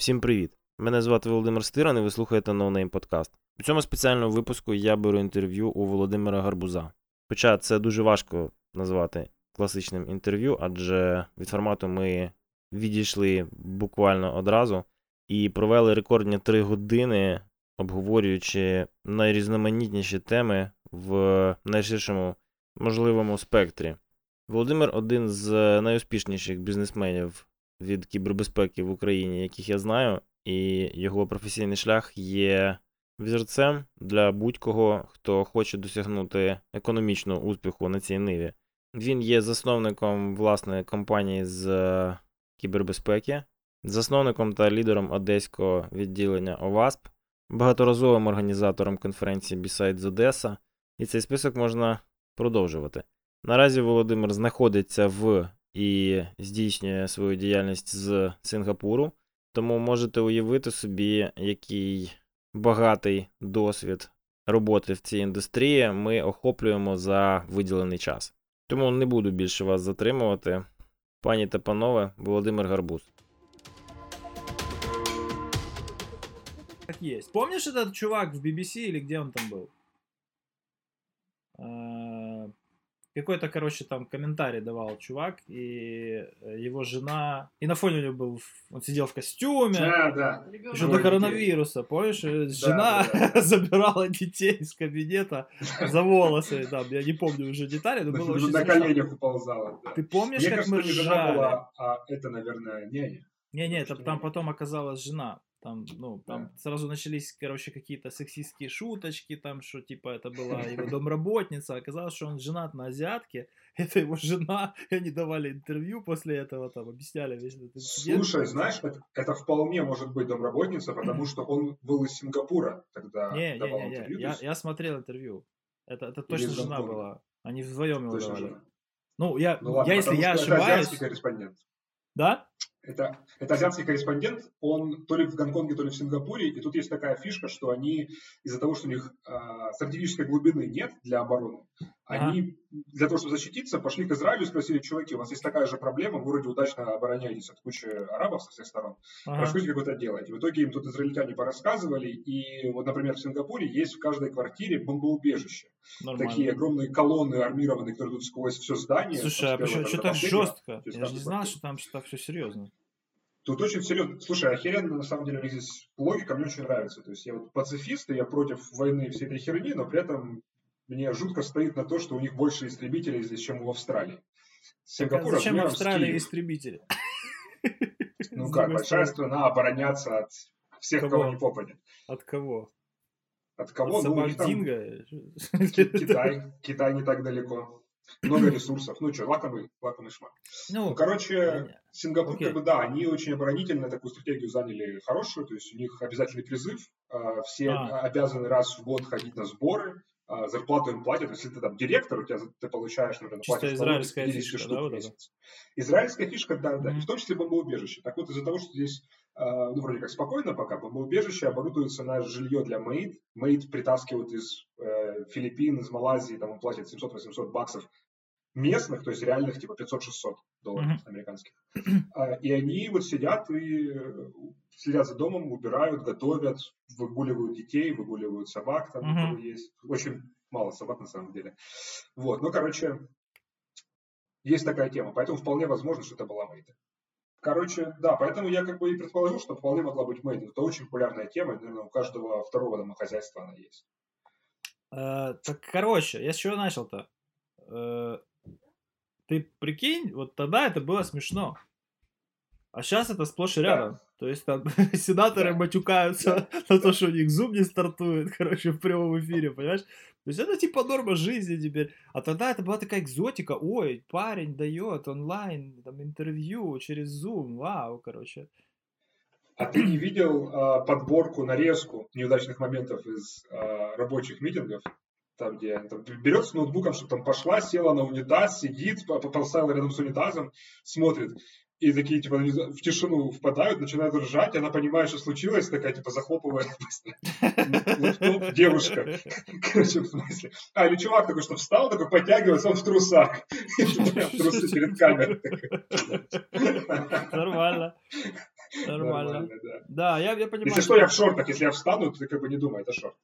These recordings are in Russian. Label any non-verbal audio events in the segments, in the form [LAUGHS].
Всім привіт! Мене звати Володимир Стиран і ви слухаєте No Name Podcast. У цьому спеціальному випуску я беру інтерв'ю у Володимира Гарбуза. Хоча це дуже важко назвати класичним інтерв'ю, адже від формату ми відійшли буквально одразу і провели рекордні три години, обговорюючи найрізноманітніші теми в найширшому можливому спектрі. Володимир один з найуспішніших бізнесменів від кібербезпеки в Україні, яких я знаю, і його професійний шлях є взірцем для будь-кого, хто хоче досягнути економічного успіху на цій ниві. Він є засновником власної компанії з кібербезпеки, засновником та лідером одеського відділення ОВАСП, багаторазовим організатором конференції Besides Odessa, і цей список можна продовжувати. Наразі Володимир знаходиться в і здійснює свою діяльність з Сингапуру, тому можете уявити собі, який багатий досвід роботи в цій індустрії ми охоплюємо за виділений час. Тому не буду більше вас затримувати. Пані та панове, Володимир Гарбуз. Как есть. Помнишь этот чувак в BBC или где он там был? Какой-то, короче, там комментарий давал чувак, и его жена... И на фоне у него был... Он сидел в костюме. Да, да. Еще до коронавируса, помнишь? Жена да, да. [LAUGHS] забирала детей из кабинета за волосы. Да, я не помню уже детали, но было очень На коленях уползала. Да. Ты помнишь, Мне как кажется, мы ржали? жена была, а это, наверное, няня. Не-не, это там потом оказалась жена. Там, ну, там Да. сразу начались, короче, какие-то сексистские шуточки, там, что, типа, это была его домработница. Оказалось, что он женат на азиатке, [LAUGHS] это его жена, и они давали интервью после этого, там, объясняли весь этот инцидент. Слушай, знаешь, это, это вполне может быть домработница, потому что он был из Сингапура, когда Не, не, давал не, не, интервью. то я, я смотрел интервью. Это, это точно жена Гонконга. была. Они вдвоем его точно давали. жена. Ну, я, Ну ладно, я если я ошибаюсь, да? Это, это азиатский корреспондент, он то ли в Гонконге, то ли в Сингапуре, и тут есть такая фишка, что они из-за того, что у них а, стратегической глубины нет для обороны, они для того, чтобы защититься, пошли к Израилю и спросили, чуваки, у вас есть такая же проблема, вы вроде удачно обороняетесь от кучи арабов со всех сторон, Ага. расскажите, как вы это делаете. В итоге им тут израильтяне порассказывали, и вот, например, в Сингапуре есть в каждой квартире бомбоубежище. Нормально. Такие огромные колонны армированные, которые идут сквозь все здание. Слушай, а что так жестко? Я же не знал, что там так все серьезно. Тут очень серьезно. Слушай, охеренно, на самом деле, у них здесь логика мне очень нравится. То есть я вот пацифист, и я против войны и всей этой херни, но при этом мне жутко стоит на то, что у них больше истребителей здесь, чем в Австралии. Сингапур А Зачем Австралия Киев. истребители? [LAUGHS] Ну как, большая страна обороняться от всех, Кого? кого не попадет. От кого? От От кого? Ну, у собак них там Китай. Китай не так далеко. Много ресурсов. Ну что, лакомый, лакомый шмак. Ну, Ну, короче. Сингапур, Окей. как бы, да, они очень оборонительно такую стратегию заняли хорошую, то есть у них обязательный призыв, а, все А. обязаны раз в год ходить на сборы, а, зарплату им платят, если ты там директор, у тебя ты получаешь, например, Чисто платят израильская 50 фишка, штук да, в вот это? месяц. Израильская фишка, да, да, Мгм. в том числе бомбоубежище. Так вот, из-за того, что здесь, ну, вроде как спокойно пока, бомбоубежище оборудуется на жилье для Мейд. Мейд притаскивают из э, Филиппин, из Малайзии, там он платит 700-800 баксов местных, то есть реальных типа 500-600 долларов Мгм. американских. А, И они вот сидят и э, следят за домом, убирают, готовят, выгуливают детей, выгуливают собак, там Мгм. кого есть. Очень мало собак на самом деле. Вот, ну, короче, есть такая тема, поэтому вполне возможно, что это была Мейда. Короче, да, поэтому я как бы и предположил, что вполне могла быть Мейда. Это очень популярная тема, наверное, у каждого второго домохозяйства она есть. Э, так, короче, я с чего начал-то? Э, ты прикинь, вот тогда это было смешно. А сейчас это сплошь и Да. То есть там [LAUGHS] сенаторы матюкаются на то, что у них зум не стартует, [LAUGHS] короче, в прямом эфире, понимаешь? То есть это типа норма жизни теперь. А тогда это была такая экзотика. Ой, парень дает онлайн там, интервью через Zoom. Вау, короче. А ты не видел э, подборку, нарезку неудачных моментов из э, рабочих митингов? Там, где там, берет с ноутбуком, чтобы там пошла, села на унитаз, сидит, поставила рядом с унитазом, смотрит и такие, типа, в тишину впадают, начинают ржать, она понимает, что случилось, такая, типа, захлопывает лэптоп, девушка. Короче, в смысле. А, или чувак такой, что встал, такой, подтягивается, он в трусах. Трусы перед камерой. Нормально. Нормально. да. я, я понимаю. Если что, я в шортах. Если я встану, ты как бы не думай, это шорт.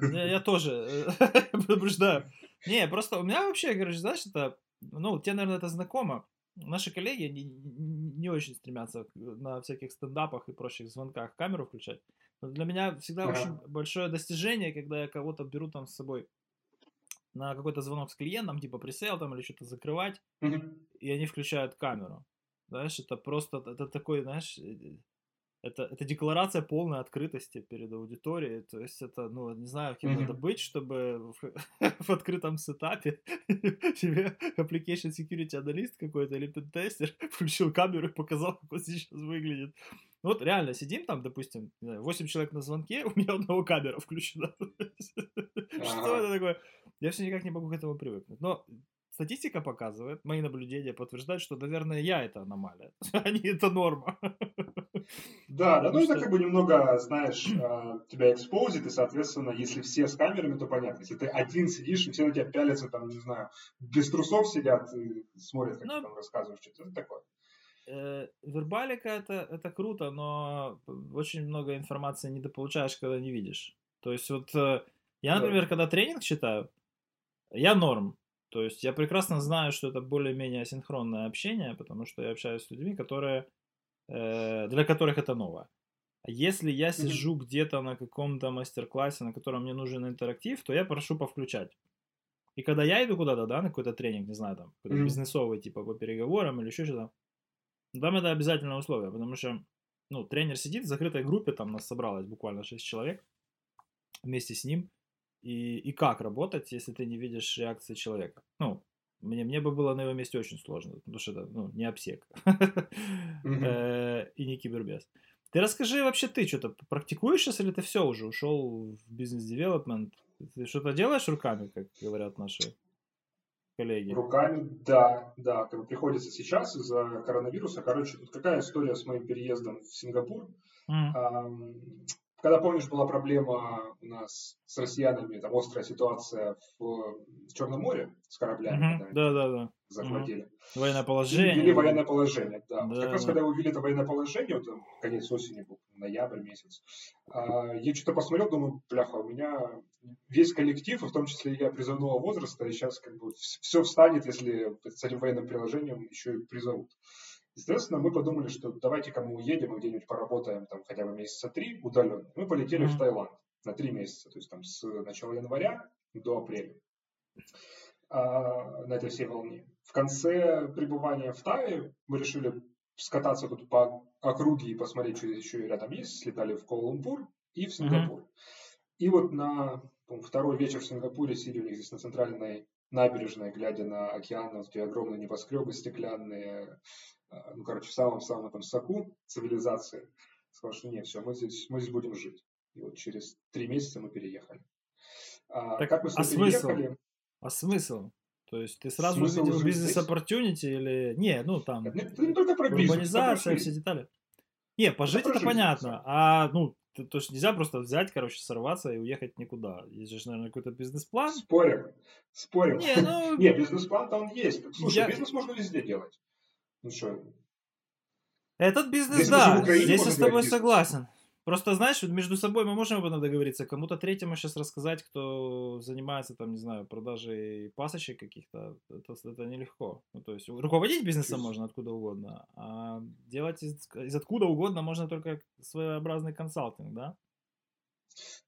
Я, я тоже [LAUGHS] предупреждаю. Не, просто у меня вообще, короче, знаешь, это, ну, тебе, наверное, это знакомо наши коллеги не, не очень стремятся на всяких стендапах и прочих звонках камеру включать. Но для меня всегда ага. очень большое достижение, когда я кого-то беру там с собой на какой-то звонок с клиентом, типа пресейл там или что-то закрывать, mm и они включают камеру. Знаешь, это просто, это такой, знаешь, э, это, это декларация полной открытости перед аудиторией. То есть это, ну, не знаю, кем mm-hmm. надо быть, чтобы в, [LAUGHS] в открытом сетапе [LAUGHS] тебе application security аналист какой-то или тестер [LAUGHS] включил камеру и показал, как он сейчас выглядит. Ну, вот реально, сидим там, допустим, 8 человек на звонке, у меня одного камера включена. Что это такое? Я все никак не могу к этому привыкнуть. Но статистика показывает, мои наблюдения подтверждают, что, наверное, я это аномалия, [LAUGHS] а не это норма. Да, да, ну это как бы немного, знаешь, а, тебя экспозит, и, соответственно, если все с камерами, то понятно. Если ты один сидишь, и все на тебя пялятся, там, не знаю, без трусов сидят и смотрят, как ну, ты там рассказываешь что-то, это такое. Э, вербалика это, это круто, но очень много информации недополучаешь, когда не видишь. То есть вот э, я, например, да. когда тренинг читаю, я норм. То есть я прекрасно знаю, что это более-менее асинхронное общение, потому что я общаюсь с людьми, которые, э, для которых это новое. А если я сижу mm-hmm. где-то на каком-то мастер-классе, на котором мне нужен интерактив, то я прошу повключать. И когда я иду куда-то, да, на какой-то тренинг, не знаю, там, какой-то mm-hmm. бизнесовый, типа, по переговорам или еще что-то, там это обязательное условие, потому что, ну, тренер сидит в закрытой группе, там нас собралось буквально 6 человек вместе с ним, и, и как работать, если ты не видишь реакции человека. Ну, мне, мне бы было на его месте очень сложно, потому что это ну, не обсек [LAUGHS] э, и не кибербес. Ты расскажи вообще, ты что-то практикуешь сейчас или ты все уже ушел в бизнес-девелопмент? Ты что-то делаешь руками, как говорят наши коллеги? Руками, да, да. Как бы приходится сейчас из-за коронавируса. Короче, тут какая история с моим переездом в Сингапур? Mm. Когда, помнишь, была проблема у нас с россиянами, там острая ситуация в Черном море с кораблями, угу, да, да, да. захватили. Угу. Военное положение. Ввели военное положение, да. да как раз когда ввели это военное положение, вот там, конец осени был, ноябрь месяц, а, я что-то посмотрел, думаю, бляха, у меня весь коллектив, и в том числе я призывного возраста, и сейчас как бы все встанет, если с этим военным приложением еще и призовут. Естественно, мы подумали, что давайте-ка мы уедем и где-нибудь поработаем там хотя бы месяца три удаленно. Мы полетели mm-hmm. в Таиланд на три месяца, то есть там с начала января до апреля а, на этой всей волне. В конце пребывания в Тае мы решили скататься тут по округе и посмотреть, что здесь еще и рядом есть. Слетали в Куала-Лумпур и в Сингапур. Mm-hmm. И вот на второй вечер в Сингапуре, сидя у них здесь на центральной набережной, глядя на океан, вот эти огромные небоскребы стеклянные, ну, короче, в самом-самом этом соку цивилизации, сказал, что нет, все, мы здесь, мы здесь будем жить. И вот через три месяца мы переехали. А, так, как мы а смысл? А смысл? То есть ты сразу смысл увидел бизнес opportunity или... Не, ну там... Это, это не только про бизнес. Урбанизация, все детали. Не, пожить это, это понятно. А, ну, то, то есть нельзя просто взять, короче, сорваться и уехать никуда. Есть же, наверное, какой-то бизнес-план. Спорим. Спорим. Не, ну... [LAUGHS] Не, бизнес-план-то он есть. Слушай, я... бизнес можно везде делать. Ну что? Этот бизнес, Здесь да, здесь я с тобой согласен. Просто, знаешь, между собой мы можем об этом договориться. Кому-то третьему сейчас рассказать, кто занимается, там, не знаю, продажей пасочек каких-то, это, это нелегко. Ну, то есть руководить бизнесом можно откуда угодно, а делать из, из откуда угодно можно только своеобразный консалтинг, да?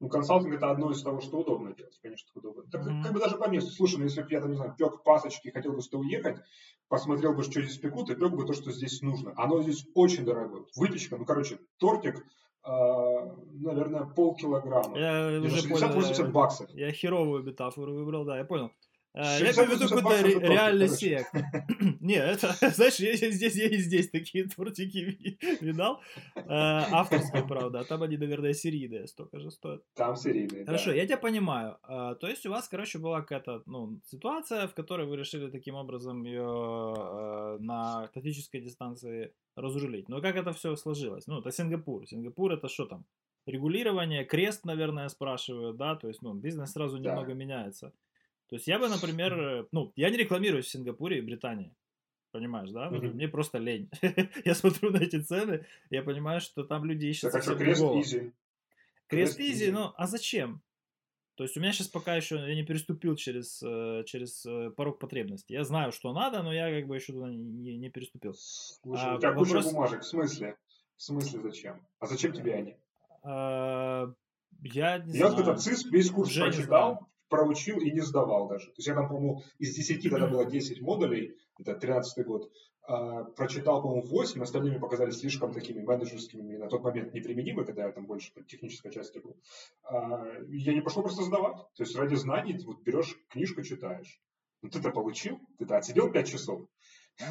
Ну, консалтинг это одно из того, что удобно делать, конечно, удобно. Так, mm-hmm. Как бы даже по месту. Слушай, ну если бы я там, не знаю, пек пасочки и хотел бы сюда уехать, посмотрел бы, что здесь пекут, и пек бы то, что здесь нужно. Оно здесь очень дорогое. Выпечка, ну, короче, тортик, э, наверное, полкилограмма. Я уже 60-80 баксов. Я херовую метафору выбрал, да, я понял. Э, я имею в виду какой-то реальный сект. [CLEARS THROAT] Не, это, [LAUGHS] знаешь, я здесь, я и здесь такие тортики видал. Э, авторские, правда. А там они, наверное, серийные столько же стоят. Там серийные, Хорошо, я тебя понимаю. Э, то есть у вас, короче, была какая-то ну, ситуация, в которой вы решили таким образом ее на тактической дистанции разрулить. Но как это все сложилось? Ну, это Сингапур. Сингапур это что там? Регулирование, крест, наверное, спрашивают, да, то есть, ну, бизнес сразу немного меняется. То есть я бы, например, э, ну, я не рекламируюсь в Сингапуре и Британии. Понимаешь, да? Mm-hmm. Мне просто лень. [LAUGHS] я смотрю на эти цены, я понимаю, что там люди ищут так, совсем крест другого. Изи. Крест изи, ну, а зачем? То есть у меня сейчас пока еще, я не переступил через, э, через э, порог потребности. Я знаю, что надо, но я как бы еще туда не, не переступил. Слушай, а, у тебя вопрос... куча бумажек, в смысле? В смысле зачем? А зачем тебе они? А, я не я знаю. Я этот ЦИС весь курс Уже прочитал, проучил и не сдавал даже. То есть я там, по-моему, из 10, тогда было 10 модулей, это 13 год, а, прочитал, по-моему, 8, остальные мне показались слишком такими менеджерскими, на тот момент неприменимы, когда я там больше по технической части был. А, я не пошел просто сдавать. То есть ради знаний вот берешь книжку, читаешь. Ну ты-то получил, ты-то отсидел 5 часов.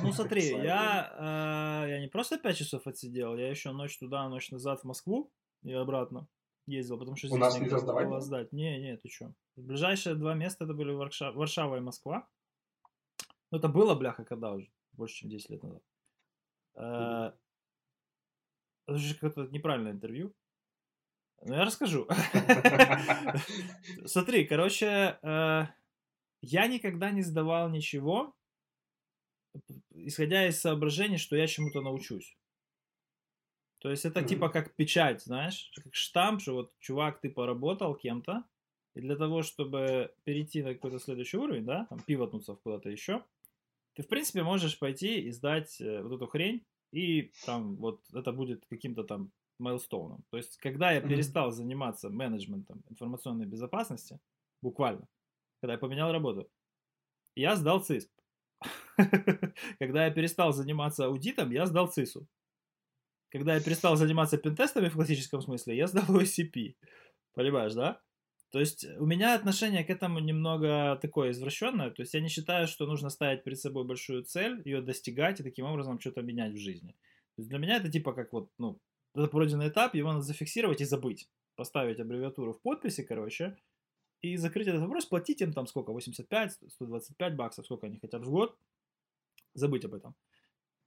Ну [LAUGHS] смотри, я, э, я не просто 5 часов отсидел, я еще ночь туда, ночь назад в Москву и обратно ездил, потому что здесь У нас нельзя сдавать? Было сдать. Не, не, ты что. Ближайшие два места это были Варшава, Варшава и Москва. Ну, это было, бляха, когда уже? Больше, чем 10 лет назад. Mm-hmm. Это же какое-то неправильное интервью. Ну, я расскажу. [LAUGHS] Смотри, короче, э, я никогда не сдавал ничего, исходя из соображений, что я чему-то научусь. То есть это mm-hmm. типа как печать, знаешь, как штамп, что вот чувак, ты поработал кем-то, и для того, чтобы перейти на какой-то следующий уровень, да, там пивотнуться в куда-то еще, ты, в принципе, можешь пойти и сдать э, вот эту хрень, и там вот это будет каким-то там майлстоуном. То есть, когда я перестал mm-hmm. заниматься менеджментом информационной безопасности, буквально, когда я поменял работу, я сдал ЦИСП. [LAUGHS] Когда я перестал заниматься аудитом, я сдал ЦИСу. Когда я перестал заниматься пентестами в классическом смысле, я сдал [LAUGHS] OSCP. Понимаешь, да? То есть у меня отношение к этому немного такое извращенное. То есть я не считаю, что нужно ставить перед собой большую цель, ее достигать и таким образом что-то менять в жизни. То есть для меня это типа как вот, ну, это пройденный этап, его надо зафиксировать и забыть. Поставить аббревиатуру в подписи, короче, и закрыть этот вопрос, платить им там сколько, 85, 125 баксов, сколько они хотят в год, забыть об этом.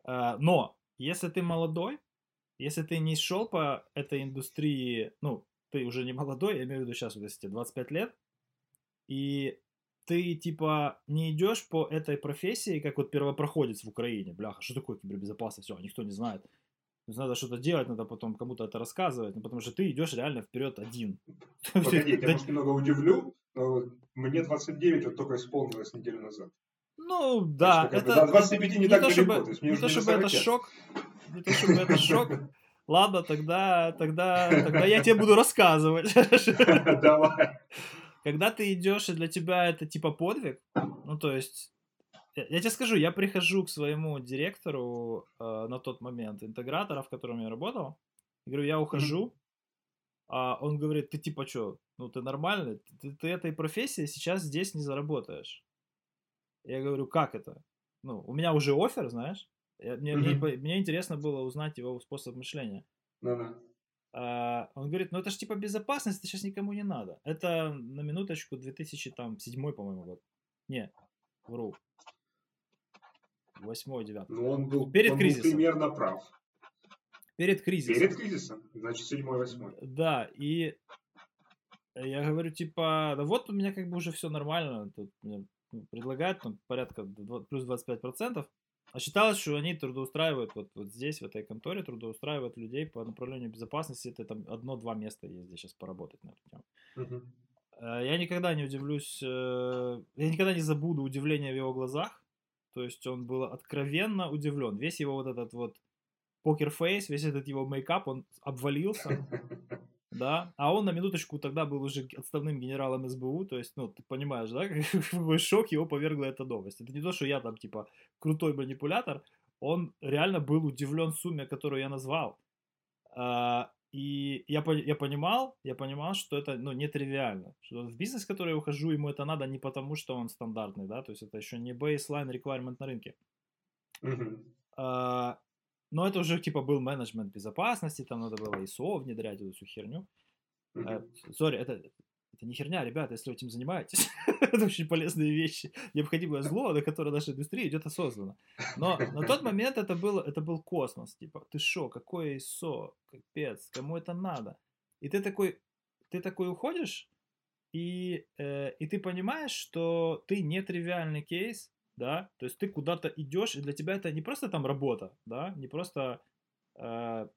А, но, если ты молодой, если ты не шел по этой индустрии, ну, ты уже не молодой, я имею в виду сейчас, вот если тебе 25 лет, и ты, типа, не идешь по этой профессии, как вот первопроходец в Украине. Бляха, что такое кибербезопасность? Все, никто не знает. Надо что-то делать, надо потом кому-то это рассказывать, ну, потому что ты идешь реально вперед один. [LAUGHS] Погоди, я, может, немного удивлю, но мне 29 вот только исполнилось неделю назад. Ну, да. это, до 25 не, не так то, далеко. Чтобы, то есть, не то, чтобы это шок, не то, чтобы это шок, Ладно, тогда, тогда, тогда я тебе буду рассказывать. [LAUGHS] Давай. Когда ты идешь, и для тебя это типа подвиг, ну то есть, я, я тебе скажу, я прихожу к своему директору э, на тот момент, интегратора, в котором я работал, и говорю, я ухожу, а он говорит, ты типа что, ну ты нормальный, ты, ты этой профессии сейчас здесь не заработаешь. Я говорю, как это? Ну, у меня уже офер, знаешь, мне, mm-hmm. мне, мне интересно было узнать его способ мышления. Mm-hmm. А, он говорит, ну это же типа безопасность, это сейчас никому не надо. Это на минуточку 2007, по-моему, год. Не, вру. Восьмой, девятый. Ну он был, Перед он кризисом. был примерно прав. Перед кризисом. Перед кризисом, значит, седьмой, восьмой. Да, и я говорю, типа, да вот у меня как бы уже все нормально, тут мне предлагают там порядка плюс 25%, а считалось, что они трудоустраивают вот, вот здесь, в этой конторе, трудоустраивают людей по направлению безопасности. Это там одно-два места есть здесь сейчас поработать на эту тему. Uh-huh. Я никогда не удивлюсь, э, я никогда не забуду удивление в его глазах. То есть он был откровенно удивлен. Весь его вот этот вот poker face, весь этот его мейкап, он обвалился. [LAUGHS] да, а он на минуточку тогда был уже отставным генералом СБУ, то есть, ну, ты понимаешь, да, [LAUGHS] какой шок его повергла эта новость. Это не то, что я там, типа, крутой манипулятор, он реально был удивлен сумме, которую я назвал. А, И я, я понимал, я понимал, что это ну, нетривиально. Что в бизнес, в который я ухожу, ему это надо не потому, что он стандартный, да, то есть это еще не baseline requirement на рынке. Мгм. Но это уже типа был менеджмент безопасности, там надо было ISO внедрять эту всю херню. Сори, это, это не херня, ребята, если вы этим занимаетесь. [LAUGHS] это очень полезные вещи, необходимое зло, на которое наша индустрия идет осознанно. Но на тот момент это был, это был космос. Типа, ты шо, какое ISO, капец, кому это надо? И ты такой, ты такой уходишь, и, э, и ты понимаешь, что ты не тривиальный кейс, да, то есть ты куда-то идешь, и для тебя это не просто там работа, да, не просто э,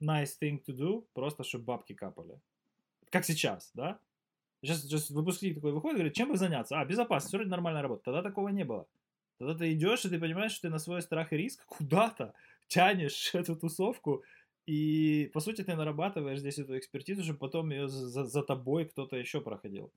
nice thing to do, просто чтобы бабки капали. Как сейчас, да? Сейчас, сейчас выпускник такой выходит и говорит, чем бы заняться? А, безопасность, вроде нормальная работа. Тогда такого не было. Тогда ты идешь, и ты понимаешь, что ты на свой страх и риск куда-то тянешь эту тусовку, и, по сути, ты нарабатываешь здесь эту экспертизу, чтобы потом ее за, за тобой кто-то еще проходил.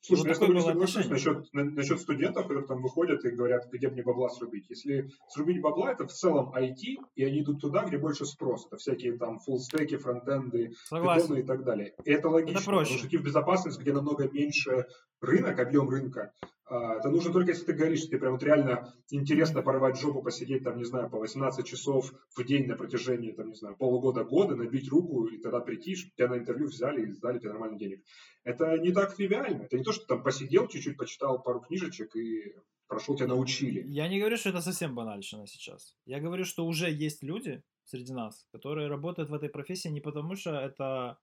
Слушай, ну, я с тобой не соглашусь насчет, на, насчет студентов, которые там выходят и говорят, где мне бабла срубить. Если срубить бабла, это в целом IT, и они идут туда, где больше спрос. Это всякие там фуллстеки, фронтенды, питоны и так далее. И это логично, это проще. потому что идти в безопасность, где намного меньше рынок, объем рынка, это нужно только, если ты говоришь, что тебе прям вот реально интересно порвать жопу, посидеть там, не знаю, по 18 часов в день на протяжении, там, не знаю, полугода-года, набить руку и тогда прийти, чтобы тебя на интервью взяли и сдали тебе нормально денег. Это не так тривиально. Это не то, что там посидел чуть-чуть, почитал пару книжечек и прошел, тебя научили. Я не говорю, что это совсем банально сейчас. Я говорю, что уже есть люди среди нас, которые работают в этой профессии не потому, что это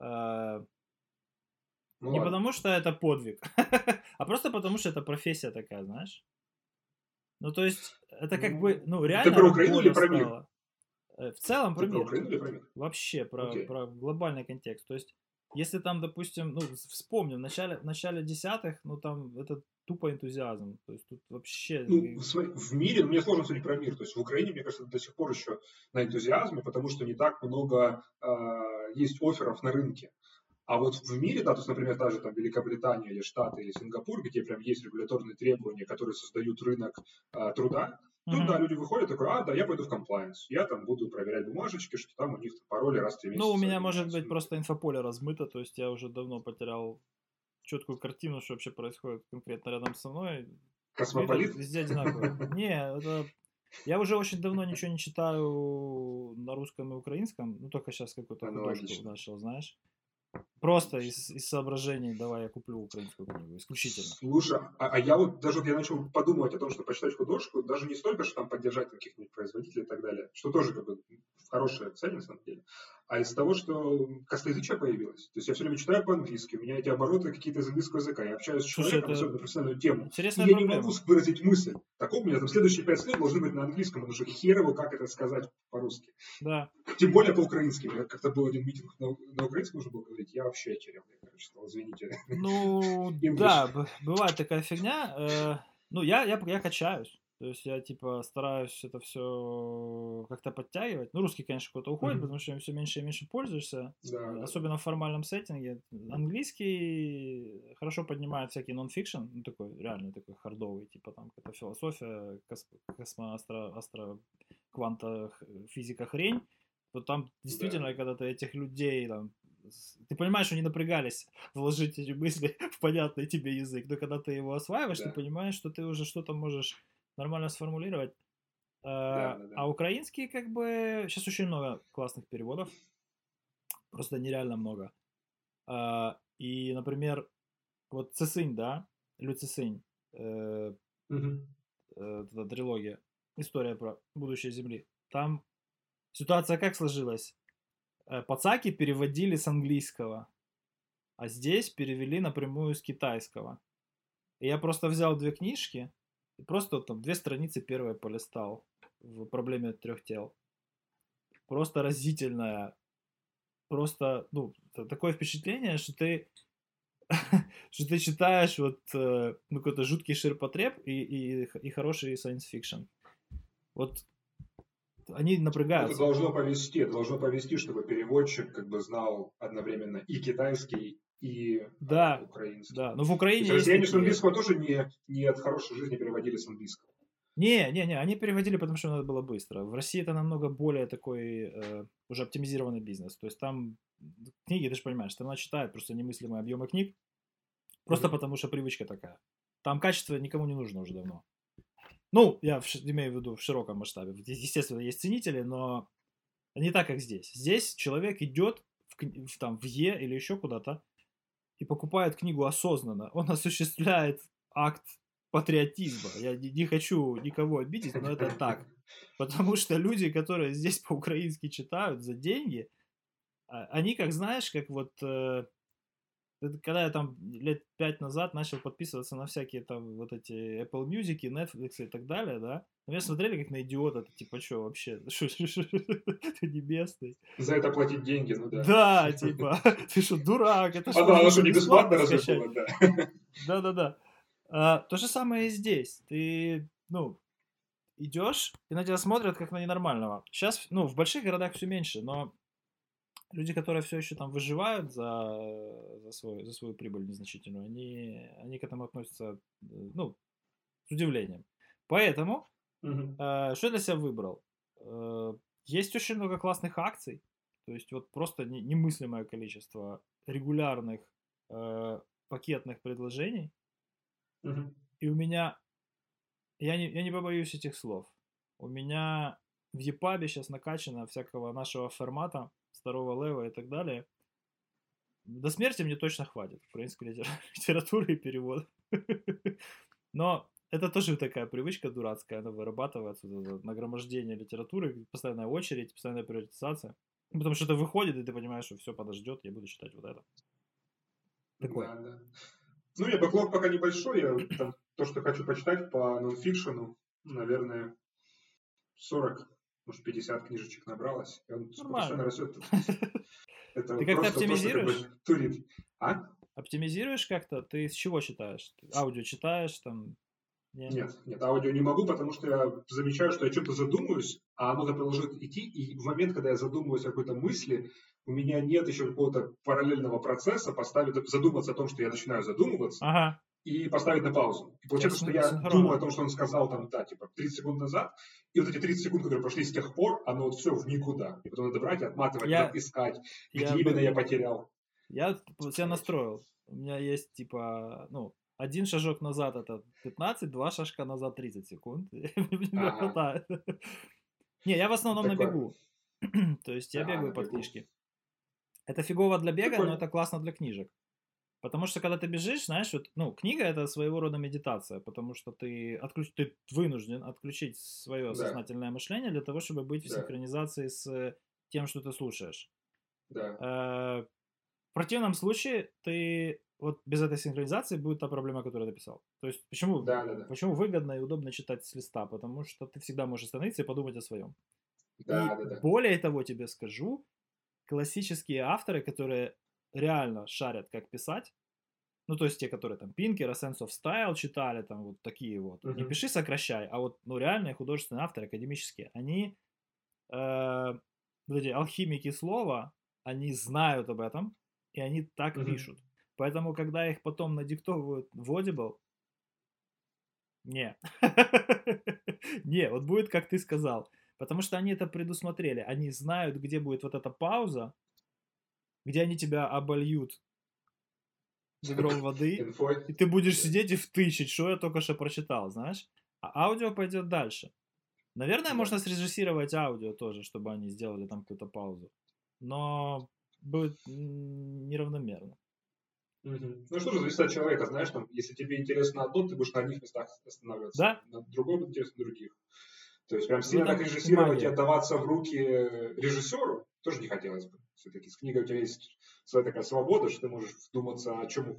э, ну, не ладно. потому, что это подвиг, [LAUGHS] а просто потому, что это профессия такая, знаешь. Ну, то есть, это как ну, бы, ну, реально... Ты про Украину или про мир? Э, в целом про Ты мир. Про Украину или про мир? Вообще, про, okay. про глобальный контекст. То есть, если там, допустим, ну, вспомним, в начале, в начале десятых, ну, там, это тупо энтузиазм. То есть, тут вообще... Ну, в мире, ну, мне сложно судить про мир. То есть, в Украине, мне кажется, до сих пор еще на энтузиазме, потому что не так много э, есть офферов на рынке. А вот в мире, да, то есть, например, даже там Великобритания или Штаты или Сингапур, где прям есть регуляторные требования, которые создают рынок а, труда, mm-hmm. тут, да, люди выходят такой, а, да, я пойду в комплайенс, я там буду проверять бумажечки, что там у них пароли раз в три месяца. Ну, у меня может быть просто инфополе размыто, то есть я уже давно потерял четкую картину, что вообще происходит конкретно рядом со мной. Космополит? Везде одинаково. Не, это я уже очень давно ничего не читаю на русском и украинском, ну только сейчас какую-то художку начал, знаешь. Просто из, из соображений, давай я куплю украинскую книгу, исключительно. Слушай, а, а я вот даже вот я начал подумывать о том, что почитать художку, даже не столько, что там поддержать каких-нибудь производителей и так далее, что тоже как бы хорошая цель на самом деле, а из того, что косноязычие появилось. То есть я все время читаю по-английски, у меня эти обороты какие-то из английского языка, я общаюсь с человеком, особенно на профессиональную тему, и я проблема. не могу выразить мысль. Так у меня там следующие пять слов должны быть на английском, потому что хер его как это сказать по-русски. Да. Тем более по-украински. У меня как-то был один митинг на, на украинском нужно было говорить, я вообще черевный, короче, сказал, извините. Ну, [LAUGHS] да, бывает такая фигня. Э, ну, я, я, я качаюсь. То есть я типа стараюсь это все как-то подтягивать. Ну, русский, конечно, куда-то уходит, mm-hmm. потому что им все меньше и меньше пользуешься. Да, Особенно в формальном сеттинге. Английский хорошо поднимает всякий нон-фикшн, ну такой реальный такой хардовый, типа там какая-то философия, кос- космоастро, астро, кванта, физика хрень. То там действительно, да. когда ты этих людей там ты понимаешь, что они напрягались [LAUGHS] вложить эти мысли [LAUGHS] в понятный тебе язык, но когда ты его осваиваешь, да. ты понимаешь, что ты уже что-то можешь нормально сформулировать. Да, да, да. А украинский, как бы, сейчас очень много классных переводов, просто нереально много. А, и, например, вот Цесынь, да, Лю Цесынь, э, угу. э, эта трилогия, история про будущее Земли. Там ситуация как сложилась? Э, Пацаки переводили с английского, а здесь перевели напрямую с китайского. И я просто взял две книжки, и просто там две страницы первое полистал в проблеме трех тел. Просто разительная. Просто, ну, такое впечатление, что ты [LAUGHS] что ты читаешь вот э, ну, какой-то жуткий ширпотреб и, и, и хороший science fiction. Вот они напрягаются. Это должно повести, должно повести, чтобы переводчик как бы знал одновременно и китайский, и да, а, украинский. Да, но в Украине То есть россияне с английского тоже не, не от хорошей жизни переводили с английского. Не, не, не, они переводили, потому что надо было быстро. В России это намного более такой э, уже оптимизированный бизнес. То есть там книги, ты же понимаешь, она читает просто немыслимые объемы книг, просто mm-hmm. потому что привычка такая. Там качество никому не нужно уже давно. Ну, я в, имею в виду в широком масштабе. Естественно, есть ценители, но не так, как здесь. Здесь человек идет в, в, там, в Е или еще куда-то и покупает книгу осознанно. Он [LAUGHS] осуществляет акт патриотизма. Я не, не хочу никого обидеть, но это так. [LAUGHS] Потому что люди, которые здесь по-украински читают за деньги, а, они, как знаешь, как вот э, когда я там лет пять назад начал подписываться на всякие там вот эти Apple Music, Netflix и так далее, да, на меня смотрели как на идиота, ты типа, что вообще, [LAUGHS] ты небесный. За это платить деньги, ну да. Да, типа, [LAUGHS] ты что, дурак, это что? [LAUGHS] А, что не бесплатно разве было, да. Да-да-да. То же самое и здесь. Ты, ну, идешь, и на тебя смотрят как на ненормального. Сейчас, ну, в больших городах все меньше, но люди, которые все еще там выживают за, за, свой, за свою прибыль незначительную, они, они к этому относятся, ну, с удивлением. Поэтому, угу. э, что я для себя выбрал? Э, есть очень много классных акций, то есть вот просто не, немыслимое количество регулярных э, пакетных предложений, угу. и у меня, я не, я не побоюсь этих слов, у меня в Епабе сейчас накачано всякого нашего формата, второго лева и так далее. До смерти мне точно хватит украинской [LAUGHS] литературы и перевода. [LAUGHS] Но это тоже такая привычка дурацкая, она вырабатывается, нагромождение литературы, постоянная очередь, постоянная приоритизация. Потому что это выходит, и ты понимаешь, что все подождет, я буду читать вот это. Такое. Да, да. Ну, я бэклог пока небольшой, я там, то, что хочу почитать по нонфикшену, наверное, 40 может, 50 книжечек набралось, и он постоянно растет. [LAUGHS] Это Ты как-то оптимизируешь? Турит. А? Оптимизируешь как-то? Ты с чего читаешь? Аудио читаешь там? Нет? нет, нет, аудио не могу, потому что я замечаю, что я что-то задумаюсь, а оно продолжает идти, и в момент, когда я задумываюсь о какой-то мысли, у меня нет еще какого-то параллельного процесса поставить, задуматься о том, что я начинаю задумываться, ага и поставить на паузу. И получается, что я думаю о том, что он сказал там, да, типа 30 секунд назад, и вот эти 30 секунд, которые прошли с тех пор, оно вот все в никуда. И потом надо брать, отматывать, я, искать, где я, именно я потерял. Я себя настроил. У меня есть, типа, ну, один шажок назад это 15, два шажка назад 30 секунд. [LAUGHS] Ага. Не, я в основном на бегу. [CLEARS THROAT] То есть я бегаю под книжки. Это фигово для бега, но это классно для книжек. Потому что когда ты бежишь, знаешь, вот, ну, книга это своего рода медитация, потому что ты, отключ... ты вынужден отключить свое да. сознательное мышление для того, чтобы быть да. в синхронизации с тем, что ты слушаешь. Да. Э, в противном случае ты вот без этой синхронизации будет та проблема, которую ты писал. То есть почему, да, да, да. почему выгодно и удобно читать с листа? Потому что ты всегда можешь остановиться и подумать о своем. Да, и да, да. более того тебе скажу, классические авторы, которые реально шарят, как писать. Ну, то есть те, которые там Пинкера, Sense of Style читали, там вот такие вот. Uh-huh. Не пиши, сокращай, а вот, ну, реальные художественные авторы, академические, они, э, вот эти алхимики слова, они знают об этом, и они так uh-huh. пишут. Поэтому, когда их потом надиктовывают в Audible, не. [LAUGHS] не, вот будет, как ты сказал. Потому что они это предусмотрели. Они знают, где будет вот эта пауза, где они тебя обольют ведром [LAUGHS] воды, и ты будешь сидеть и втычить, что я только что прочитал, знаешь? А аудио пойдет дальше. Наверное, можно срежиссировать аудио тоже, чтобы они сделали там какую-то паузу. Но будет неравномерно. Угу. Ну что же, зависит от человека, знаешь, там, если тебе интересно одно, ты будешь на одних местах останавливаться. Да? На другом интересно других. То есть прям сильно ну, так режиссировать и отдаваться в руки режиссеру тоже не хотелось бы. Все-таки с книгой у тебя есть своя такая свобода, что ты можешь вдуматься о чем,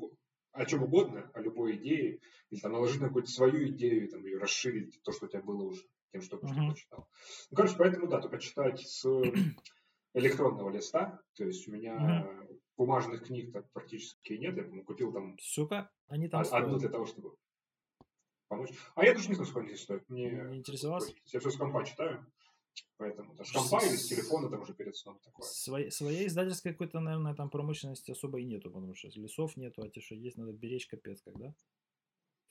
о чем угодно, о любой идее, или там наложить на какую-то свою идею, и там, ее расширить, то, что у тебя было уже, тем, что ты uh-huh. прочитал. Ну, короче, поэтому, да, только читать с [CLEARS THROAT] электронного листа, то есть у меня uh-huh. бумажных книг так практически нет, я по купил там Сука, они там одну для того, чтобы помочь. А я тоже не знаю, сколько здесь стоит. Мне не интересовался? Я все с компа читаю. Поэтому там, с компа или с телефона там уже перед сном такое. Своей, своей издательской какой-то, наверное, там промышленности особо и нету, потому что лесов нету, а те, что есть, надо беречь капец когда.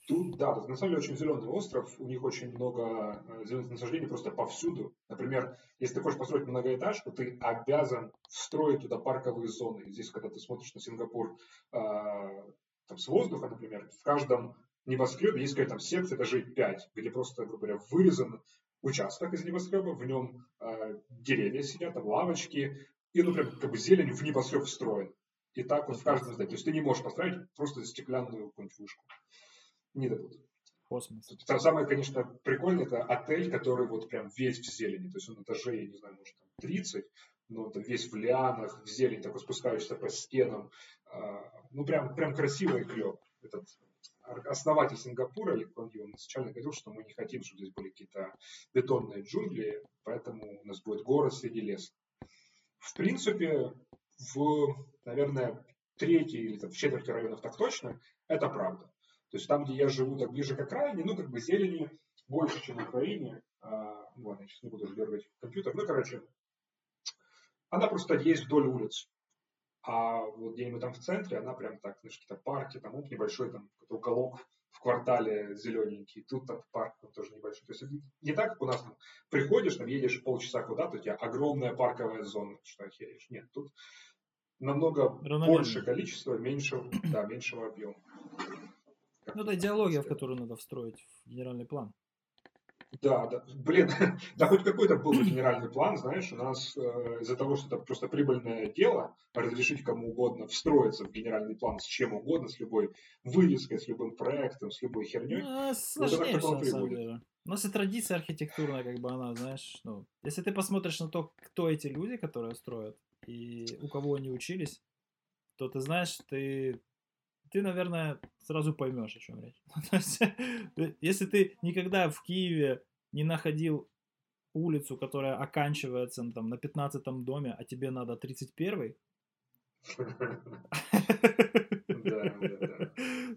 Тут, да, тут на самом деле очень зеленый остров, у них очень много э, зеленых насаждений просто повсюду. Например, если ты хочешь построить многоэтажку, ты обязан встроить туда парковые зоны. Здесь, когда ты смотришь на Сингапур э, там, с воздуха, например, в каждом небоскребе есть какая-то там секция этажей 5, где просто, грубо говоря, вырезан участок из небоскреба, в нем э, деревья сидят, там лавочки, и, ну, прям как бы зелень в небоскреб встроен. И так вот в каждом здании. То есть ты не можешь построить просто стеклянную какую-нибудь вышку не дадут. Космос. Самое, конечно, прикольное, это отель, который вот прям весь в зелени. То есть он этажей, я не знаю, может, там 30, но там весь в лианах, в зелень, такой спускаешься по стенам. А, ну, прям, прям красиво и клево. Этот основатель Сингапура, Ли Куан Ю, изначально говорил, что мы не хотим, чтобы здесь были какие-то бетонные джунгли, поэтому у нас будет город среди леса. В принципе, в, наверное, третьей или там, в четверти районов так точно, это правда. То есть там, где я живу, так ближе к окраине, ну, как бы зелени больше, чем в Украине. А, ну, ладно, я сейчас не буду дергать компьютер. Ну, короче, она просто есть вдоль улиц. А вот где-нибудь там в центре, она прям так, знаешь, какие-то парки, там вот небольшой там уголок в квартале зелененький, тут там парк там тоже небольшой. То есть не так, как у нас там приходишь, там едешь полчаса куда-то, у тебя огромная парковая зона, что охереешь. Нет, тут намного больше количества, меньшего, да, меньшего объема. Ну, это идеология, в которую надо встроить в генеральный план. Да, да. Блин, [LAUGHS] да хоть какой-то был генеральный план, знаешь, у нас э, из-за того, что это просто прибыльное дело, разрешить кому угодно встроиться в генеральный план с чем угодно, с любой вывеской, с любым проектом, с любой херней. Ну, сложнее все, на самом деле. У нас и традиция архитектурная, как бы она, знаешь, ну, если ты посмотришь на то, кто эти люди, которые строят, и у кого они учились, то ты знаешь, ты ты, наверное, сразу поймешь, о чем речь. [LAUGHS] Э, если ты никогда в Киеве не находил улицу, которая оканчивается там, на 15 доме, а тебе надо 31 [LAUGHS]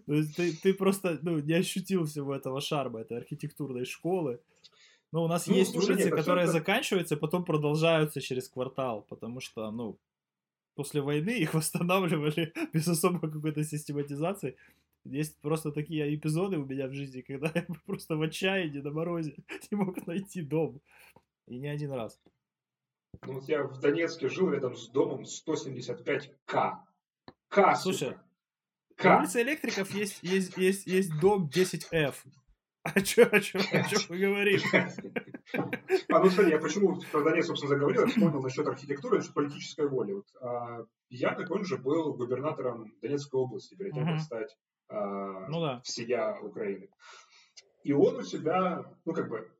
То есть ты, ты просто ну, не ощутил всего этого шарма, этой архитектурной школы. Но у нас ну, есть улицы, которые заканчиваются, потом продолжаются через квартал, потому что, ну, после войны их восстанавливали [LAUGHS] без особой какой-то систематизации. Есть просто такие эпизоды у меня в жизни, когда я [LAUGHS] просто в отчаянии на морозе [LAUGHS] не мог найти дом. И не один раз. Ну, вот я в Донецке жил рядом с домом 175К. К, Слушай, К. на улице электриков есть, есть, есть, есть дом 10F. А [LAUGHS] что, о чем, о чем мы говорим? А, ну, смотри, я почему про Донецк, собственно, заговорил, я вспомнил насчет архитектуры, насчет политической воли. Вот, а, я, как он же, был губернатором Донецкой области перед тем, как стать а, ну, да. всея Украины. И он у себя, ну, как бы,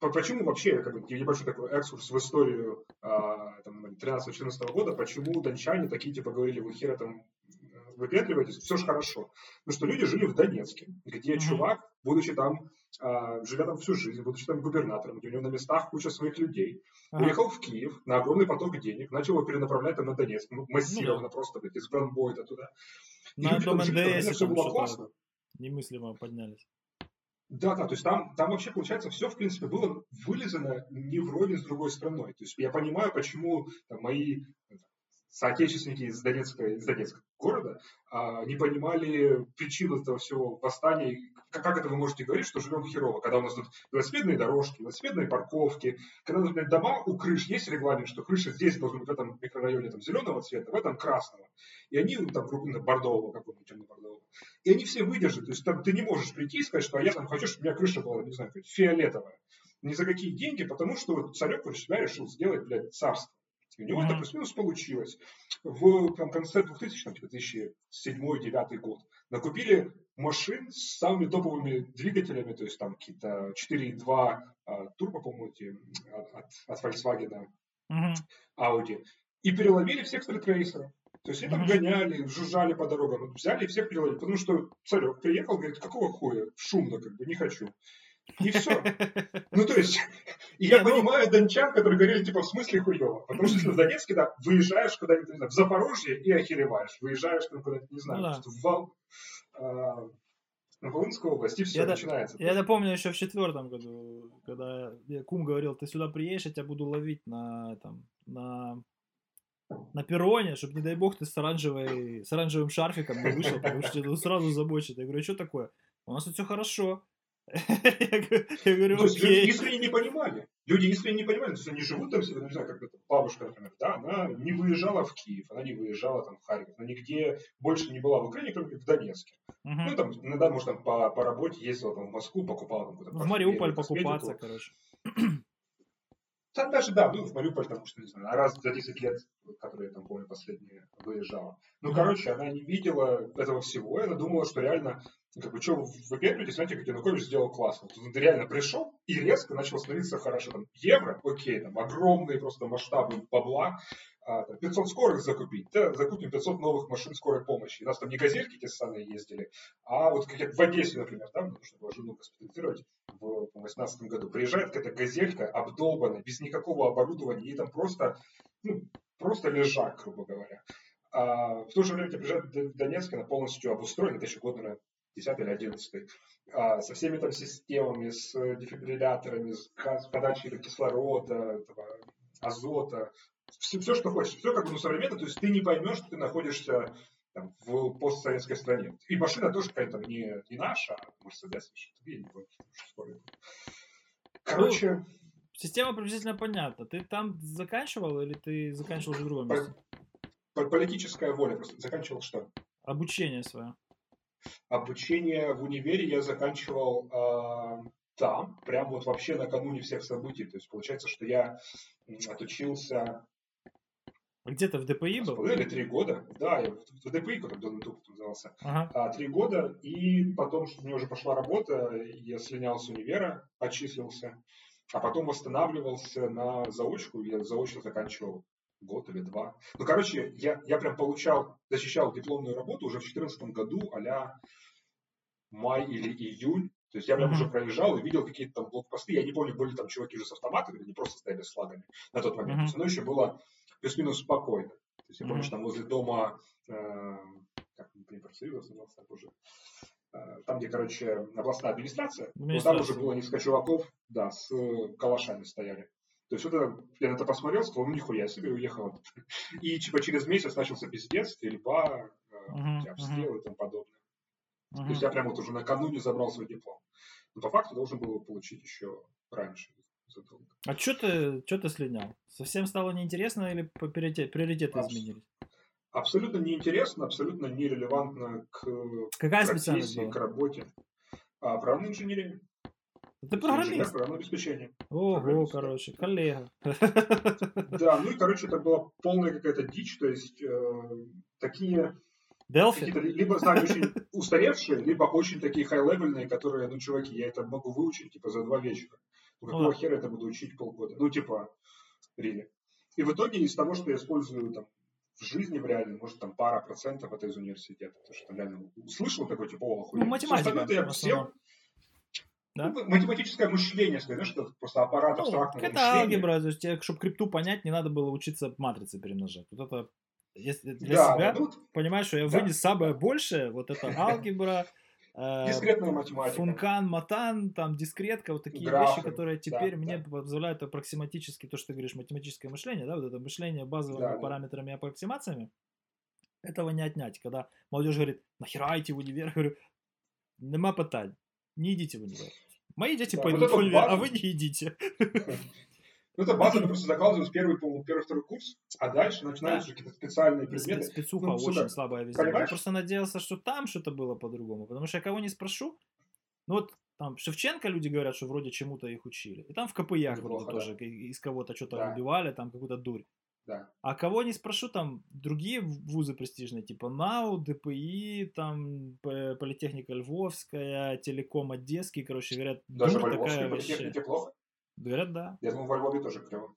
почему вообще, как бы, небольшой такой экскурс в историю а, 13-14 года, почему дончане такие, типа, говорили, вы хера там выпендриваетесь, все же хорошо. Потому что люди жили в Донецке, где mm-hmm. чувак, будучи там, э, живя там всю жизнь, будучи там губернатором, где у него на местах куча своих людей, uh-huh. уехал в Киев на огромный поток денег, начал его перенаправлять там на Донецк, ну, массированно mm-hmm. просто, блядь, из бронбойта туда. И на дом НДС все было классно. Немыслимо поднялись. Да, да, то есть там, там вообще, получается, все, в принципе, было вылезано не вровень с другой страной. То есть я понимаю, почему там, мои соотечественники из Донецка, из Донецка города а, не понимали причин этого всего восстания. Как, это вы можете говорить, что живем херово, когда у нас тут велосипедные дорожки, велосипедные парковки, когда, например, дома у крыш есть регламент, что крыша здесь должна быть в этом микрорайоне там, зеленого цвета, в этом красного. И они ну, там ну, бордового какого-нибудь темно-бордового. И они все выдержат. То есть там ты не можешь прийти и сказать, что а я там хочу, чтобы у меня крыша была, не знаю, фиолетовая. Ни за какие деньги, потому что вот царек вот себя решил сделать, блядь, царство. У него mm-hmm. это плюс-минус получилось. В там, конце 2000 2007-2009 год накупили машин с самыми топовыми двигателями, то есть там какие-то 4.2 а, турбо, по-моему, эти, от, от Volkswagen, mm-hmm. Audi, и переловили всех стритрейсеров. То есть они там гоняли, жужжали по дорогам, взяли и всех переловили, потому что царек приехал, говорит, какого хуя, шумно, как бы, не хочу. И все. [LAUGHS] Ну, то есть, я ну понимаю дончан, которые говорили, типа, в смысле хуево. Потому что в Донецке, да, выезжаешь куда-нибудь, не знаю, в Запорожье и охереваешь. Выезжаешь там куда-нибудь, не знаю, ну в Вал... На Волынской области, все я начинается. Я это помню еще в четвертом году, когда кум говорил, ты сюда приедешь, я тебя буду ловить на, там, на на перроне, чтобы, не дай бог, ты с, оранжевой, с оранжевым шарфиком не вышел, потому что тебя сразу забочит. Я говорю, а что такое? у нас тут все хорошо. Я говорю, То есть люди окей. искренне не понимали. Люди искренне не понимали, то есть они живут там себе, не знаю, как это, бабушка, например, да, она не выезжала в Киев, она не выезжала там в Харьков, она нигде больше не была в Украине, кроме в Донецке. Ну, там, иногда, может, там по, по работе ездила там, в Москву, покупала там какую-то В Мариуполь покупаться, короче. [CLEARS THROAT] Там даже, да, был в Мариуполь, потому что, не знаю, раз за 10 лет, которые я там помню, последние выезжала. Ну, короче, она не видела этого всего, и она думала, что реально, как бы, что вы выпендриваетесь, знаете, как Янукович сделал классно. Ты реально пришел и резко начал становиться хорошо. Там, евро, окей, там, огромные просто масштабы бабла, а, там, 500 скорых закупить, да, закупим 500 новых машин скорой помощи. У нас там не газельки те ссаные ездили, а вот как в Одессе, например, там нужно было жену госпитализировать в 2018 году. Приезжает какая-то газелька обдолбанная, без никакого оборудования, и там просто, ну, просто лежак, грубо говоря. А в то же время приезжает Д- Донецк, она полностью обустроена, это еще год, наверное, 10 или 11 а, со всеми там системами, с дефибрилляторами, с газ- подачей кислорода, этого, азота, все, все, что хочешь, все как бы ну, современно, то есть ты не поймешь, что ты находишься там, в постсоветской стране. И машина тоже какая-то не, не наша, а Мерседес, я не помню, что скоро. Короче, Система приблизительно понятна. Ты там заканчивал или ты заканчивал уже в другом месте? по- политическая воля просто заканчивал что? Обучение свое. Обучение в универе я заканчивал а, там, прям вот вообще накануне всех событий. То есть получается, что я отучился Где ты в ДПИ был? половиной или три года. Да, я в ДПИ, как Донатук назывался. Ага. а, три года, и потом, что у меня уже пошла работа, я слинял с универа, отчислился, а потом восстанавливался на заочку, я заочно заканчивал год или два. Ну, короче, я, я прям получал, защищал дипломную работу уже в 2014 году, а май или июнь, то есть я прям уже проезжал и видел какие-то там блокпосты. Я не помню, были там чуваки уже с автоматами, или не просто стояли с флагами на тот момент. Мгм. То оно еще было плюс-минус спокойно. То есть я помню, что там возле дома, э, как не профсоюз назывался, уже, э, там, где, короче, областная администрация, вот там уже Администрация. было несколько чуваков, да, с калашами стояли. То есть это, я на это посмотрел, сказал, ну нихуя себе, уехал. И типа через месяц начался пиздец, стрельба, э, Мгм, обстрелы и тому подобное. То есть я прям вот уже накануне забрал свой диплом. Но по факту должен был его получить еще раньше. задолго. А что ты, чё ты слинял? Совсем стало неинтересно или приоритеты Абс- изменились? Абсолютно неинтересно, абсолютно нерелевантно к Какая профессии, к работе. А, программная инженерия. Ты программист? программного обеспечения. Ого, короче, коллега. Да, ну и, короче, это была полная какая-то дичь, то есть э, такие Делфи? либо знания очень устаревшие, либо очень такие хай-левельные, которые, ну, чуваки, я это могу выучить, типа, за два вечера. Ну, Ну какого да. хера это буду учить полгода? Ну, типа, really. И в итоге из того, что я использую там в жизни в реальной, может, там пара процентов это из университета. Потому что там реально услышал такой, типа, о, охуенно. Ну, математика, Всё остальное-то я всем- Да? Ну, математическое мышление, знаешь, что это просто аппарат Ну, абстрактного это мышления. алгебра, то есть тебе, чтобы крипту понять, не надо было учиться матрицы перемножать. Вот это если для Да, себя, да, ну, понимаешь, что я да. вынес самое большее, вот это алгебра, э, дискретная математика. функан, матан, там, дискретка, вот такие Графы, вещи, которые да, теперь мне да. позволяют аппроксиматически, то, что ты говоришь, математическое мышление, да, вот это мышление базовыми Да, да. параметрами и аппроксимациями, этого не отнять. Когда молодежь говорит, нахера идти в универ, я говорю, нема питань, не идите в универ. Мои дети Да, пойдут вот в универ, а вы не идите. Ну, это база, мы просто закладываем в первый, по-моему, первый-второй курс, а дальше начинаются Да. какие-то специальные Спец- предметы. Спецуха Ну, очень слабая везде. Я понимаешь? просто надеялся, что там что-то было по-другому. Потому что я кого не спрошу, ну вот там Шевченко люди говорят, что вроде чему-то их учили. И там в КПЯ вроде да. тоже и- из кого-то что-то Да. убивали, там какую-то дурь. Да. А кого не спрошу, там другие вузы престижные, типа НАУ, ДПИ, там Политехника Львовская, Телеком Одесский, короче, говорят, Даже во Львовской вообще. политехнике плохо. Говорят, да. Я думаю, во Львове тоже клево.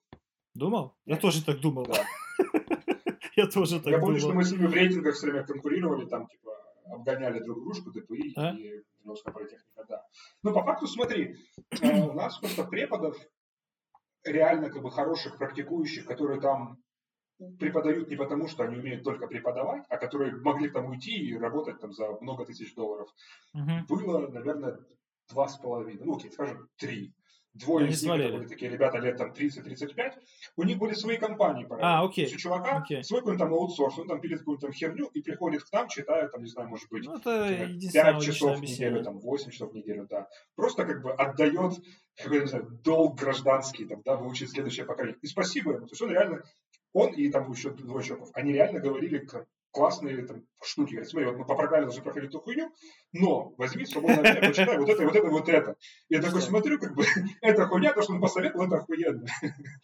Думал? Я тоже так думал. Да. [LAUGHS] Я тоже так Я помню, что думал. мы с ними в рейтингах все время конкурировали, там, типа, обгоняли друг дружку, ДПИ А? и Львовская политехника, да. Ну, по факту, смотри, э, у нас просто преподов реально как бы хороших, практикующих, которые там преподают не потому, что они умеют только преподавать, а которые могли там уйти и работать там за много тысяч долларов, Мгм. было, наверное, два с половиной, ну, окей, скажем, три. Двое из них это были такие ребята лет там 30-35, у них были свои компании. параллельно. А, То окей. есть у чувака Окей. свой какой-то там аутсорс, он там пилит какую-то там херню и приходит к нам, читает, там, не знаю, может быть, Ну, это типа, единственное 5 логичное часов в неделю, там, 8 часов в неделю, да. Просто как бы отдает какой-то, не знаю, долг гражданский, там, да, выучить следующее поколение. И спасибо ему. То есть он реально, он и там еще двое чуваков, они реально говорили классные там, штуки. Говорят, смотри, вот мы по программе должны проходить эту хуйню, но возьми свободное время, почитай вот это, вот это, вот это. Я такой смотрю, как бы, [LAUGHS] эта хуйня, то, что он посоветовал, это охуенно.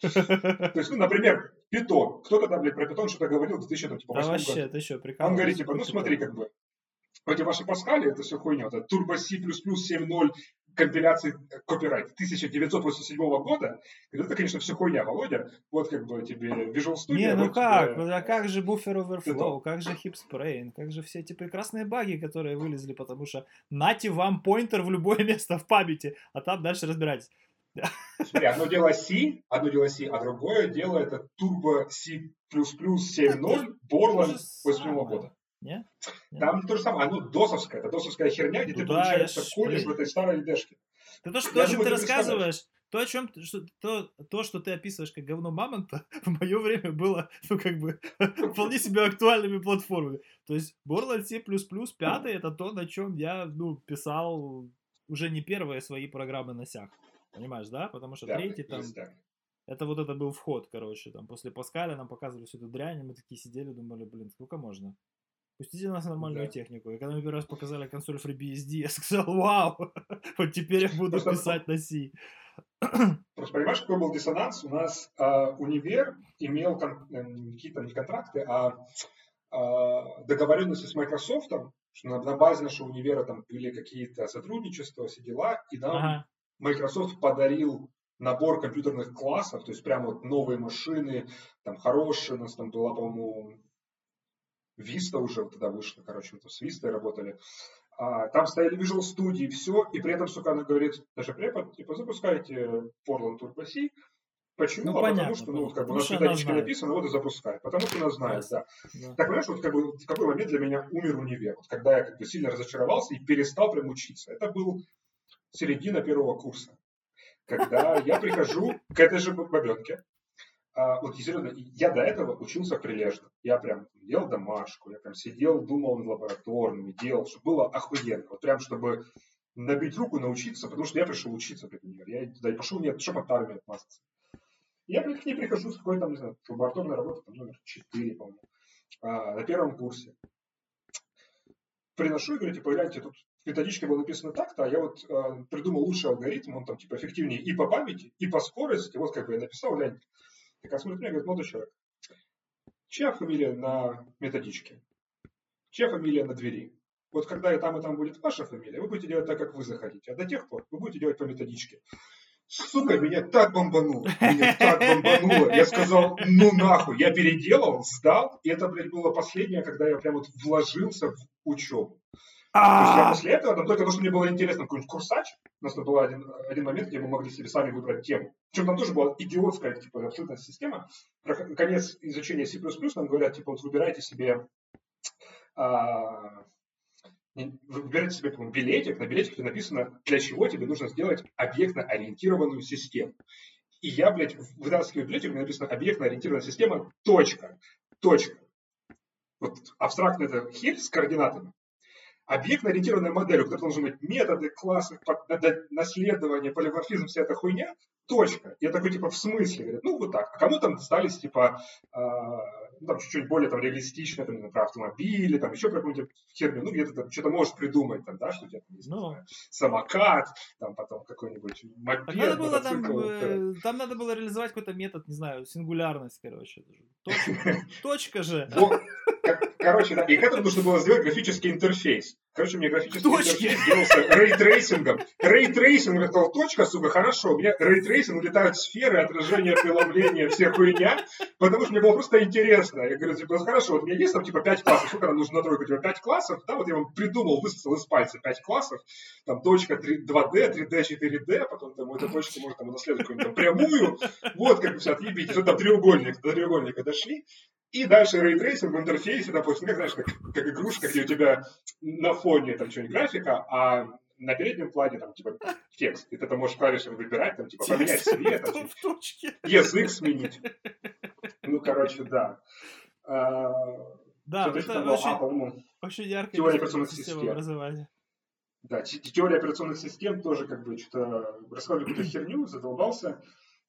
[LAUGHS] То есть, ну, например, питон. Кто-то там, блядь, про питон что-то говорил в 2008 Да году. вообще, ты что, Он говорит, типа, ну смотри, как бы, эти ваши Паскали, это все хуйня. Это Turbo C++ 7.0 компиляции э, копирайт 1987 года. Это, конечно, все хуйня, Володя. Вот как бы тебе Visual Studio. Не, ну вот как? тебе- А как же буфер Это- overflow, как же heap spraying, как же все эти прекрасные баги, которые вылезли, потому что нате вам pointer в любое [LAUGHS] место в памяти, а там дальше разбирайтесь. Смотри, одно дело [LAUGHS] C, одно дело C, а другое дело это Turbo C++ 7.0 Borland 8 самое. года. Не? Не? Там то же самое, оно досовское, это досовская херня, где Ну ты, да, получается, я колешь в этой старой идешке. Ты то, что, Я то, о чем думаю, ты ты рассказываешь, то, о чем, что, то, то, что ты описываешь как говно мамонта, [LAUGHS] в мое время было, ну, как бы, [LAUGHS] вполне себе актуальными платформами. То есть Borland C++ 5 это то, на чем я, ну, писал уже не первые свои программы на сях. Понимаешь, да? Потому что Да, третий там, так. это вот это был вход, короче, там, после Паскаля нам показывали всю эту дрянь, и мы такие сидели, думали, блин, сколько можно? Пустите нас нормальную Да. технику. И когда мне первый раз показали консоль FreeBSD, я сказал, вау, [LAUGHS] вот теперь я буду Просто- писать на C. [CLEARS THROAT] Просто понимаешь, какой был диссонанс? У нас а, универ имел кон- эм, какие-то не контракты, а, а, договоренности с Microsoft, что на, на базе нашего универа там были какие-то сотрудничества, все дела, и нам Ага. Microsoft подарил набор компьютерных классов, то есть прямо вот новые машины, там хорошие, у нас там была, по-моему, Vista уже тогда вышла, короче, мы там с Vista работали. А, там стояли Visual Studio, все, и при этом, сука, она говорит, даже препод, типа, запускайте Portland Turbo C. Почему? Ну, а понятно, потому что, ну, вот как бы у нас методичка знает. написана, вот и запускай. Потому что она знает, да. Да. Так, понимаешь, вот как бы в какой момент для меня умер универ? Вот когда я как бы сильно разочаровался и перестал прям учиться. Это был середина первого курса. Когда я прихожу к этой же бабенке, а, вот серьезно, я до этого учился прилежно. Я прям делал домашку, я прям сидел, думал над лабораторными, делал, чтобы было охуенно. Вот прям, чтобы набить руку, научиться, потому что я пришел учиться, универ. Я туда и пошел, нет, чтобы отарами отмазаться. Я, к ней прихожу с какой-то, не знаю, лабораторной работы, там, номер 4, по-моему, а, на первом курсе. Приношу и говорю, типа, гляньте, тут в методичке было написано так-то, а я вот э, придумал лучший алгоритм, он там, типа, эффективнее и по памяти, и по скорости. Вот как бы я написал, гляньте. Такая смотрит на меня, говорит, молодой человек, чья фамилия на методичке? Чья фамилия на двери? Вот когда и там, и там будет ваша фамилия, вы будете делать так, как вы захотите. А до тех пор вы будете делать по методичке. Сука, меня так бомбануло. Меня так бомбануло. Я сказал, ну нахуй. Я переделал, сдал. И это, блядь, было последнее, когда я прям вот вложился в учебу. То есть я А, после этого, там только потому, что мне было интересно, какой-нибудь курсач, у нас был один, один момент, где мы могли себе сами выбрать тему. Причем там тоже была идиотская, типа, абсолютно система. Про конец изучения C++ нам говорят, типа, вот выбирайте себе а, не- вы выбираете себе по-моему, билетик, на билетике написано, для чего тебе нужно сделать объектно-ориентированную систему. И я, блядь, вытаскиваю билетик, где написано объектно-ориентированная система, точка, точка. Вот абстрактно это херь с координатами. Объектно-ориентированная модель, у которой должны быть методы, классы, наследование, полиморфизм, вся эта хуйня, точка. Я такой, типа, в смысле? Говорят, ну, вот так. А кому там достались, типа, ну, там, чуть-чуть более там, реалистично, там, про автомобили, там, еще про какую-нибудь херню, ну, где-то там что-то можешь придумать, там, да, что у тебя там есть, Ну. самокат, там, потом какой-нибудь мопед, Так надо было там, э, э, там надо было реализовать какой-то метод, не знаю, сингулярность, короче. Точка, [LAUGHS] точка же. Короче, да, и к этому нужно было сделать графический интерфейс. Короче, мне графический Точки. интерфейс делался ray tracing ом. Ray tracing, сказал, точка, сука, хорошо. У меня ray tracing улетают сферы, отражение, преломление, вся хуйня, потому что мне было просто интересно. Я говорю, типа, хорошо, вот у меня есть там, типа, 5 классов, сколько нам нужно на тройку, типа, 5 классов, да, вот я вам придумал, высосал из пальца 5 классов, там, точка 3, 2D, 3D, 4D, потом там эта точка может там унаследовать какую-нибудь прямую, вот, как бы все, отъебитесь, вот там треугольник, до треугольника дошли, и дальше ray tracing в интерфейсе, допустим, как знаешь, как, как игрушка, где у тебя на фоне там что-нибудь графика, а на переднем плане там типа текст, и ты там можешь клавишами выбирать, там типа поменять цвет, там, в точке. язык сменить. Ну, короче, да. А, Да, это а, очень, очень яркая теория система операционных система систем. образования. Да, те- теория операционных систем тоже как бы что-то рассказывали какую-то херню, задолбался.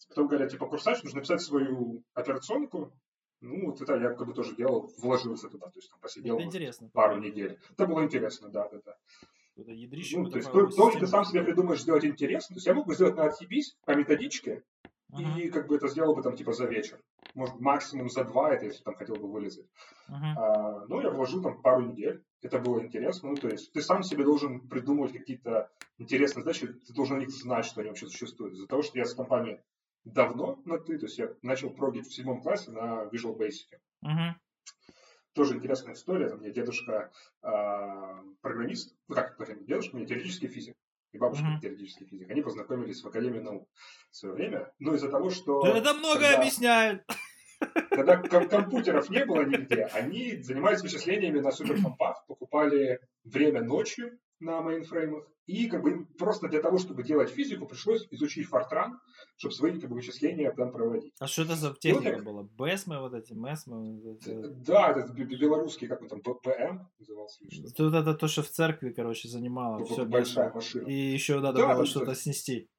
Потом говорят, типа, курсач, нужно написать свою операционку. Ну, вот это я как бы тоже делал, вложился туда, то есть там посидел Это интересно. пару недель. Это было интересно, да, да, да. Это ядрище. Ну, то есть то, то, что ты сам себе придумаешь сделать интересно, то есть я мог бы сделать на отъебись по методичке, Мгм, и как бы это сделал бы там типа за вечер. Может, максимум за два, это если там хотел бы вылезать. мгм. А, ну, я вложил там пару недель. Это было интересно. Ну, то есть ты сам себе должен придумывать какие-то интересные задачи. Ты должен о них знать, что они вообще существуют. Из-за того, что я с компами давно на ты, то есть я начал прогить в седьмом классе на Visual Basic. Тоже интересная история. Там, у меня дедушка а, программист. Ну, как? Дедушка у меня теоретический физик. И бабушка Мгм. теоретический физик. Они познакомились в Академии наук в свое время. Но из-за того, что... Да Это многое когда- объясняет. Когда ком- компьютеров не было нигде, они занимались вычислениями на суперкомпах, покупали время ночью на мейнфреймах, и как бы им просто для того, чтобы делать физику, пришлось изучить Fortran, чтобы свои как бы, вычисления там проводить. А что это за техника так- была? Бесмы вот эти, месмы? вот эти? Да, это белорусский, как он там, ПМ назывался. Тут это то, что в церкви, короче, занимало. Такая Все большая машина. И еще надо Да, было что-то снести.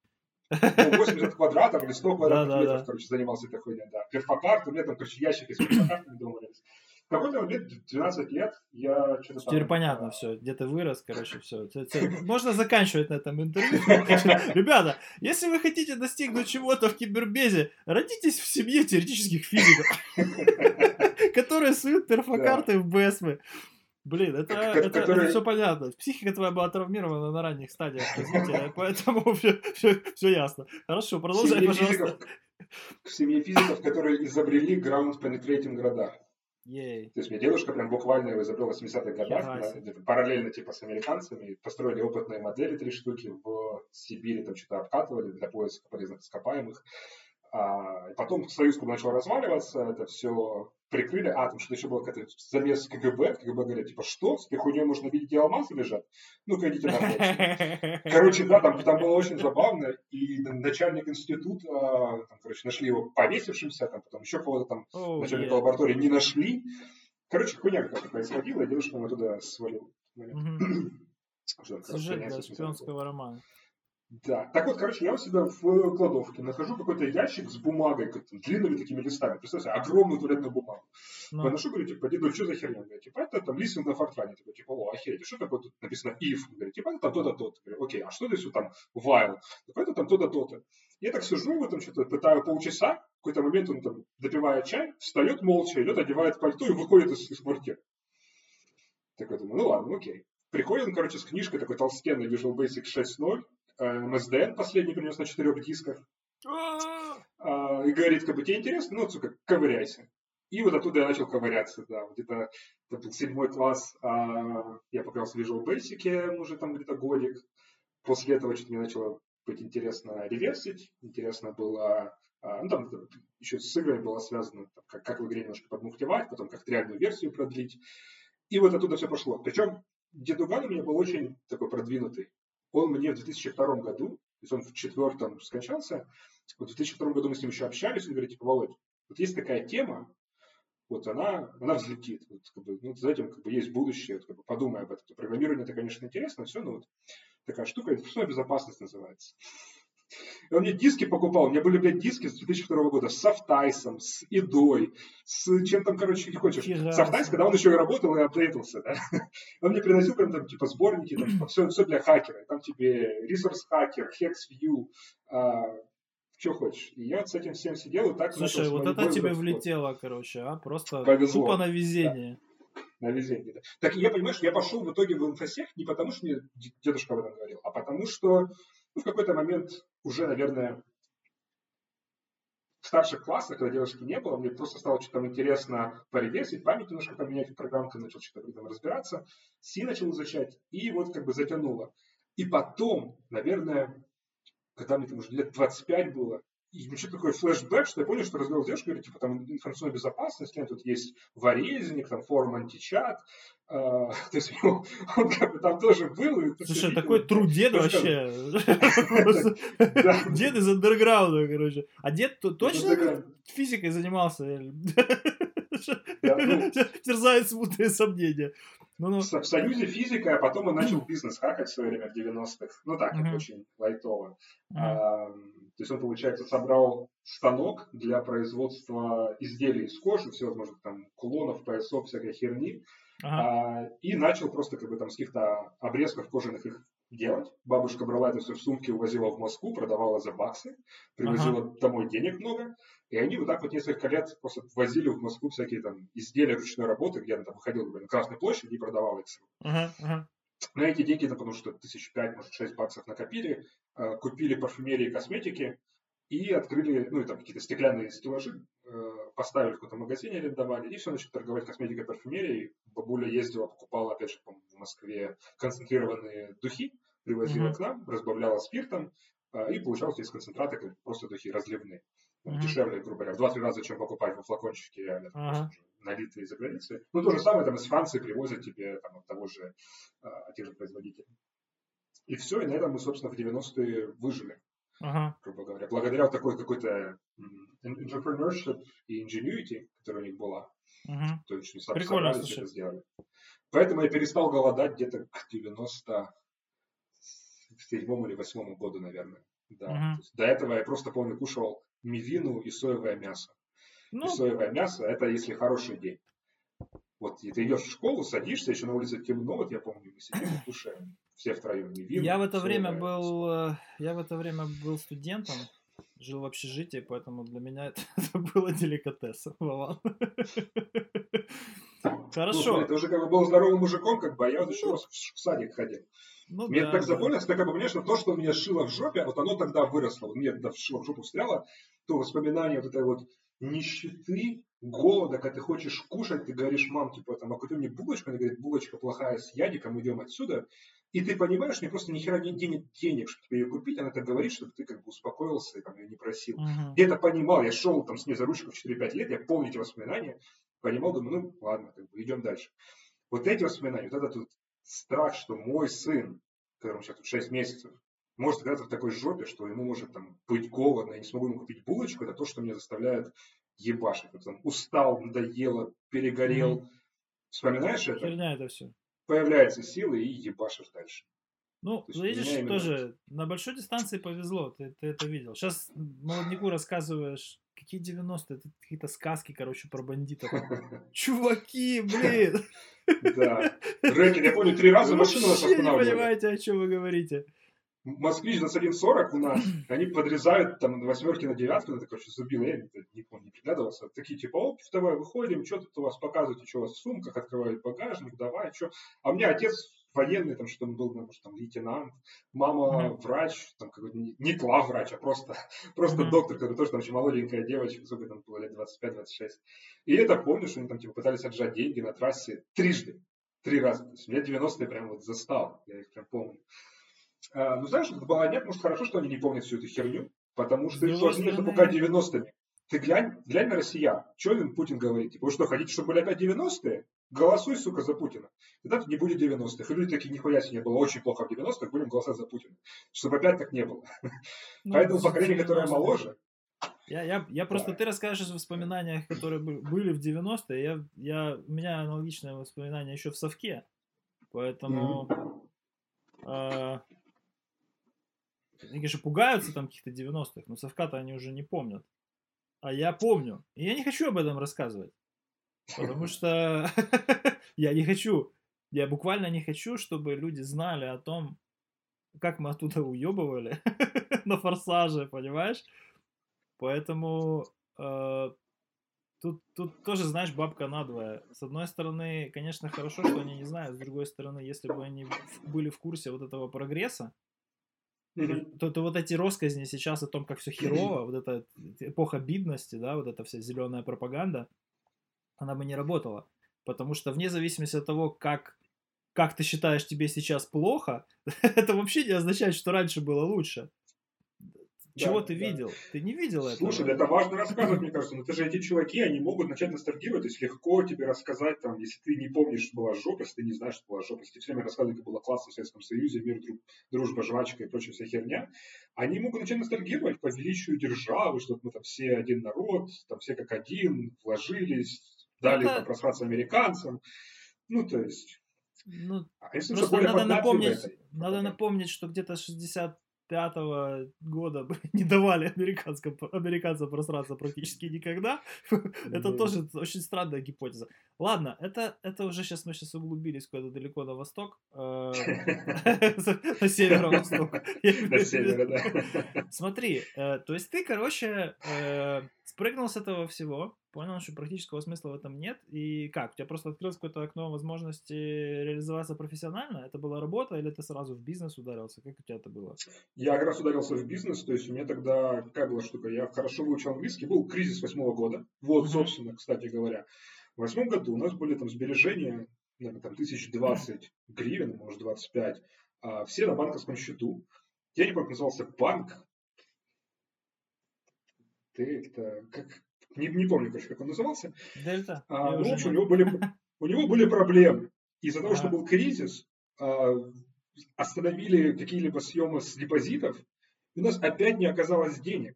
Ну, 80 квадратов или 100 квадратных [LAUGHS] Да-да-да. метров, короче, занимался хуйней, да. Перфокарт, у меня там, короче, ящики с перфокартами дома какой-то момент, 12 лет, я что-то там... Теперь понятно а, все, где ты вырос, короче, все. Можно заканчивать на этом интервью. Ребята, если вы хотите достигнуть чего-то в кибербезе, родитесь в семье теоретических физиков, которые суют перфокарты в БСМ. Блин, это, это, которые- все понятно. Психика твоя была травмирована на ранних стадиях развития, поэтому все, ясно. Хорошо, продолжай, пожалуйста. физиков, в семье физиков, которые изобрели ground penetrating радар. Ей. То есть мне дедушка прям буквально его изобрел в 80-х годах, на- параллельно типа с американцами, построили опытные модели, три штуки, в Сибири там что-то обкатывали для поиска полезных ископаемых. А, и потом Союз начал разваливаться, это все прикрыли. А, там что-то еще было какой-то замес КГБ. КГБ говорят, типа, что? С этой хуйней можно видеть, где алмазы лежат? Ну-ка, идите нахуй. [LAUGHS] Короче, да, там, там было очень забавно, и начальник института, там, короче, нашли его повесившимся, там, потом еще кого-то там, Оу, начальника е. лаборатории не нашли. Короче, хуйня какая-то происходила, и девушка ему туда свалил. Мгм. [CLEARS THROAT] Что, как Сюжет для шпионского романа. Да. Так вот, короче, я у себя в кладовке нахожу какой-то ящик с бумагой, как там, длинными такими листами. Представьте, огромную туалетную бумагу. Ну, Выношу, говорю, типа, деду, что за херня? Он говорит, типа, это там листинг на фортране. Такой, типа, о, охереть, что такое тут написано if? Он говорит, типа, это то-то, то-то. Говорю, окей, а что здесь вот там while? Такой, это там то-то, то-то. Я так сижу, в этом что-то пытаю полчаса. В какой-то момент он там, допивает чай, встает молча, идет, одевает пальто и выходит из, из квартиры. Такой думаю, ну ладно, окей. Приходит он, короче, с книжкой такой толстенный Visual Basic 6.0, э, MSDN последний принес на четырех дисках. а, и говорит, как бы тебе интересно, ну, сука, ковыряйся. И вот оттуда я начал ковыряться, да, вот где-то это был седьмой класс, а, я покрас в Visual Basic уже там где-то годик. После этого что-то мне начало быть интересно реверсить, интересно было, а, ну, там еще с играми было связано, там, как, как в игре немножко подмухтевать, потом как реальную версию продлить. И вот оттуда все пошло. Причем Дедуган у меня был очень такой продвинутый. Он мне в 2002 году, то есть он в четвертом скончался, вот в 2002 году мы с ним еще общались, он говорит, типа, Володь, вот есть такая тема, вот она, она взлетит, вот, как бы, ну, за этим как бы есть будущее, вот, как бы, подумай об этом. Программирование это, конечно, интересно, все, но вот такая штука, информационная безопасность называется. И он мне диски покупал, у меня были, блядь, диски с 2002 года с Софтайсом, с Идой, с чем там, короче, не хочешь. Софтайс, когда он еще и работал и апдейтился, да. [LAUGHS] Он мне приносил прям там, типа, сборники, там, типа, все, все для хакера. Там тебе Resource Hacker, HexView, что хочешь. И я вот с этим всем сидел и так Слушай, вот это тебе влетело, короче, а? Просто Повезло. тупо на везение. на везение. Да. Так я, понимаешь, я пошел в итоге в инфосех не потому, что мне дедушка об этом говорил, а потому что ну, в какой-то момент уже, наверное, в старших классах, когда девушки не было, мне просто стало что-то там интересно поревесить, память немножко поменять в программках, начал что-то там разбираться, Си начал изучать, и вот как бы затянуло. И потом, наверное, когда мне там уже лет 25 было, и что такое флешбэк, что я понял, что разговор с девушкой, говорит, типа, там информационная безопасность, тут есть варезник, там форум античат, а, [LAUGHS] то есть он, он как бы там тоже был. И Слушай, такой трудед вообще. [LAUGHS] Дед из андерграунда, короче. А дед точно физикой занимался? [LAUGHS] Ну. Терзает смутные сомнения. Ну, ну. В Союзе физика, а потом он начал бизнес хакать в свое время в 90-х. Ну так, uh-huh. очень лайтово. То есть он, получается, собрал станок для производства изделий из кожи, всевозможных там кулонов, поясов, всякой херни. Uh-huh. А, и начал просто как бы там с каких-то обрезков кожаных их делать. Бабушка брала это все в сумке, увозила в Москву, продавала за баксы, привозила uh-huh. домой денег много. И они вот так вот несколько лет просто возили в Москву всякие там изделия ручной работы, где он там выходил например, на Красной площади и продавал их. Uh-huh, uh-huh. На эти деньги, потому что тысяч пять, может, шесть баксов накопили, э, купили парфюмерии и косметики и открыли, ну, и там какие-то стеклянные стеллажи, э, поставили в каком-то магазине, арендовали, и все, начали торговать косметикой парфюмерией. Бабуля ездила, покупала, опять же, в Москве концентрированные духи, привозила uh-huh. к нам, разбавляла спиртом, э, и получалось из концентрата как просто духи разливные mm-hmm. дешевле, грубо говоря, в 2-3 раза, чем покупать во флакончике реально, uh-huh. Налитые из-за границы. Ну, то же самое там из Франции привозят тебе там, от того же, а, от тех же производителей. И все, и на этом мы, собственно, в 90-е выжили, uh-huh. грубо говоря. Благодаря вот такой какой-то entrepreneurship и ingenuity, которая у них была. Uh-huh. То есть, сам Прикольно, собрались это сделали. Поэтому я перестал голодать где-то к 90 седьмому или восьмому году, наверное. Да. Uh-huh. До этого я просто, помню, кушал мивину и соевое мясо. Ну, и соевое мясо – это если хороший день. Вот и ты идешь в школу, садишься, еще на улице темно, вот я помню, мы сидим [COUGHS] кушаем все втроем мивину. Я в это время был, мясо. Э, я в это время был студентом, жил в общежитии, поэтому для меня это, [LAUGHS] это было деликатесом. [LAUGHS] Хорошо. Ну, ты уже как бы был здоровым мужиком, как бы, а я вот еще ну, раз в садик ходил. Ну, мне да, так запомнилось, да. так как бы, понимаешь, то, что меня шило в жопе, вот оно тогда выросло. Мне тогда шило в жопу встряло, то воспоминание вот этой вот нищеты, голода, когда ты хочешь кушать, ты говоришь, мам, типа, там, а купи мне булочку, она говорит, булочка плохая с ядиком, идем отсюда. И ты понимаешь, мне просто ни хера нет денег, денег, чтобы тебе ее купить, она так говорит, чтобы ты как бы успокоился и там ее не просил. Uh-huh. Я это понимал, я шел там с ней за ручку в 4-5 лет, я помню эти воспоминания, понимал, думаю, ну ладно, как бы идем дальше. Вот эти воспоминания, вот этот вот страх, что мой сын, которому сейчас тут 6 месяцев, может оказаться в такой жопе, что ему может там быть голодно, я не смогу ему купить булочку, это то, что меня заставляет ебашить. Вот он устал, надоело, перегорел. Mm-hmm. Вспоминаешь это? Херня это все. Появляется сила и ебашишь дальше. Ну, есть, видишь, именно... тоже на большой дистанции повезло, ты, ты это видел. Сейчас молодняку рассказываешь, какие 90-е, это какие-то сказки, короче, про бандитов. [LAUGHS] Чуваки, блин! Да. Рэкет, я помню, три раза машину нас останавливали. не понимаете, о чем вы говорите. Москвич на 1.40 у нас, [CLEARS THROAT] они подрезают там на восьмерки на девятку, это, короче, забил, я не помню, не приглядывался. Такие типа, оп, давай выходим, что тут у вас показываете, что у вас в сумках, открывают багажник, давай, что. А у меня отец военный, там что он был, может, там лейтенант, мама mm-hmm. врач, там какой-то не, не главврач, а просто, [LAUGHS] просто mm-hmm. доктор, который тоже там очень молоденькая девочка, сколько там было лет 25-26. И это помнишь, они там типа пытались отжать деньги на трассе трижды, три раза. То есть меня 90-е прям вот застал, я их прям помню. А, ну, знаешь, это было нет, может, хорошо, что они не помнят всю эту херню, потому что их сложнее запугать 90-ми. Ты глянь, глянь на россиян. Что им Путин говорит? Типа, вы что, хотите, чтобы были опять 90-е? Голосуй, сука, за Путина. Тогда не будет 90-х. И люди такие, нихуя себе не было очень плохо в 90-х, будем голосовать за Путина. Чтобы опять так не было. Ну, Поэтому поколение, которое моложе, я, я, я просто, ты расскажешь о воспоминаниях, которые были в 90-е. Я, я, у меня аналогичное воспоминание еще в Совке. Поэтому mm-hmm. Они, конечно, пугаются там каких-то 90-х, но совка-то они уже не помнят. А я помню. И я не хочу об этом рассказывать. Потому [LAUGHS] что [LAUGHS] я не хочу. Я буквально не хочу, чтобы люди знали о том, как мы оттуда уебывали [LAUGHS] на форсаже, понимаешь? Поэтому э, тут, тут тоже, знаешь, бабка надвое. С одной стороны, конечно, хорошо, что они не знают. С другой стороны, если бы они были в курсе вот этого прогресса, то, то вот эти россказни сейчас о том, как все херово, вот эта эпоха бедности, да, вот эта вся зеленая пропаганда, она бы не работала. Потому что вне зависимости от того, как, как ты считаешь тебе сейчас плохо, [LAUGHS] это вообще не означает, что раньше было лучше. Чего да, ты да. видел? Ты не видел Слушай, этого? Слушай, это важно рассказывать, мне кажется. Но ты же эти чуваки, они могут начать ностальгировать. То есть легко тебе рассказать, там, если ты не помнишь, что была жопа, если ты не знаешь, что была жопа, если ты все время рассказывали, как было классно в Советском Союзе, мир, друг, дружба, жвачка и прочая вся херня, они могут начать ностальгировать по величию державы, что мы там все один народ, там все как один, вложились, дали это... там, просраться американцам. Ну, то есть... Ну, а если просто надо напомнить, это, надо напомнить, что где-то 60 пятого года [LAUGHS] не давали американцам, американцам просраться практически никогда. [LAUGHS] Это тоже очень странная гипотеза. Ладно, это, это уже сейчас мы сейчас углубились куда-то далеко на восток. Э, [LAUGHS] на северо-восток. Смотри, э, то есть ты, короче, э, спрыгнул с этого всего, понял, что практического смысла в этом нет, и как? У тебя просто открылось какое-то окно возможности реализоваться профессионально? Это была работа или ты сразу в бизнес ударился? Как у тебя это было? Я как раз ударился в бизнес, то есть у меня тогда какая была штука? Я хорошо выучил английский, был кризис восьмого года. Вот, собственно, кстати говоря. В восьмом году у нас были там сбережения, наверное, там тысяч двадцать гривен, может, 25, а все на банковском счету. Я не помню, назывался банк. Ты-то, как, не, не помню, короче, как он назывался. Дельта? А, ну, в общем, у не- него были, у него были проблемы. Из-за того, что был кризис, а, остановили какие-либо съемы с депозитов, и у нас опять не оказалось денег.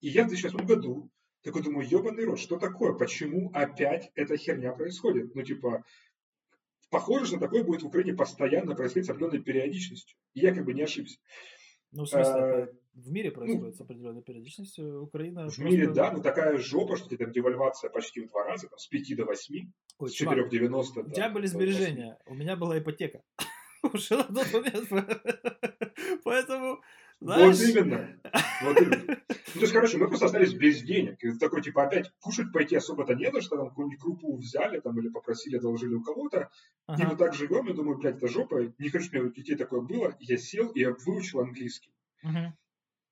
И я в 2008 году такой думаю, ебаный рот, что такое? Почему опять эта херня происходит? Ну, типа, похоже, что такое будет в Украине постоянно происходить с определенной периодичностью. И я как бы не ошибся. Ну, в смысле, это в мире происходит с определенной периодичностью. Украина В просто- мире, да, ну такая жопа, что там девальвация почти в два раза, там, с 5 до 8, Ой, с чувак, 4,90 У тебя были до 8. сбережения, у меня была ипотека. Уже на тот момент. Поэтому, Вот знаешь... именно. Вот именно. Ну, то есть, короче, мы просто остались без денег. И такой, типа, опять кушать пойти особо-то не на что, там какую-нибудь крупу взяли там или попросили, одолжили у кого-то. И Ага. вот так живем, я думаю, блядь, это жопа. Не хочу, чтобы у детей такое было. И я сел, и я выучил английский. Мгм.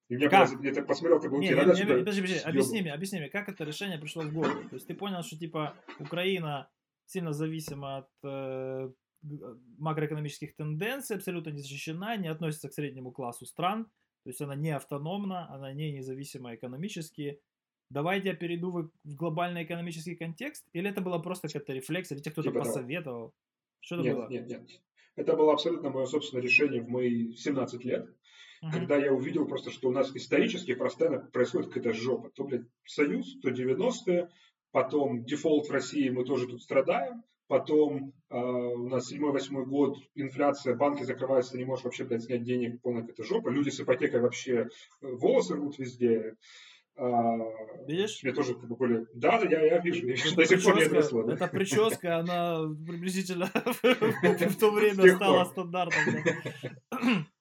И меня Как? было- я так посмотрел, как бы, Не, не, не, сюда подожди, подожди, объясни мне, объясни мне, как это решение пришло в голову? То есть ты понял, что типа Украина сильно зависима от э, г- макроэкономических тенденций, абсолютно не защищена, не относится к среднему классу стран, то есть она не автономна, она не независима экономически. Давайте я перейду в, в глобальный экономический контекст, или это была просто какая-то рефлексия, или тебе кто-то Типа посоветовал? Что это Нет, было? нет, нет. Это было абсолютно мое собственное решение в мои 17 лет. Мгм. когда я увидел просто, что у нас исторически постоянно происходит какая-то жопа. То, блядь, Союз, то 90-е, потом дефолт в России, мы тоже тут страдаем, потом э, у нас 7-8 год, инфляция, банки закрываются, не можешь вообще, блядь, снять денег, полная какая-то жопа, люди с ипотекой вообще э, волосы рвут везде. А, Видишь? Мне тоже как бы были... Да, да, я, я вижу, я вижу, до сих пор не да. эта прическа, она приблизительно [LAUGHS] в то время стала стандартом.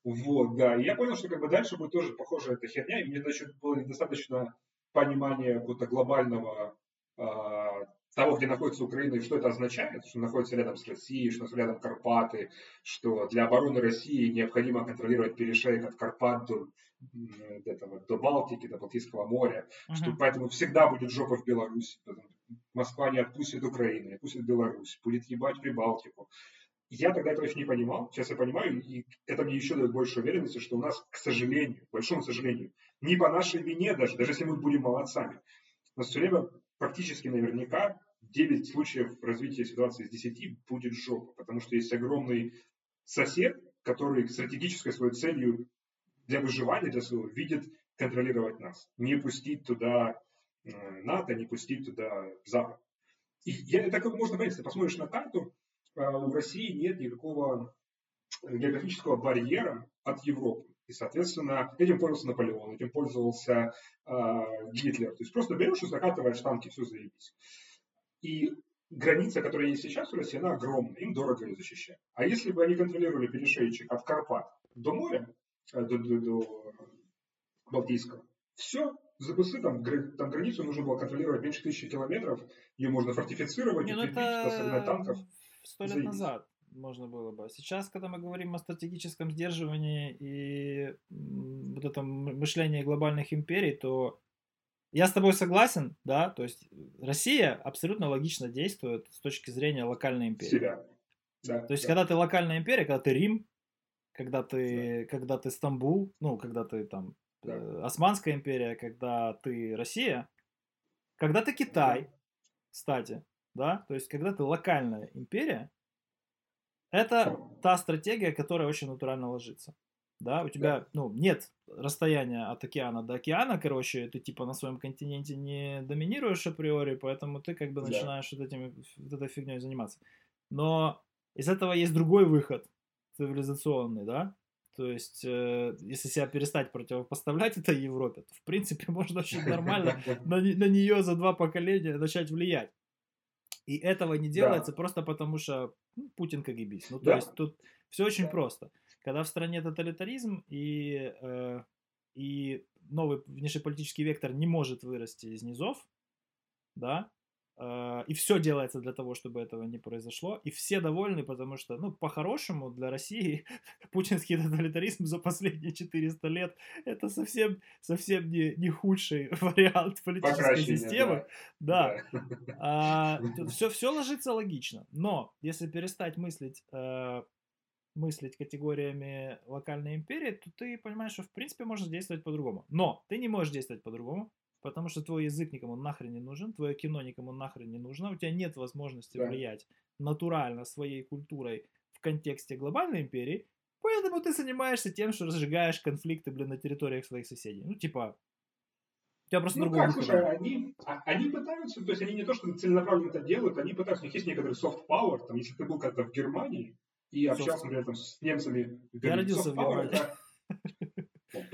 Вот, да. И я понял, что как бы дальше будет тоже похожая эта херня, и мне значит, было недостаточно понимания какого-то глобального а, того, где находится Украина и что это означает, что находится рядом с Россией, что рядом Карпаты, что для обороны России необходимо контролировать перешеек от Карпат до, м, этого, до Балтики, до Балтийского моря, что Мгм. поэтому всегда будет жопа в Беларуси. что Москва не отпустит Украину, не отпустит Беларусь, будет ебать Прибалтику. Я тогда этого еще не понимал, сейчас я понимаю, и это мне еще дает больше уверенности, что у нас, к сожалению, к большому сожалению, не по нашей вине даже, даже если мы будем молодцами, у нас все время практически наверняка 9 случаев развития ситуации из 10 будет жопа, потому что есть огромный сосед, который стратегической своей целью для выживания, для своего, видит контролировать нас, не пустить туда э, НАТО, не пустить туда Запад. И я, так как можно понять, если ты посмотришь на карту, э, у России нет никакого географического барьера от Европы. И, соответственно, этим пользовался Наполеон, этим пользовался э, Гитлер. То есть просто берешь и закатываешь танки, все заебись. И граница, которая есть сейчас в России, она огромная, им дорого ее защищать. А если бы они контролировали перешейчик от Карпат до моря, э, до, до- до Балтийского, все, ЗБС, там, там границу нужно было контролировать меньше тысячи километров, ее можно фортифицировать, Не, ну согнать танков. Сто лет назад можно было бы. Сейчас, когда мы говорим о стратегическом сдерживании и вот этом мышлении глобальных империй, то я с тобой согласен, да, то есть Россия абсолютно логично действует с точки зрения локальной империи. себя. Да, То есть, да. когда ты локальная империя, когда ты Рим, когда ты, когда ты Стамбул, ну, когда ты там Да. э, Османская империя, когда ты Россия, когда ты Китай, кстати, да, то есть когда ты локальная империя, это та стратегия, которая очень натурально ложится. Да, у тебя, ну, нет расстояния от океана до океана, короче, ты типа на своем континенте не доминируешь априори, поэтому ты как бы Да. начинаешь вот, этими, вот этой фигней заниматься. Но из этого есть другой выход, цивилизационный, да, то есть, э, если себя перестать противопоставлять этой Европе, то, в принципе, [LAUGHS] можно очень нормально [LAUGHS] на, на нее за два поколения начать влиять. И этого не делается просто потому, что ну, Путин КГБист. Ну, то Да. есть тут все очень Да. просто. Когда в стране тоталитаризм и, э, и новый внешнеполитический вектор не может вырасти из низов, да, и все делается для того, чтобы этого не произошло, и все довольны, потому что, ну, по-хорошему, для России [LAUGHS] путинский тоталитаризм за последние 400 лет это совсем, совсем не, не худший [LAUGHS] вариант политической Покращение, системы. Да, Да. все, все ложится логично. Но если перестать мыслить, э, мыслить категориями локальной империи, то ты понимаешь, что в принципе можно действовать по-другому. Но ты не можешь действовать по-другому, потому что твой язык никому нахрен не нужен, твое кино никому нахрен не нужно, у тебя нет возможности Да. влиять натурально своей культурой в контексте глобальной империи, поэтому ты занимаешься тем, что разжигаешь конфликты, блин, на территориях своих соседей. Ну, типа, у тебя просто Ну другого как, слушай, они, а- они пытаются, то есть они не то, что целенаправленно это делают, они пытаются, у них есть некоторый soft power, там, если ты был когда-то в Германии и общался, например, там, с немцами Берлине, родился в Германии. это- [LAUGHS]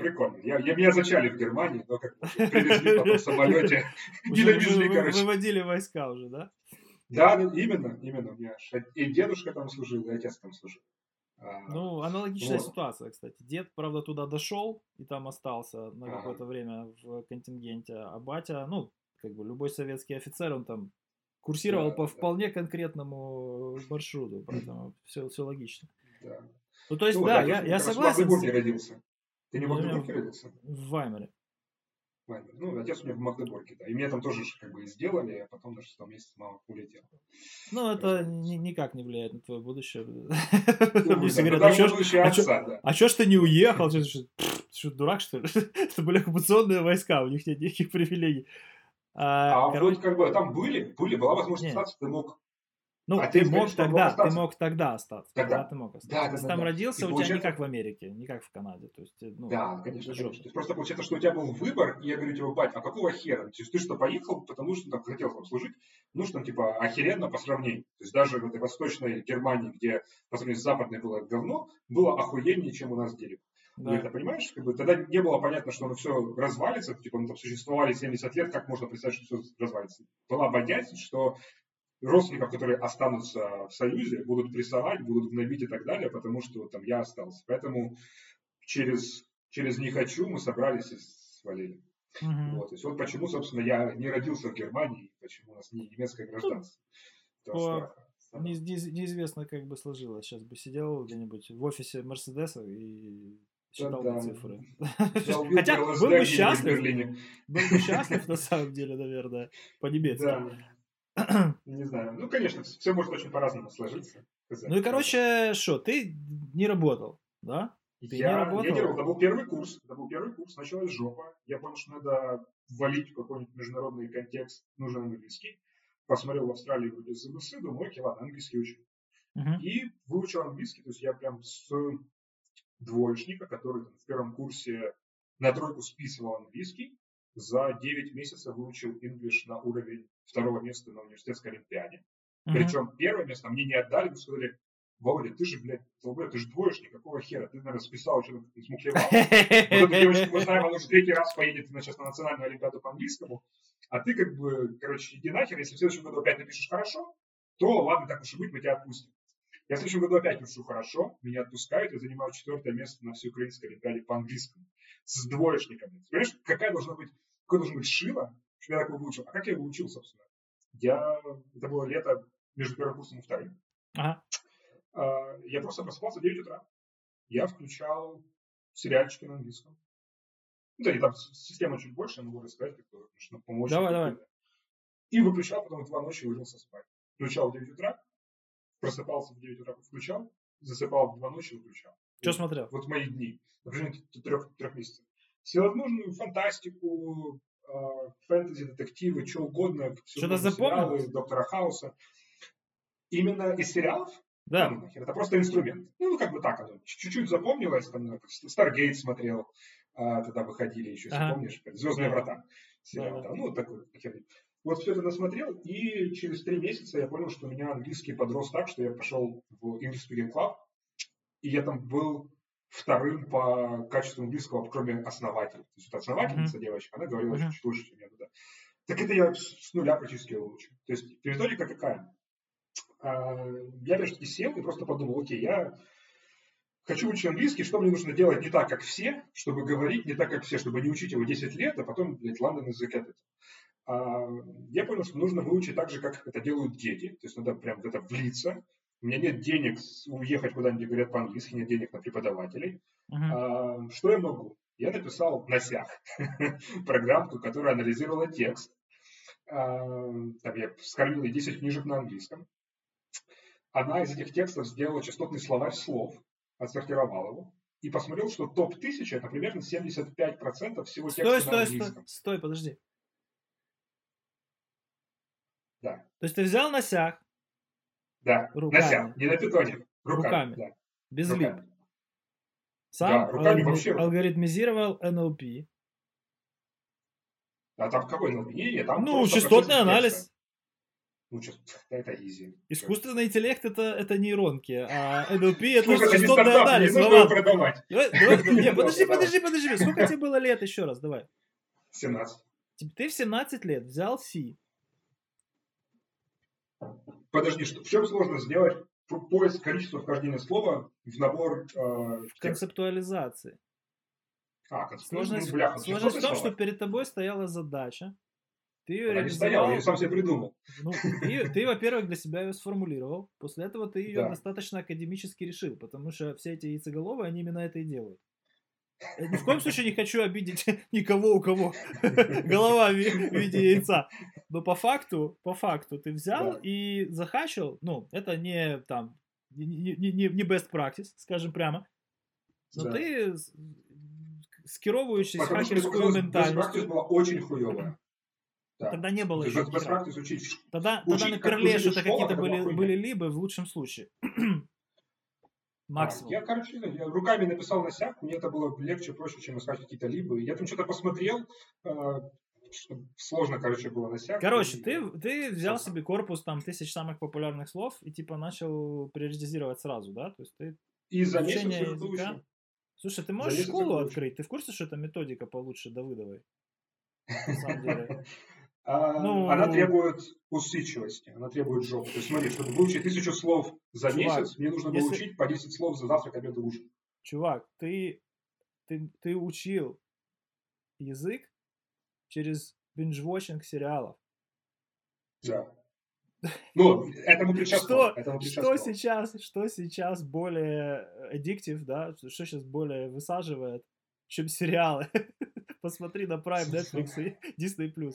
прикольно. Я, я, меня зачали в Германии, но как привезли потом в самолете, [LAUGHS] Уже довезли, короче. Выводили войска уже, да? Да, да, именно, именно. У меня и дедушка там служил, и отец там служил. А, Ну, аналогичная Вот. ситуация, кстати. Дед, правда, туда дошел и там остался на Ага. какое-то время в контингенте, а батя, ну, как бы любой советский офицер, он там курсировал Да, по да. вполне конкретному маршруту, поэтому все, все логично. да. Ну, то есть, Ну, да, я, я согласен В родился. Ты не в Магдебурге родился? в Ваймере. Ладно. Ну, отец у меня в Магдебурге, да. И меня там тоже как бы и сделали, а потом на шестом месяце мама улетела. Ну, это ни- никак не влияет на твое будущее. Ну, [LAUGHS] а даже ж- будущее а. А ж ты не уехал? Что, что, дурак, что ли? [LAUGHS] Это были оккупационные войска, у них нет никаких привилегий. А, А короче, вот как бы там были, были, была возможность остаться, ты мог. Ну, а ты ты мог тогда, ты мог тогда остаться. Тогда. Тогда ты мог остаться. Да, да, Если да, там да. родился, И у тебя получается- не как в Америке, не как в Канаде. То есть, ну, Да, конечно, это конечно. То есть просто получается, что у тебя был выбор, и я говорю тебе, бать, а какого хера? То есть ты что, поехал, потому что там хотел там служить, ну что, типа, охеренно по сравнению. То есть даже в этой восточной Германии, где по сравнению с западной было говно, было охуеннее, чем у нас где Да. Говорит, а понимаешь, как бы тогда не было понятно, что оно все развалится, типа мы там существовали 70 лет, как можно представить, что все развалится. Была боязнь, что родственников, которые останутся в Союзе, будут прессовать, будут гнобить и так далее, потому что там я остался. Поэтому через, через «не хочу» мы собрались и свалили. Мгм. Вот. То есть вот почему, собственно, я не родился в Германии, почему у нас не немецкое гражданство. Потому по- что- Не- не- неизвестно, как бы сложилось. Сейчас бы сидел где-нибудь в офисе Мерседеса и считал бы Да-да. цифры. [LAUGHS] Хотя был бы счастлив, был бы счастлив на самом деле, наверное, по-немецки. [CLEARS THROAT] Не знаю. Ну, конечно, все может очень по-разному сложиться. Ну и, короче, что, ты не работал, да? ты не я, работал? я не работал. Это был первый курс. Это был первый курс. Началась жопа. Я понял, что надо ввалить в какой-нибудь международный контекст. Нужен английский. Посмотрел в Австралии вроде ЗБС, думаю, окей, ладно, английский учу. Мгм. И выучил английский. То есть я прям с двоечника, который там в первом курсе на тройку списывал английский, за 9 месяцев выучил English на уровень второго места на университетской олимпиаде. Мгм. Причем первое место мне не отдали, мне сказали, Володя, ты же, блядь, долбоеб, ты же двоечник, какого хера? Ты, наверное, списал, что ты смухлевал. Вот эту девочку мы знаем, она уже третий раз поедет на, сейчас на национальную олимпиаду по английскому, а ты как бы, короче, иди нахер, если в следующем году опять напишешь хорошо, то ладно, так уж и быть, мы тебя отпустим. Я в следующем году опять пишу хорошо, меня отпускают, я занимаю четвертое место на всеукраинской олимпиаде по английскому с двоечниками. Понимаешь, какая должна быть, какой должен быть шило, что я такого выучил? А как я его учил, собственно? Я, это было лето между первым курсом и вторым. Ага. А, Я просто просыпался в 9 утра. Я включал сериальчики на английском. Ну, да, и там система чуть больше, я могу рассказать, как чтобы помочь. Давай, давай. И выключал, потом в 2 ночи ложился спать. Включал в 9 утра, просыпался в 9 утра, включал, засыпал в 2 ночи, выключал. Что смотрел? Вот мои дни. На протяжении трех, трех месяцев. всевозможную фантастику, фэнтези, детективы, что угодно. Что-то запомнил? Доктора Хауса. Именно из сериалов? Да. Нахер, это просто инструмент. Ну, как бы так оно. Чуть-чуть запомнилось. Там, Старгейт смотрел, а, тогда выходили еще, если Ага. помнишь. Звездные врата. Сериал, Да, да. Ну, вот такой. Вот все это насмотрел, и через три месяца я понял, что у меня английский подрос так, что я пошел в English Speaking Club, и я там был вторым по качеству английского, кроме основателя. То есть вот основательница девочка, она говорила Мгм. чуть лучше, чем я туда. Так это я с нуля практически его учу. То есть методика какая? А, Я опять-таки сел и просто подумал, окей, я хочу учить английский, что мне нужно делать не так, как все, чтобы говорить не так, как все, чтобы не учить его 10 лет, а потом, блядь, Лондон язык этот. А, Я понял, что нужно выучить так же, как это делают дети, то есть надо прям в это влиться. У меня нет денег уехать куда-нибудь, говорят по-английски, нет денег на преподавателей. А, Что я могу? Я написал на сях [LAUGHS] программку, которая анализировала текст. А, Там я скормил ей 10 книжек на английском. Она из этих текстов сделала частотный словарь слов, отсортировала его и посмотрел, что топ-1000 это примерно 75% всего Стой, текста на стой, английском. стой, стой, подожди. Да. То есть ты взял носяк Да, Руками. на сях, не на питоне. Руками. Руками. Да, без лип. руками. Сам Да, руками алгори- вообще. алгоритмизировал NLP. А там какой NLP? Там Ну, частотный анализ. Ну, [LAUGHS] это изи. Искусственный интеллект это, это нейронки, а [LAUGHS] NLP это Слушай, это не частотный не анализ. нужно Вован. его продавать. Давай, давай, давай. Не, [LAUGHS] подожди, подожди, подожди. Сколько тебе было лет еще раз? Давай. 17. Типа, Ты в 17 лет взял C. Подожди, что, в чем сложно сделать по- поиск количества вхождения слова в набор э, в концептуализации. А, концепт- Сложность, ну, бляха, сложность в том, что словарь. перед тобой стояла задача. Ты ее Она не стояла, я реализовал. ее сам себе придумал. Ну, ты, ты, во-первых, для себя ее сформулировал. После этого ты ее Да. достаточно академически решил, потому что все эти яйцеголовые, они именно это и делают. Ни в коем случае не хочу обидеть [LAUGHS] никого, у кого [LAUGHS] голова в ви- в виде яйца. Но по факту, по факту ты взял Да. и захачил, ну, это не там, не, не, не- best practice, скажем прямо, но Да. ты, с- что мне хакерскую показалось, best practice была очень хуевая. Да. тогда не было еще best practice учить Тогда, тогда Учить, на перле учили в что-то какие-то были, были либо в лучшем случае. [CLEARS THROAT] Максимум. Я, короче, я руками написал на сяк, мне это было легче, проще, чем искать какие-то либо. Я там что-то посмотрел, э, что сложно, короче, было на сяк. Короче, И- ты, ты взял себе корпус там тысяч самых популярных слов и типа начал приоритизировать сразу, да? То есть ты И за месяц языка. Слушай, ты можешь школу открыть? Ты в курсе, что это методика получше Давыдовой? На самом деле. [LAUGHS] А, Ну- Она требует усидчивости, она требует жопы. То есть смотри, чтобы выучить тысячу слов за Чувак, месяц, мне нужно было если- учить по 10 слов за завтрак, обед и ужин. Чувак, ты, ты, ты учил язык через бинж-вотчинг сериалов. Да. [LAUGHS] Ну, этому предшествовало. Что, этому что предшествовало. сейчас, что сейчас более аддиктив, да, что сейчас более высаживает, чем сериалы. [LAUGHS] Посмотри на Prime, [LAUGHS] Netflix и Disney+.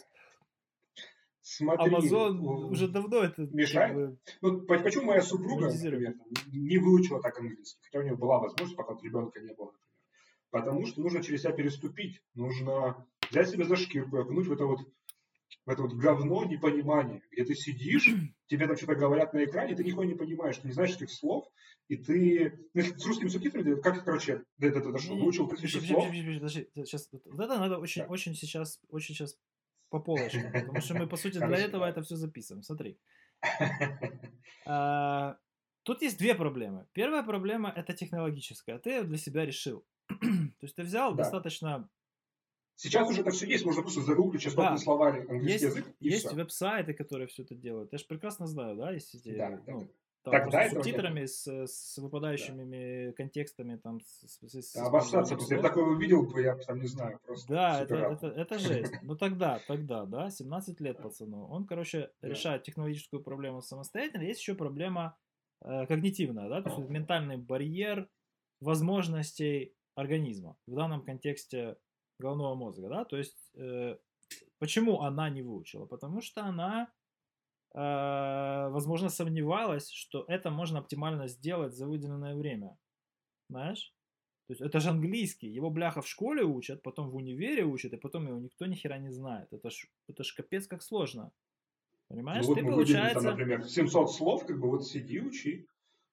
Смотри, Amazon у- уже давно это как мешает? бы, Ну, по- почему моя супруга, например, не выучила так английский, хотя у нее была возможность, пока вот ребенка не было, например. Потому что нужно через себя переступить, нужно взять себя за шкирку и окунуть в это вот в это вот говно непонимание, где ты сидишь, [CLEARS THROAT] тебе там что-то говорят на экране, ты нихуя не понимаешь, ты не знаешь этих слов, и ты ну, с русскими субтитрами, как, короче, до этого дошло, выучил тысячу слов, подожди, сейчас, вот это надо очень, Да. очень сейчас, очень сейчас по полочкам, потому что мы, по сути, для этого это все записываем. Смотри. А, Тут есть две проблемы. Первая проблема это технологическая. Ты для себя решил. [CLEARS THROAT] То есть ты взял Да. достаточно Сейчас уже это все есть, можно просто загуглить частотный Да. словарь английский есть, язык, и есть веб-сайты, которые все это делают. Я же прекрасно знаю, да, эти, Да, да, ну, да. Тогда с субтитрами, с, с выпадающими контекстами, там, с, с- с- Да, Обоссаться, после слов. такого увидел бы, я там не знаю, просто Да, это, это, это жесть. Ну тогда, тогда, да, 17 лет пацану. Он, короче, Да. решает технологическую проблему самостоятельно. Есть еще проблема э, когнитивная, да, то есть ментальный барьер возможностей организма. В данном контексте головного мозга, да, то есть э, почему она не выучила? Потому что она, возможно, сомневалась, что это можно оптимально сделать за выделенное время. Знаешь? То есть это же английский, его бляха в школе учат, потом в универе учат, и потом его никто ни хера не знает. Это ж, это ж капец как сложно. Понимаешь? Ну, вот Ты, мы выделили получается... там, например, 700 слов, как бы вот сиди, учи.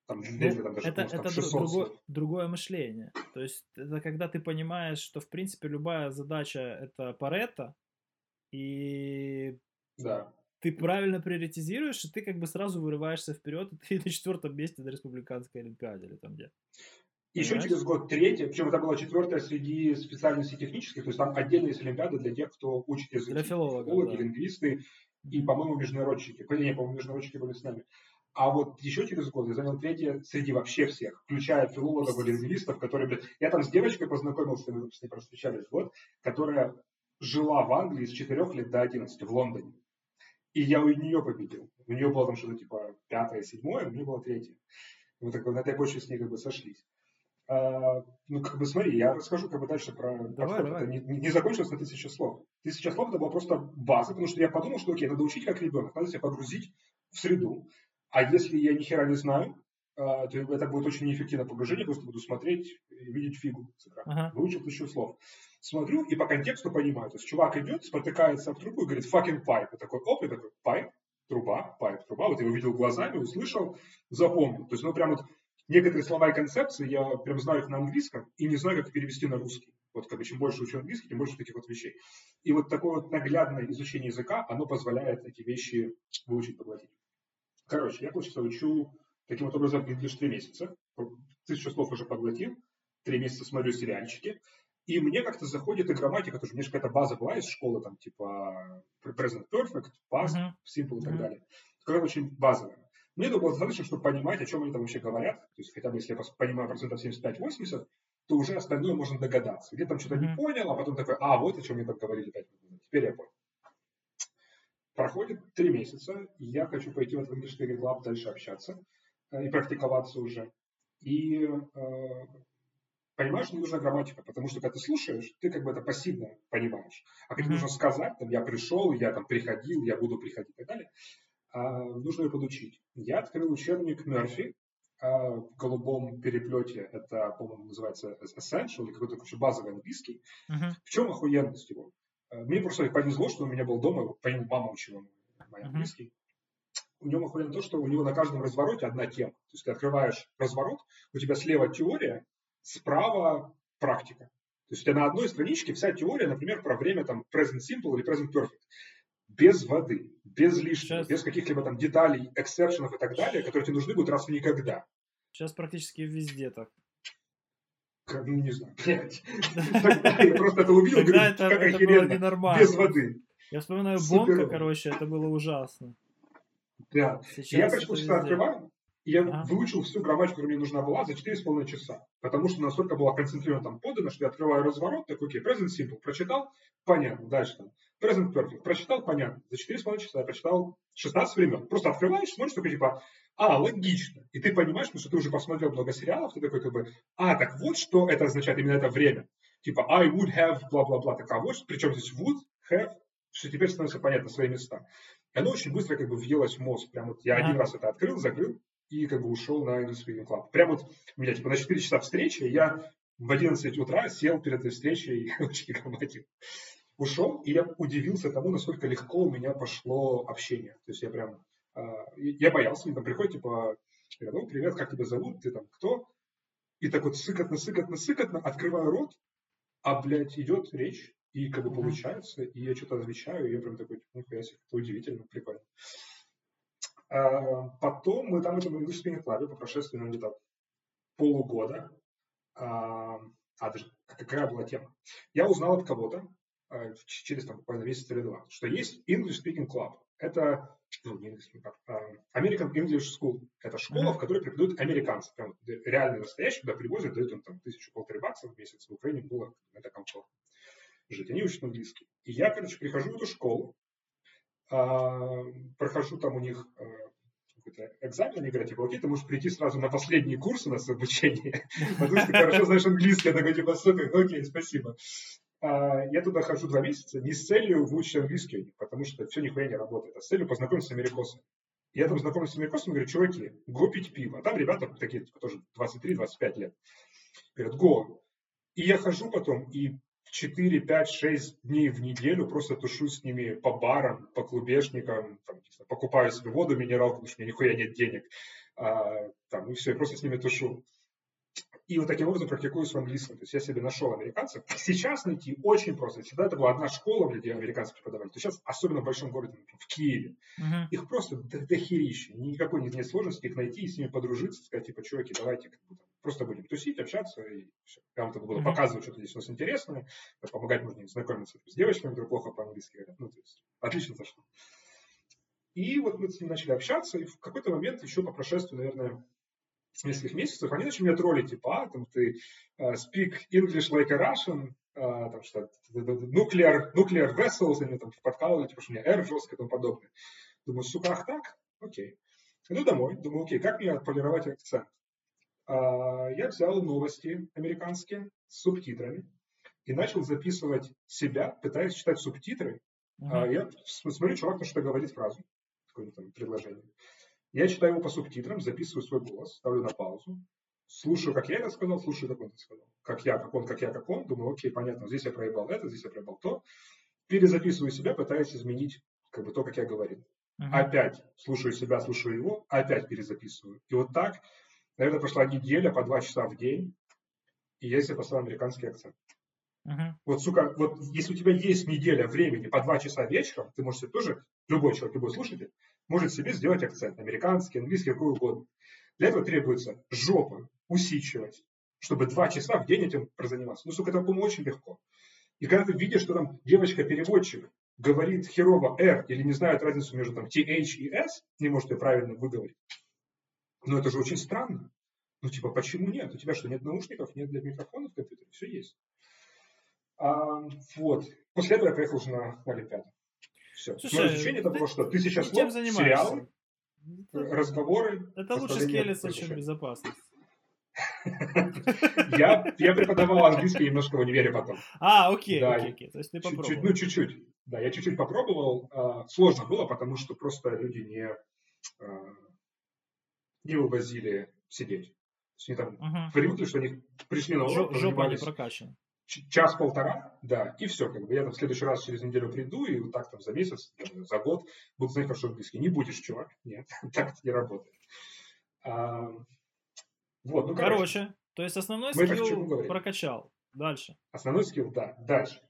Там, Ну, если там даже это может, там это 600 другое, другое мышление. То есть это когда ты понимаешь, что в принципе любая задача это Паретто, и Да. Ты правильно приоритизируешь, и ты как бы сразу вырываешься вперед, и ты [LAUGHS] на четвертом месте на республиканской олимпиаде или там где. Еще Понимаешь? через год третья, причем это была четвертая среди специальностей технических, то есть там отдельно есть олимпиада для тех, кто учит языки. Для филологов, Филологи, да. лингвисты и, по-моему, международчики. Не, по-моему, международчики были с нами. А вот еще через год я занял третье среди вообще всех, включая филологов и лингвистов, которые, блядь, я там с девочкой познакомился, мы с ней просто встречались год, которая жила в Англии с 4 лет до 11 в Лондоне. И я у нее победил. У нее было там что-то типа пятое, седьмое, у меня было третье. Мы так на этой почве с ней как бы сошлись. А, ну, как бы смотри, я расскажу как бы дальше про Давай, давай. Это не, не- закончилось на тысячу слов. Тысяча слов это была просто база, потому что я подумал, что окей, надо учить как ребенок, надо себя погрузить в среду. А если я ни хера не знаю, а, то это будет очень неэффективное погружение, просто буду смотреть и видеть фигу с экрана. Ага. Выучил тысячу слов. Смотрю и по контексту понимаю. То есть чувак идет, спотыкается об трубу и говорит fucking pipe. Я такой, оп, я такой, pipe, труба, pipe, труба. Вот я увидел глазами, услышал, запомнил. То есть, ну, прям вот некоторые слова и концепции, я прям знаю их на английском и не знаю, как перевести на русский. Вот как бы чем больше учу английский, тем больше таких вот вещей. И вот такое вот наглядное изучение языка, оно позволяет эти вещи выучить, поглотить. Короче, я, получается, учу таким вот образом English три месяца. Тысячу слов уже поглотил. Три месяца смотрю сериальчики. И мне как-то заходит и грамматика тоже. Мне же какая-то база была из школы, там, типа present perfect, past, Мгм. simple и так далее. Такая очень базовая. Мне этого было достаточно, чтобы понимать, о чем они там вообще говорят. То есть хотя бы если я понимаю процентов 75-80, то уже остальное можно догадаться. Где там что-то не Мгм. понял, а потом такой, а, вот о чем мне там говорили 5 минут назад. Теперь я понял. Проходит три месяца, и я хочу пойти в этот English Club дальше общаться э, и практиковаться уже. И э, понимаешь, не нужна грамматика, потому что когда ты слушаешь, ты как бы это пассивно понимаешь. А когда нужно сказать, там, я пришел, я там приходил, я буду приходить и так далее, а, нужно ее подучить. Я открыл учебник Мерфи а, в голубом переплете, это, по-моему, называется Essential, или какой-то короче, базовый английский. Мгм. В чем охуенность его? Э, Мне просто повезло, что у меня был дома, по нему мама учила мой английский. У него охуенно то, что у него на каждом развороте одна тема. То есть ты открываешь разворот, у тебя слева теория, справа практика. То есть у тебя на одной страничке вся теория, например, про время там present simple или present perfect. Без воды, без лишнего, Сейчас. без каких-либо там деталей, эксепшенов и так далее, которые тебе нужны будут раз в никогда. Сейчас практически везде так. Как, Ну, не знаю, блядь. Тогда я просто это Тогда говорю, как охеренно. Без воды. Я вспоминаю. Бонка, короче, это было ужасно. Да. Я, полчаса везде. открываю, и я Ага. выучил всю грамматику, которая мне нужна была, за 4,5 часа. Потому что настолько была концентрирована там подано, что я открываю разворот, такой, окей, present simple, прочитал, понятно, дальше там, present perfect, прочитал, понятно. За 4,5 часа я прочитал 16 времен. Просто открываешь, смотришь, такой, типа, а, логично. И ты понимаешь, потому что ты уже посмотрел много сериалов, ты такой, как бы, а, так вот, что это означает именно это время. Типа, I would have, бла-бла-бла. Так, а вот, причем здесь would, have, что теперь становится понятно свои места. И оно очень быстро как бы въелось в мозг. Прям вот я Ага. один раз это открыл, закрыл и как бы ушел на English Speaking Club. Прям вот у меня типа на 4 часа встречи, я в 11 утра сел перед этой встречей и учил грамматику. Ушел, и я удивился тому, насколько легко у меня пошло общение. То есть я прям, а, я боялся, мне там приходит, типа, говорят, ну, привет, как тебя зовут, ты там кто? И так вот сыкотно, сыкотно, сыкотно, открываю рот, а, блядь, идет речь, и как бы получается, и я что-то отвечаю, и я прям такой, нихуя себе, это удивительно, прикольно. А, Потом мы там в этом English Speaking Club по прошествии ну, где-то полугода, а, а даже какая была тема, я узнал от кого-то а, через там буквально месяц или два, что есть English Speaking Club. Это ну, не English Speaking Club, American English School. Это школа, Мгм. в которой преподают американцы. Прям реально настоящие, куда привозят, дают им там тысячу-полторы баксов в месяц. В Украине было это комфортно жить. Они учат английский. И я, короче, прихожу в эту школу, прохожу там у них а, какой-то экзамен, они говорят, типа, окей, ты можешь прийти сразу на последние курсы у нас обучения, [LAUGHS] потому что ты хорошо знаешь английский. Я такой, типа, супер, окей, спасибо. А, Я туда хожу два месяца не с целью выучить английский потому что все нихуя не работает, а с целью познакомиться с америкосами. Я там знакомлюсь с америкосами, говорю, чуваки, го пить пиво. А там ребята такие, типа, тоже 23-25 лет. Говорят, го, И я хожу потом и 4, 5, 6 дней в неделю просто тушу с ними по барам, по клубешникам, там, покупаю себе воду, минералку, потому что у меня нихуя нет денег. А, там, и все, я просто с ними тушу. И вот таким образом практикуюсь в английском. То есть я себе нашел американцев. Сейчас найти очень просто. Всегда это была одна школа, где американцы преподавали. То сейчас, особенно в большом городе, например, в Киеве, uh-huh. их просто дохерища. Никакой нет, нет сложности их найти и с ними подружиться, сказать, типа, чуваки, давайте как бы, просто будем тусить, общаться, и все. Вам тогда буду uh-huh. показывать, что здесь у нас интересное, помогать можно им знакомиться с девочками, которые плохо по-английски говорят. Ну, то есть, отлично зашло. И вот мы с ним начали общаться, и в какой-то момент, еще по прошествию, наверное, нескольких месяцев, они начали меня троллить, типа, а, там ты uh, speak English like a Russian, uh, там что, nuclear, nuclear vessels, они там подкалывали, типа, что у меня R жестко и тому подобное. Думаю, сука, ах так? Окей. Иду домой, думаю, окей, как мне отполировать акцент? Uh, я взял новости американские с субтитрами и начал записывать себя, пытаясь читать субтитры. Uh-huh. Uh, я смотрю, чувак, что говорит фразу, какое-то там предложение. Я читаю его по субтитрам, записываю свой голос, ставлю на паузу, слушаю, как я это сказал, слушаю, как он это сказал. Как я, как он, как я, как он. Думаю, окей, понятно, здесь я проебал это, здесь я проебал то. Перезаписываю себя, пытаясь изменить как бы то, как я говорил. Uh-huh. Опять слушаю себя, слушаю его, опять перезаписываю. И вот так, наверное, прошла неделя по два часа в день, и я себе поставил американский акцент. Uh-huh. Вот, сука, вот если у тебя есть неделя времени по два часа вечером, ты можешь себе тоже, любой человек, любой слушатель, может себе сделать акцент, американский, английский, какой угодно. Для этого требуется жопа усичивать, чтобы два часа в день этим прозаниматься. Ну, сука, это, по-моему, очень легко. И когда ты видишь, что там девочка-переводчик говорит херово R или не знает разницу между там TH и S, не может ее правильно выговорить, ну это же очень странно. Ну, типа, почему нет? У тебя что, нет наушников, нет для микрофона в компьютере? Все есть. А, вот. После этого я поехал уже на, на Олимпиаду. Все. Слушай, Мое ощущение это было, что тысяча слов, сериалы, разговоры. Это лучше скелется, чем безопасность. [LAUGHS] Я, я преподавал английский немножко в универе потом. А, окей, да, окей, окей. То есть ты попробовал. Чуть, ну, чуть-чуть. Да, я чуть-чуть попробовал. А, сложно было, потому что просто люди не, а, не вывозили сидеть. То есть они там uh-huh. привыкли, что они пришли на урок, Жопа не прокачана час-полтора, да, и все, как бы я там в следующий раз через неделю приду, и вот так там за месяц, за год буду знать хорошо английский. Не будешь, чувак, нет, [LAUGHS] так это не работает. А, вот, ну, короче, короче, то есть основной скилл прокачал. Дальше. Основной скилл, да, дальше.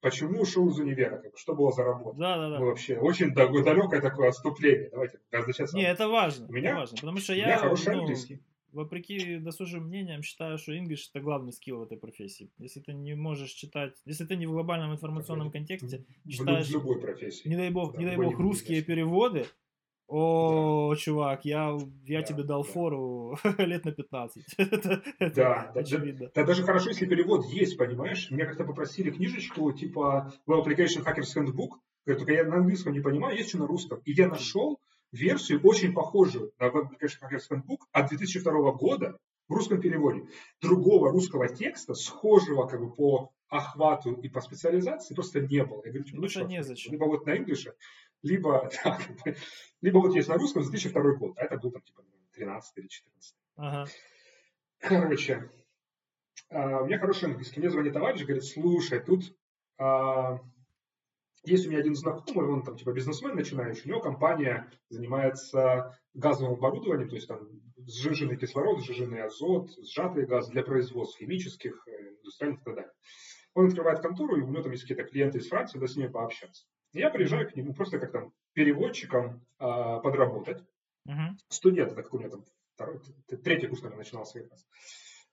Почему ушел из универа? Как, что было за работа? Да, да, да. Мы вообще очень далекое такое отступление. Давайте начать. Не, это важно. У меня, это важно, потому что я, я хороший ну, английский вопреки досужим мнениям, считаю, что English это главный скилл в этой профессии. Если ты не можешь читать, если ты не в глобальном информационном контексте, читаешь... В любой профессии. Не дай бог, да, не дай бог, русские переводы, о, да. чувак, я, я да, тебе дал да. фору [LAUGHS] лет на 15. [LAUGHS] это, да, очевидно. Да, да, даже хорошо, если перевод есть, понимаешь? Меня как-то попросили книжечку типа Web Application Hackers Handbook, только я на английском не понимаю, есть что на русском. И я нашел версию, очень похожую на Web Application Hackers Handbook от 2002 года в русском переводе. Другого русского текста, схожего как бы по охвату и по специализации просто не было. Я говорю, типа, ну, что, незачем. либо вот на English, либо, [LAUGHS] да, либо вот есть на русском 2002 год, а это был там типа 13 или 14. Ага. Короче, а, у меня хороший английский. Мне звонит товарищ, говорит, слушай, тут а, есть у меня один знакомый, он там типа бизнесмен начинающий, у него компания занимается газовым оборудованием, то есть там сжиженный кислород, сжиженный азот, сжатый газ для производства химических, э, индустриальных и так далее. Он открывает контору, и у него там есть какие-то клиенты из Франции, надо с ними пообщаться. И я приезжаю к нему просто как там переводчиком а, подработать. Uh-huh. Студент, это как у меня там второй, третий курс, наверное, начинался как раз.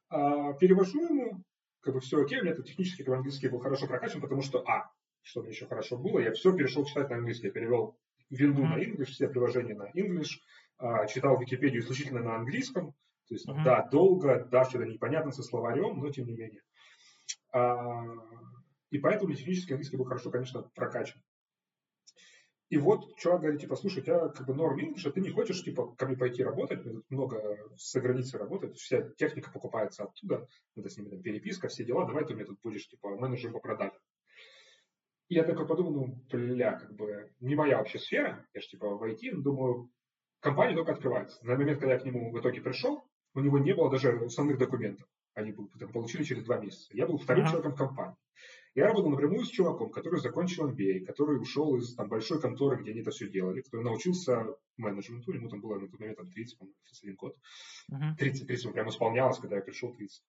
А, перевожу ему, как бы все окей, у меня это технически как английский был хорошо прокачан, потому что, а, чтобы еще хорошо было, я все перешел читать на английский. Я перевел винду mm-hmm. на English, все приложения на English, а, читал Википедию исключительно на английском. То есть, mm-hmm. да, долго, да, что-то непонятно со словарем, но тем не менее. А, и поэтому технический английский был хорошо, конечно, прокачан. И вот чувак говорит, типа, слушай, у тебя как бы норм English, а ты не хочешь, типа, ко мне пойти работать, много с границы работает, вся техника покупается оттуда, надо с ними там переписка, все дела, давай ты мне тут будешь, типа, менеджером по продажам. И я такой подумал, ну, бля, как бы не моя вообще сфера, я же типа в IT, но думаю, компания только открывается. На момент, когда я к нему в итоге пришел, у него не было даже основных документов. они получили через два месяца. Я был вторым Ага. человеком в компании. Я работал напрямую с чуваком, который закончил MBA, который ушел из там, большой конторы, где они это все делали, который научился менеджменту, ему там было на тот момент там, 30, по-моему, 31 год. Мгм. 30, 30 ему прям исполнялось, когда я пришел 30.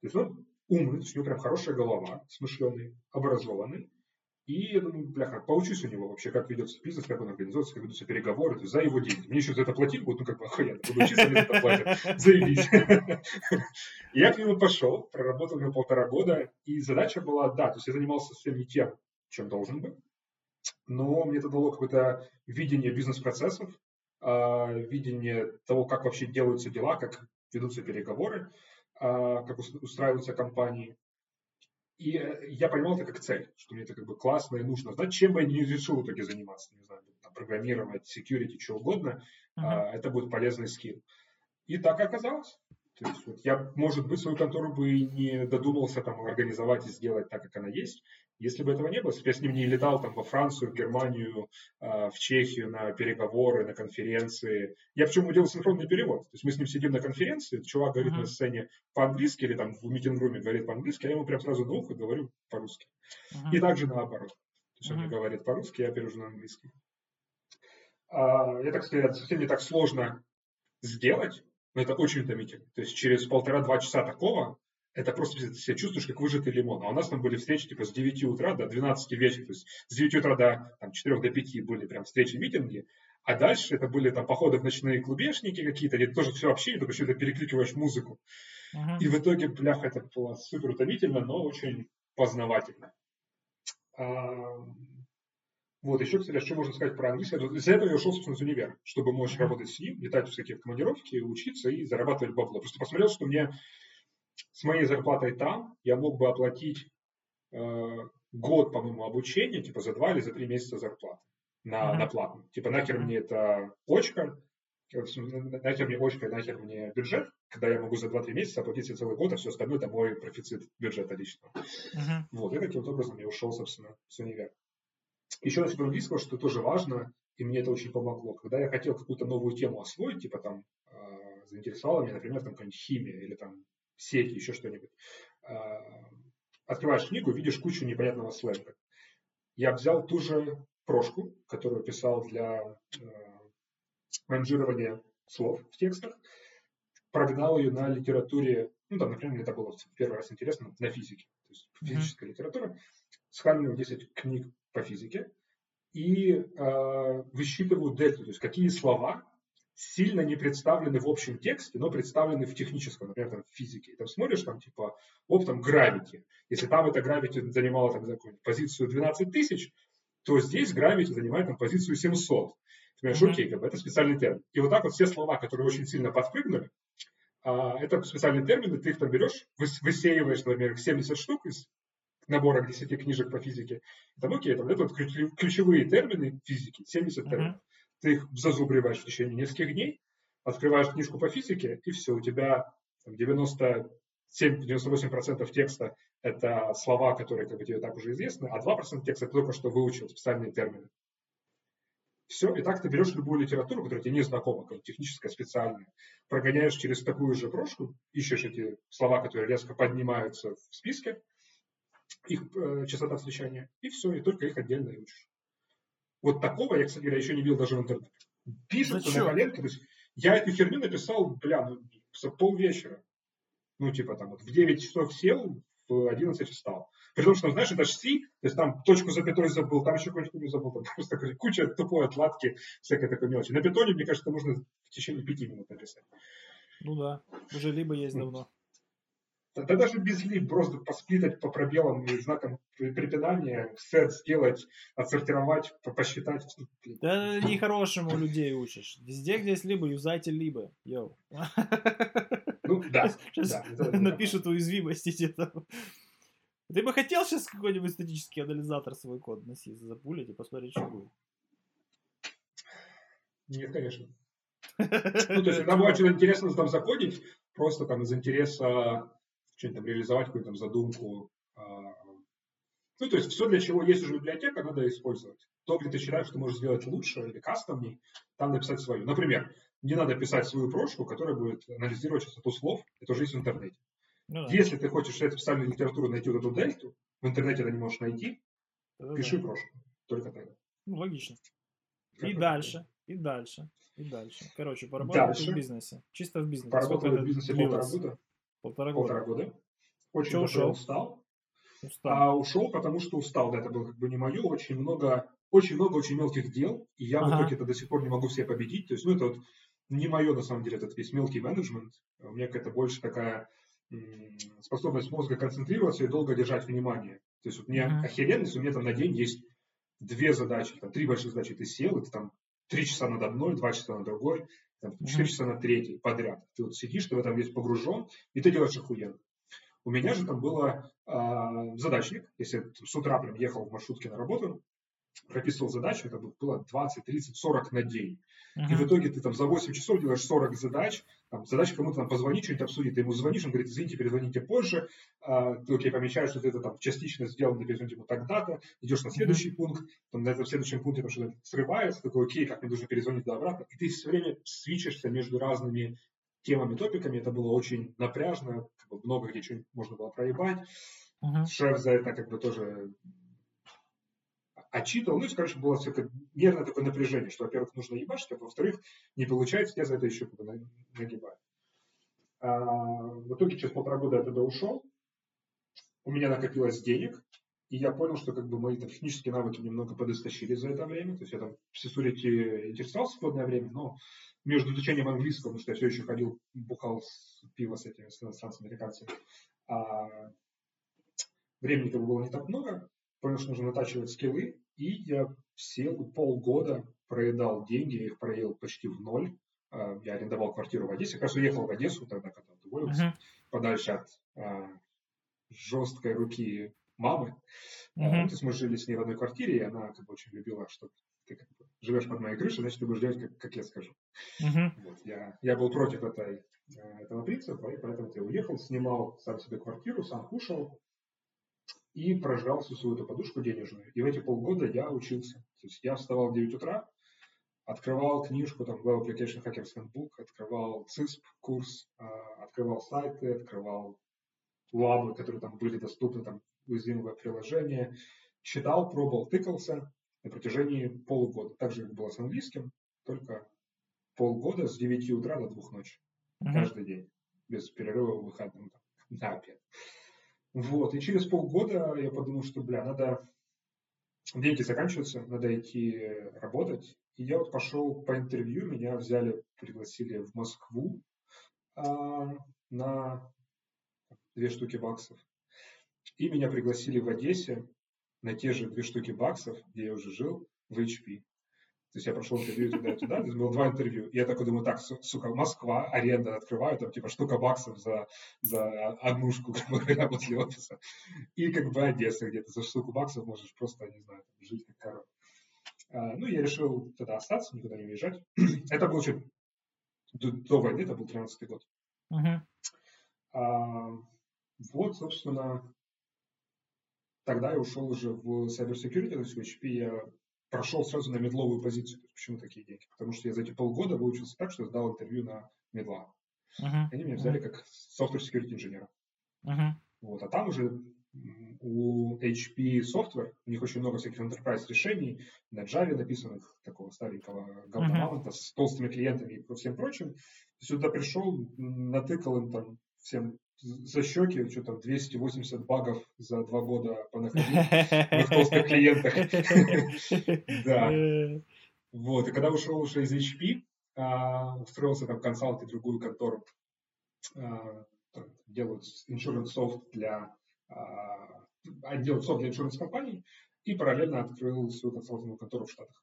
То есть он умный, то есть у него прям хорошая голова, смышленый, образованный. И я думаю, бляха, поучусь у него вообще, как ведется бизнес, как он организуется, как ведутся переговоры, то есть за его деньги. Мне еще за это платить будут, ну как бы охуенно, буду учиться, мне это платят. Заебись. И [LAUGHS] я к нему пошел, проработал у него полтора года, и задача была, да, то есть я занимался совсем не тем, чем должен быть, но мне это дало какое-то видение бизнес-процессов, а, видение того, как вообще делаются дела, как ведутся переговоры, а, как ус- устраиваются компании. И э, я понимал это как цель, что мне это как бы классно и нужно знать, чем бы я не решил в итоге заниматься, не знаю, там, программировать, security, что угодно, Мгм. а, это будет полезный скилл. И так и оказалось. То есть вот я, может быть, свою контору бы и не додумался там организовать и сделать так, как она есть, если бы этого не было, если бы я с ним не летал там во Францию, в Германию, а, в Чехию на переговоры, на конференции. Я почему делал синхронный перевод. То есть мы с ним сидим на конференции, чувак говорит Мгм. на сцене по-английски или там в митинг-руме говорит по-английски, а я ему прям сразу на ухо говорю по-русски. Мгм. И также наоборот. То есть он мне говорит по-русски, я перевожу на английский. А, я так сказать, совсем не так сложно сделать, но это очень утомительно. То есть через полтора-два часа такого это просто ты себя чувствуешь, как выжатый лимон. А у нас там были встречи типа с 9 утра до 12 вечера. То есть с 9 утра до там, 4 до 5 были прям встречи, митинги. А дальше это были там походы в ночные клубешники какие-то, где тоже все общение, только еще ты перекликиваешь музыку. Мгм. И в итоге, бляха, это было супер утомительно, но очень познавательно. А, Вот, еще, кстати, что можно сказать про английский. Из-за этого я ушел, собственно, из универа, чтобы мочь работать с ним, летать в всякие командировки, учиться и зарабатывать бабло. Просто посмотрел, что мне с моей зарплатой там я мог бы оплатить э, год, по-моему, обучения, типа за два или за три месяца зарплаты на, Мгм. на платном. Типа нахер мне это очка, э, нахер мне очка, нахер мне бюджет, когда я могу за 2-3 месяца оплатить себе целый год, а все остальное это мой профицит бюджета личного. Мгм. Вот, и таким вот образом я ушел, собственно, с универа. Еще насчет английского, что тоже важно, и мне это очень помогло. Когда я хотел какую-то новую тему освоить, типа там э, заинтересовала меня, например, там какая-нибудь химия или там сети, еще что-нибудь. Э, открываешь книгу, видишь кучу непонятного сленга. Я взял ту же прошку, которую писал для э, ранжирования слов в текстах, прогнал ее на литературе, ну там, например, мне это было в первый раз интересно, на физике, то есть физическая литература, сканирую 10 книг по физике и э, высчитываю дельту, то есть какие слова сильно не представлены в общем тексте, но представлены в техническом, например, там, в физике. И там смотришь, там, типа, оп, там, гравити. Если там эта гравити занимала там, позицию 12 тысяч, то здесь гравити занимает там, позицию 700. Ты понимаешь, окей, как бы, это специальный термин. И вот так вот все слова, которые очень сильно подпрыгнули, а, это специальные термины, ты их там берешь, выс- высеиваешь, например, 70 штук из набора 10 книжек по физике. Там, окей, там, это вот ключ- ключевые термины физики, 70 Мгм. терминов. Ты их зазубриваешь в течение нескольких дней, открываешь книжку по физике, и все, у тебя там, 97-98% текста – это слова, которые как бы, тебе так уже известны, а 2% текста ты только что выучил специальные термины. Все, и так ты берешь любую литературу, которая тебе не знакома, какая техническая, специальная, прогоняешь через такую же брошку, ищешь эти слова, которые резко поднимаются в списке, их э, частота встречания, и все, и только их отдельно учишь. Вот такого я, кстати говоря, еще не видел даже в интернете. Пишется на коленке, то есть я эту херню написал, бля, ну, за полвечера. Ну, типа там вот в 9 часов сел, в 11 встал. При том, что, знаешь, это же C, то есть там точку запятой забыл, там еще какую-нибудь хуйню забыл, там [LAUGHS] просто куча тупой отладки, всякой такой мелочи. На питоне, мне кажется, можно в течение пяти минут написать. Ну да, уже либо есть Ну, давно. Да, да даже без лип, просто посплитать по пробелам и знаком препинания, сет сделать, отсортировать, по- посчитать. Да нехорошему людей учишь. Везде, где есть либо, юзайте либо. Йоу. Ну, да. Сейчас да, это- это напишут уязвимости где-то. Ты бы хотел сейчас какой-нибудь статический анализатор свой код носить, запулить и посмотреть, что будет? Нет, конечно. Ну, то есть, бывает что-то интересно там закодить, просто там из интереса что-нибудь там реализовать, какую-то там задумку. Ну, то есть, все, для чего есть уже библиотека, надо использовать. То, где ты считаешь, что можешь сделать лучше или кастомней, там написать свою. Например, не надо писать свою прошку, которая будет анализировать частоту слов, это уже есть в интернете. Ну, да. Если ты хочешь читать специальную литературу, найти вот эту дельту, в интернете это не можешь найти, Да-да-да. пиши брошку. Только тогда. Ну, логично. И Как-то дальше, и дальше, и дальше. Короче, поработал в бизнесе. Чисто в бизнесе. Поработал в бизнесе полтора года. Полтора Полтора года. года. Очень ушел? устал. Устал. А ушел, потому что устал. Да, это было как бы не мое. Очень много, очень много очень мелких дел. И я в Ага. итоге это до сих пор не могу все победить. То есть, ну, это вот не мое, на самом деле, этот весь мелкий менеджмент. У меня какая-то больше такая м, способность мозга концентрироваться и долго держать внимание. То есть, вот у меня Мгм. охеренность, у меня там на день есть две задачи, там, три больших задачи. Ты сел, и ты там три часа над одной, два часа над другой, там, четыре Мгм. часа на третьей подряд. Ты вот сидишь, ты в этом весь погружен, и ты делаешь охуенно. У меня же там было а, задачник, если я с утра прям ехал в маршрутке на работу, прописывал задачу, это было 20, 30, 40 на день. И в итоге ты там за 8 часов делаешь 40 задач, там, задача кому-то там позвонить, что-нибудь обсудить, ты ему звонишь, он говорит, извините, перезвоните позже, а, ты окей, помечаешь, что ты это там частично сделал, ты перезвонить ему тогда-то, идешь на следующий пункт, там, на этом следующем пункте там что-то срывается, такой, окей, как мне нужно перезвонить туда обратно, и ты все время свичишься между разными темами, топиками, это было очень напряжно, как бы много где что можно было проебать, Мгм. шеф за это как бы тоже отчитывал. Ну, и, короче, было все как нервное такое напряжение, что, во-первых, нужно ебашить, а во-вторых, не получается, я за это еще как бы на- нагибаю. А, в итоге через полтора года я туда ушел, у меня накопилось денег, и я понял, что как бы мои там, технические навыки немного подостащили за это время. То есть я там security интересовался в свободное время, но между изучением английского, потому что я все еще ходил, бухал с- пиво с этими с американцами, а времени как бы было не так много, понял, что нужно натачивать скиллы, и я сел полгода, проедал деньги, я их проел почти в ноль. А, Я арендовал квартиру в Одессе, как раз уехал в Одессу тогда, когда уволился, Мгм. подальше от а, жесткой руки мамы. Ну, то есть мы жили с ней в одной квартире, и она как бы очень любила, что ты как бы живешь под моей крышей, значит, ты будешь делать, как, как я скажу. Мгм. Вот, я, я был против этой, э, этого принципа, и поэтому я уехал, снимал сам себе квартиру, сам кушал и прожрал всю свою эту подушку денежную. И в эти полгода я учился. То есть я вставал в 9 утра, открывал книжку, там, Web Application Hackers Handbook, открывал CISP курс, а, открывал сайты, открывал лабы, которые там были доступны, там, уязвимые приложения, читал, пробовал, тыкался на протяжении полугода. Так же, как было с английским, только полгода с 9 утра до 2 ночи. Мгм. Каждый день. Без перерыва в выходным. Там, на обед. Вот. И через полгода я подумал, что, бля, надо... Деньги заканчиваются, надо идти работать. И я вот пошел по интервью, меня взяли, пригласили в Москву а, на две штуки баксов. И меня пригласили в Одессе на те же две штуки баксов, где я уже жил, в HP. То есть я прошел интервью туда и туда, то есть было два интервью. И я такой думаю, так, су- сука, Москва, аренда открываю, там типа штука баксов за, за однушку, [LAUGHS] грубо говоря, возле офиса. И как бы Одесса где-то за штуку баксов можешь просто, не знаю, там, жить как король. А, ну, я решил тогда остаться, никуда не уезжать. [CLEARS THROAT] Это было еще до, до войны, это был 13 год. Мгм. А, вот, собственно, тогда я ушел уже в cyber security, то есть в HP я прошел сразу на медловую позицию. Почему такие деньги? Потому что я за эти полгода выучился так, что сдал интервью на медла. И они меня взяли как software security инженера. Мгм. Вот. А там уже у HP Software, у них очень много всяких enterprise решений на Java написанных, такого старенького говномамонта с толстыми клиентами и всем прочим. Сюда пришел, натыкал им там всем за щеки, что там 280 багов за два года понаходил в их [LAUGHS] толстых клиентах. [LAUGHS] Да. Э, Вот, и когда ушел уже из HP, а, устроился там консалт и другую контору, а, делают insurance софт для, а, делают софт для insurance компаний, и параллельно открыл свою консалтинговую контору в Штатах.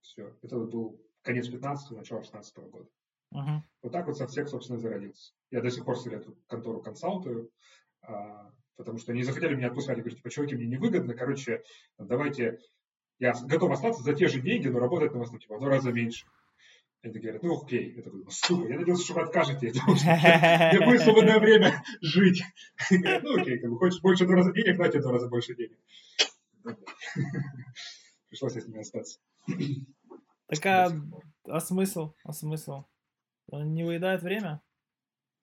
Все, это был конец 15 начало 16 года. Мгм. Вот так вот со всех, собственно, зародился. Я до сих пор себе эту контору консалтую, а, потому что они захотели меня отпускать. Я говорю, типа, чуваки, мне невыгодно, короче, давайте, я готов остаться за те же деньги, но работать на вас, ну, типа, в два раза меньше. Они говорят, ну, окей. Я такой, ну, сука, я надеялся, что вы откажете. Я думал, что я буду [LAUGHS] свободное время жить. Они говорят, ну, окей, как бы, хочешь больше два раза денег, дайте два раза больше денег. Пришлось с ними остаться. Так а, а смысл? А смысл? Он не выедает время?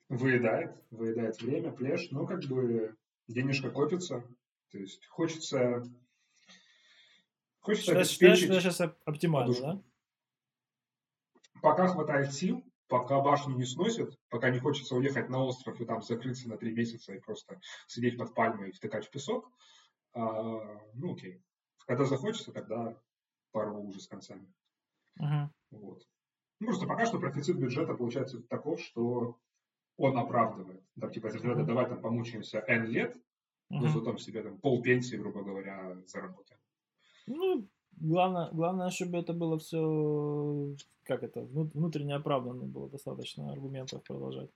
Выедает, выедает время, плешь, но как бы денежка копится. То есть хочется... Хочется считаешь, считаешь, что сейчас оптимально, подушку. да? Пока хватает сил, пока башню не сносят, пока не хочется уехать на остров и там закрыться на три месяца и просто сидеть под пальмой и втыкать в песок, а, ну окей. Когда захочется, тогда порву уже с концами. Uh-huh. Вот. Ну, просто пока что профицит бюджета получается таков, что он оправдывает. Да, типа, если uh-huh. давай там помучаемся N лет, uh-huh. но зато себе там пол пенсии, грубо говоря, заработаем. Ну, главное, главное, чтобы это было все, как это, внутренне оправданно было достаточно аргументов продолжать.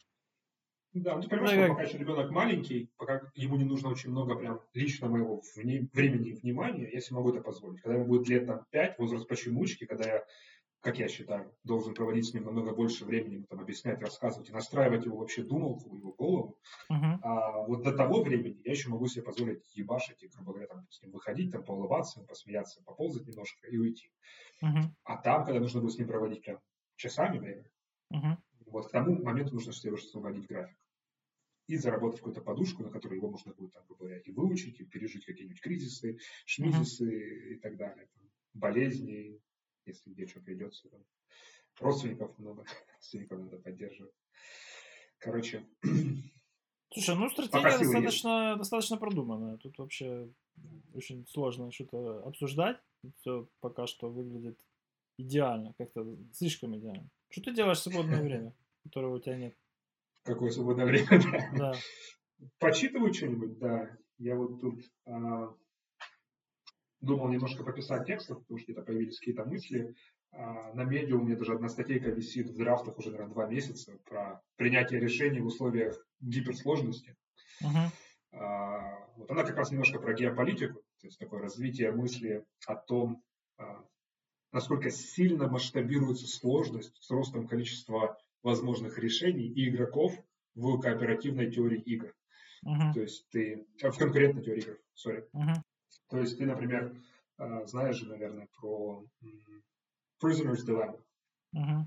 Да, ну ты понимаешь, что пока еще ребенок маленький, пока ему не нужно очень много прям лично моего вни- времени и внимания, себе могу это позволить. Когда ему будет лет там 5, возраст почемучки, когда я, как я считаю, должен проводить с ним намного больше времени, там объяснять, рассказывать и настраивать его вообще думалку, его голову, uh-huh. а вот до того времени я еще могу себе позволить ебашить и, грубо говоря, там, с ним выходить, там, поулыбаться, посмеяться, поползать немножко и уйти. Uh-huh. А там, когда нужно будет с ним проводить прям часами время, uh-huh. вот к тому моменту нужно себе уже освободить график и заработать какую-то подушку, на которую его можно будет, там, грубо говоря, и выучить, и пережить какие-нибудь кризисы, шмизисы uh-huh. и так далее. Там, болезни, если где что придется. Там. Родственников много, [LAUGHS] родственников надо поддерживать. Короче. [CLEARS THROAT] Слушай, ну стратегия достаточно, достаточно продуманная. Тут вообще очень сложно что-то обсуждать. Все пока что выглядит идеально, как-то слишком идеально. Что ты делаешь в свободное [LAUGHS] время, которого у тебя нет? какое свободное [LAUGHS] время. Да. Почитываю что-нибудь, да. Я вот тут а, думал немножко пописать текстов, потому что где-то появились какие-то мысли. А, на медиа у меня даже одна статейка висит в драфтах уже, наверное, два месяца про принятие решений в условиях гиперсложности. Uh-huh. Вот она как раз немножко про геополитику, то есть такое развитие мысли о том, а, насколько сильно масштабируется сложность с ростом количества возможных решений и игроков в кооперативной теории игр. Uh-huh. То есть ты... А, в конкурентной теории игр, сори. Uh-huh. То есть ты, например, а, знаешь же, наверное, про Prisoner's Dilemma. Uh-huh.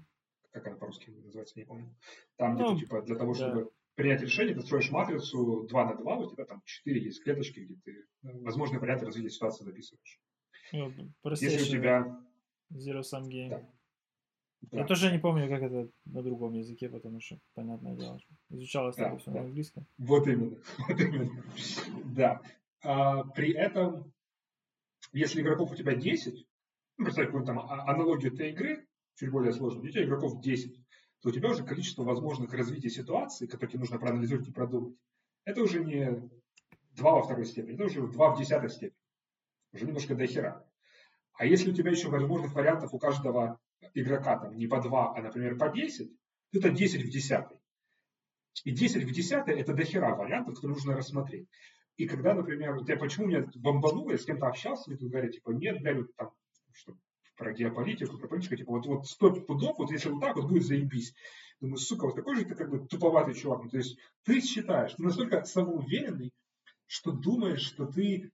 Как она по-русски называется, не помню. Там, ну, где типа, для того, чтобы да. принять решение, ты строишь матрицу 2 на 2, у тебя там 4 есть клеточки, где ты ну, возможные варианты развития ситуации записываешь. Ну, Если у тебя... Zero sum game. Да. Да. Я тоже не помню, как это на другом языке, потому что, понятное дело, изучалось да, это все да. на английском. Вот именно, [LAUGHS] вот именно. Да. А, при этом, если игроков у тебя 10, ну, представь какую-то там а, аналогию этой игры, чуть более сложную, у тебя игроков 10, то у тебя уже количество возможных развитий ситуации, которые тебе нужно проанализировать и продумать, это уже не 2 во второй степени, это уже 2 в десятой степени. Уже немножко до хера. А если у тебя еще возможных вариантов у каждого игрока там не по 2, а, например, по 10, то это 10 в 10. И 10 в 10 это дохера вариантов, которые нужно рассмотреть. И когда, например, я почему меня бомбануло, я с кем-то общался, мне тут говорят, типа, нет, блядь, вот там, что, про геополитику, про политику, типа, вот, вот 100 пудов, вот если вот так вот будет заебись. Думаю, сука, вот какой же ты как бы туповатый чувак. Ну, то есть ты считаешь, ты настолько самоуверенный, что думаешь, что ты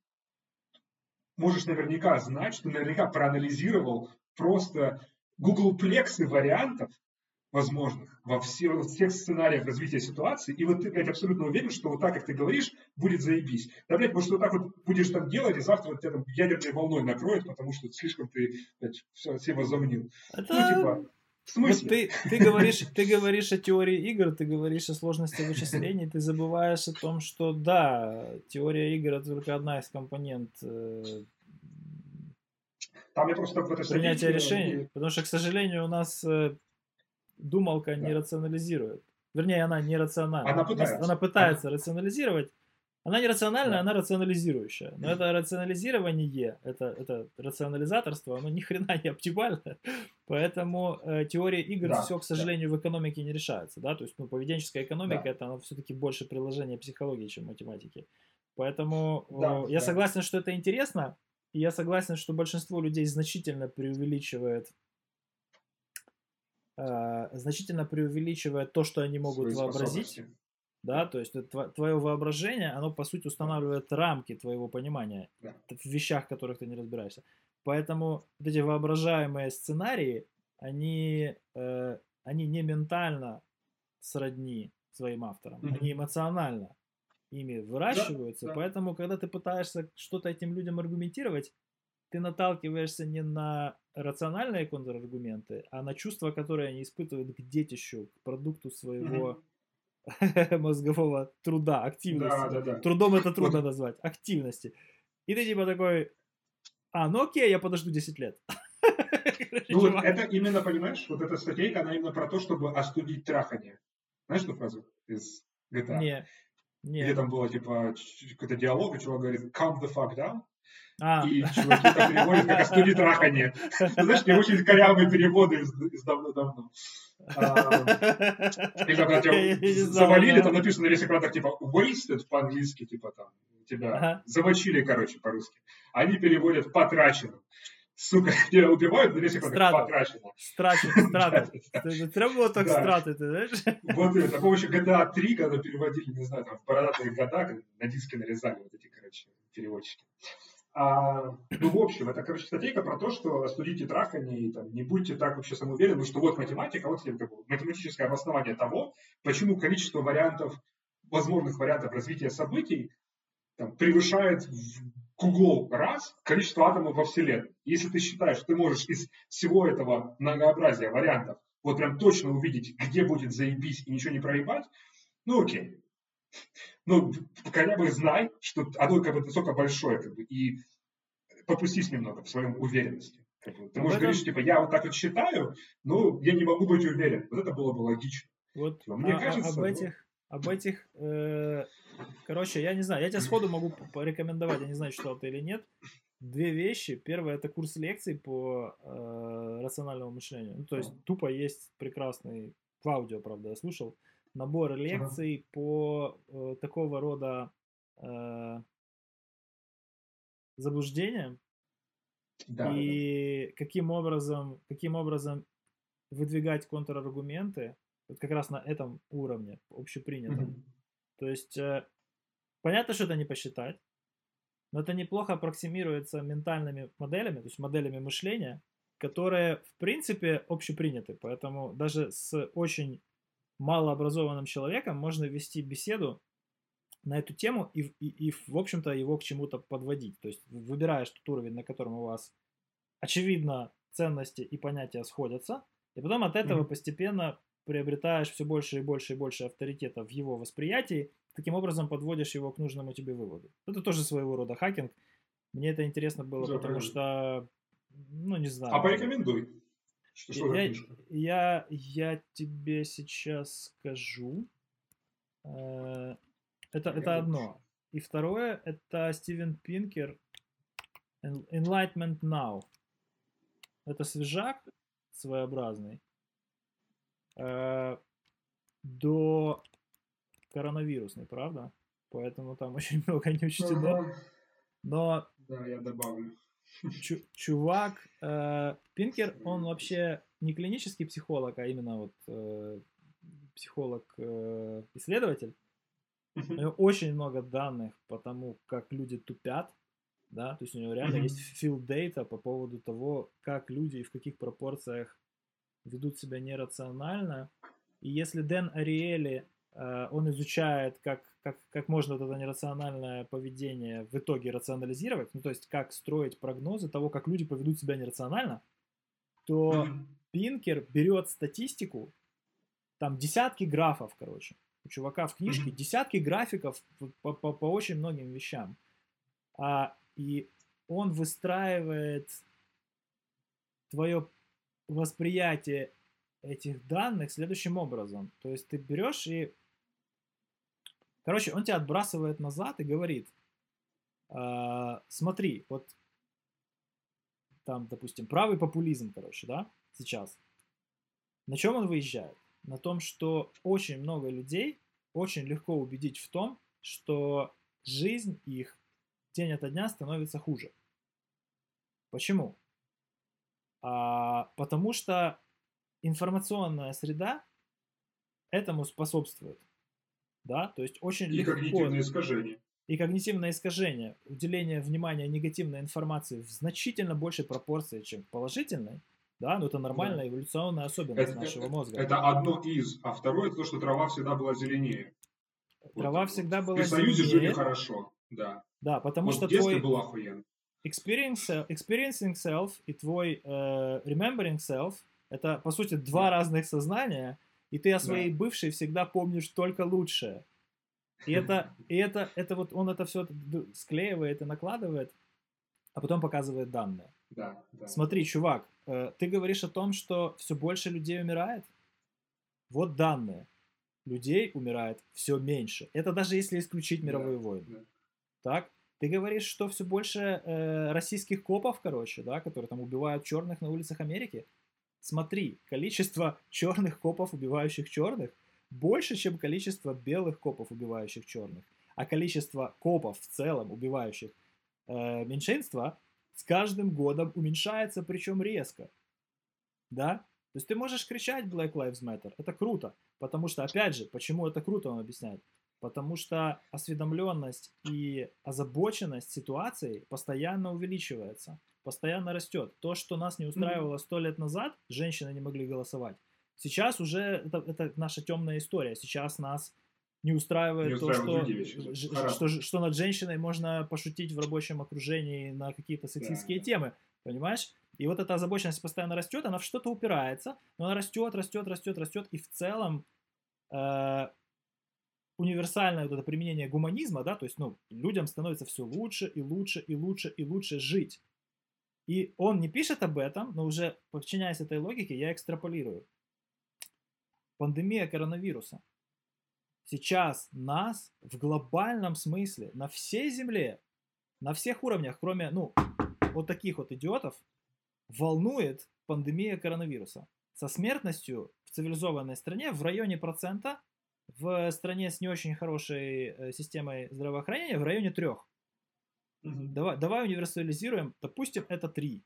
можешь наверняка знать, что наверняка проанализировал просто Гуглплексы вариантов возможных во, все, во всех сценариях развития ситуации, и вот ты, блядь, абсолютно уверен, что вот так, как ты говоришь, будет заебись. Да, блядь, может, вот так вот будешь там делать, и завтра вот тебя там ядерной волной накроет, потому что слишком ты, блядь, все, все возомнил. Это... Ну, типа, в смысле? Вот ты, ты, говоришь, ты говоришь о теории игр, ты говоришь о сложности вычислений, ты забываешь о том, что да, теория игр это только одна из компонент э, там я просто в этой Принятие решений. Потому что, к сожалению, у нас э, думалка да. не рационализирует. Вернее, она не рациональна. Она пытается. Она пытается она... рационализировать. Она не рациональная, да. она рационализирующая. Но это рационализирование, это, это рационализаторство, оно ни хрена не оптимально. Поэтому э, теория игр да, все, к сожалению, да. в экономике не решается. Да? То есть ну, поведенческая экономика да. это оно все-таки больше приложение психологии, чем математики. Поэтому да, я да. согласен, что это интересно, и я согласен, что большинство людей значительно преувеличивает э, значительно преувеличивает то, что они могут вообразить. Да, то есть твое воображение, оно по сути устанавливает рамки твоего понимания да. в вещах, в которых ты не разбираешься. Поэтому вот эти воображаемые сценарии, они, э, они не ментально сродни своим авторам, Мгм. они эмоционально ими выращиваются, да. поэтому, когда ты пытаешься что-то этим людям аргументировать, ты наталкиваешься не на рациональные контраргументы, а на чувства, которые они испытывают к детищу, к продукту своего [LAUGHS] мозгового труда, активности. Да, да, да. Трудом это трудно Вот. назвать, активности. И ты типа такой, а, ну окей, я подожду 10 лет. [LAUGHS] Ну вот это именно, понимаешь, вот эта статейка, она именно про то, чтобы остудить трахание. Знаешь эту фразу из GTA? Не, Где не. там было, типа, какой-то диалог, и чувак говорит, calm the fuck down, А, и чуваки это переводят как остудить трахание. Ты знаешь, не очень корявые переводы из, из давно-давно. Или когда тебя завалили, там написано на весь экранах, типа, wasted по-английски, типа там, тебя замочили, короче, по-русски. Они переводят потраченным. Сука, [LAUGHS] тебя убивают, на весь экран Страту. потрачено. Страти. Це Треба було так Да. стратити, знаєш? Вот это, помощью GTA 3, когда переводили, не знаю, там, в бородатые года, на диски нарезали вот эти, короче, переводчики. А, ну, в общем, это, короче, статейка про то, что остудите трахание и там, не будьте так вообще самоуверены, что вот математика, вот как бы математическое обоснование того, почему количество вариантов, возможных вариантов развития событий там, превышает в Google раз количество атомов во Вселенной. Если ты считаешь, что ты можешь из всего этого многообразия вариантов вот прям точно увидеть, где будет заебись и ничего не проебать, ну окей. Ну, хотя бы знай, что оно как бы настолько большое, как бы, и попустись немного в своем уверенности. Как бы. Ты можешь этом- говорить, что, типа, я вот так вот считаю, но я не могу быть уверен. Вот это было бы логично. Вот Типа, мне а- а- кажется, об ну. этих, об этих, э, короче, я не знаю, я тебе сходу могу порекомендовать, я не знаю, читал ты или нет, две вещи. Первое это курс лекций по э, рациональному мышлению. Ну, то есть тупо есть прекрасный, в аудио, правда, я слушал, набор лекций по э, такого рода э, заблуждениям, Да, да, да. и каким образом, каким образом выдвигать контраргументы вот как раз на этом уровне общепринятом. Мгм. То есть э, понятно, что это не посчитать, но это неплохо аппроксимируется ментальными моделями, то есть моделями мышления, которые в принципе общеприняты. Поэтому даже с очень малообразованным человеком можно вести беседу на эту тему и, и, и, в общем-то, его к чему-то подводить. То есть выбираешь тот уровень, на котором у вас, очевидно, ценности и понятия сходятся, и потом от этого Мгм. постепенно приобретаешь все больше и больше и больше авторитета в его восприятии, таким образом подводишь его к нужному тебе выводу. Это тоже своего рода хакинг. Мне это интересно было, Да, потому правильно. что, ну, не знаю. А порекомендуй. Что, Я, я, я тебе сейчас скажу. Э, Это, это одно. И второе, это Стивен Пинкер En- Enlightenment Now. Это свежак своеобразный. Э, До коронавирусный, правда? Поэтому там [LAUGHS] очень много не учтено. Ага. Но Да, я добавлю. Чу- чувак, э, Пинкер, он вообще не клинический психолог, а именно вот э, психолог-исследователь. У него очень много данных по тому, как люди тупят, да, то есть у него реально есть field data по поводу того, как люди и в каких пропорциях ведут себя нерационально. И если Дэн Ариэли, э, он изучает, как, как, как можно вот это нерациональное поведение в итоге рационализировать, ну то есть как строить прогнозы того, как люди поведут себя нерационально, то Мгм. Пинкер берет статистику, там десятки графов, короче. У чувака в книжке Мгм. десятки графиков по, по- по очень многим вещам. А, и он выстраивает твое восприятие этих данных следующим образом. То есть ты берешь и... Короче, он тебя отбрасывает назад и говорит, «А, смотри, вот там, допустим, правый популизм, короче, да, сейчас. На чем он выезжает? На том, что очень много людей очень легко убедить в том, что жизнь их день ото дня становится хуже. Почему? А, потому что информационная среда этому способствует. Да, то есть очень И легко когнитивные искажения. и когнитивное искажение, уделение внимания негативной информации в значительно большей пропорции, чем положительной, Да, но это нормальная эволюционная особенность это, нашего мозга. Это одно из. А второе, это то, что трава всегда была зеленее. Трава вот. всегда была При Союзе жили хорошо, да. Да, потому вот что твой... был охуенно. Experience, experiencing self и твой uh, remembering self это, по сути, два да. разных сознания, и ты о своей да. бывшей всегда помнишь только лучшее. И [LAUGHS] это, и это, это вот он это все склеивает и накладывает, а потом показывает данные. Да, да. Смотри, чувак, э, ты говоришь о том, что все больше людей умирает. Вот данные. Людей умирает все меньше. Это даже если исключить мировые да, войны. Да. Так? Ты говоришь, что все больше э, российских копов, короче, да, которые там убивают черных на улицах Америки. Смотри, количество черных копов, убивающих черных, больше, чем количество белых копов, убивающих черных. А количество копов в целом, убивающих э, меньшинства, с каждым годом уменьшается, причем резко. Да? То есть ты можешь кричать Black Lives Matter, это круто, потому что, опять же, почему это круто, он объясняет. Потому что осведомленность и озабоченность ситуацией постоянно увеличивается, постоянно растет. То, что нас не устраивало сто лет назад, женщины не могли голосовать. Сейчас уже это, это наша темная история. Сейчас нас не устраивает, не то, что, что, что над женщиной можно пошутить в рабочем окружении на какие-то сексистские да. темы. Понимаешь? И вот эта озабоченность постоянно растет, она в что-то упирается, но она растет, растет, растет, растет, и в целом э, универсальное вот это применение гуманизма, да, то есть, ну, людям становится все лучше и лучше и лучше и лучше жить. И он не пишет об этом, но уже подчиняясь этой логике, я экстраполирую. Пандемия коронавируса. Сейчас нас в глобальном смысле на всей Земле, на всех уровнях, кроме, ну, вот таких вот идиотов, волнует пандемия коронавируса. Со смертностью в цивилизованной стране в районе процента, в стране с не очень хорошей э, системой здравоохранения в районе трех. Угу. Давай, давай универсализируем, допустим, это 3.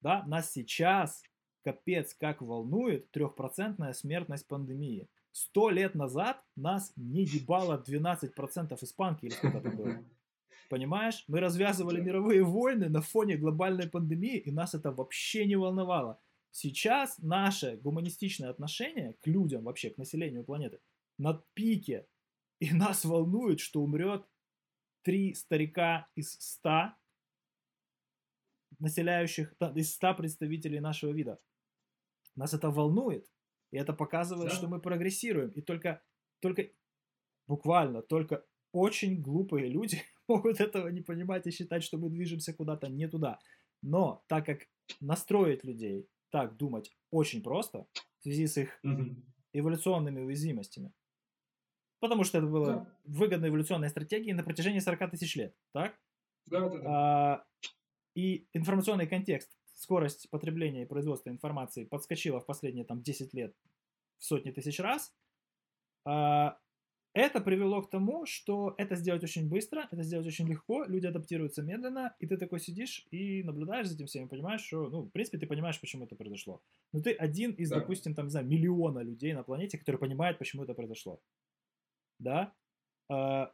Да, нас сейчас капец как волнует трехпроцентная смертность пандемии. Сто лет назад нас не ебало 12% испанки или сколько это было. Понимаешь? Мы развязывали мировые войны на фоне глобальной пандемии, и нас это вообще не волновало. Сейчас наше гуманистичное отношение к людям, вообще к населению планеты, на пике. И нас волнует, что умрет три старика из ста населяющих, из ста представителей нашего вида. Нас это волнует, и это показывает, да. что мы прогрессируем. И только, только, буквально, только очень глупые люди [LAUGHS] могут этого не понимать и считать, что мы движемся куда-то не туда. Но так как настроить людей так думать очень просто, в связи с их угу. эволюционными уязвимостями, Потому что это было да. выгодной эволюционной стратегией на протяжении 40 тысяч лет, так? Да, да, да. А, и информационный контекст, скорость потребления и производства информации подскочила в последние там 10 лет в сотни тысяч раз. А, это привело к тому, что это сделать очень быстро, это сделать очень легко, люди адаптируются медленно, и ты такой сидишь и наблюдаешь за этим всем, и понимаешь, что, ну, в принципе, ты понимаешь, почему это произошло. Но ты один из, да. допустим, там, не знаю, миллиона людей на планете, которые понимают, почему это произошло да, э,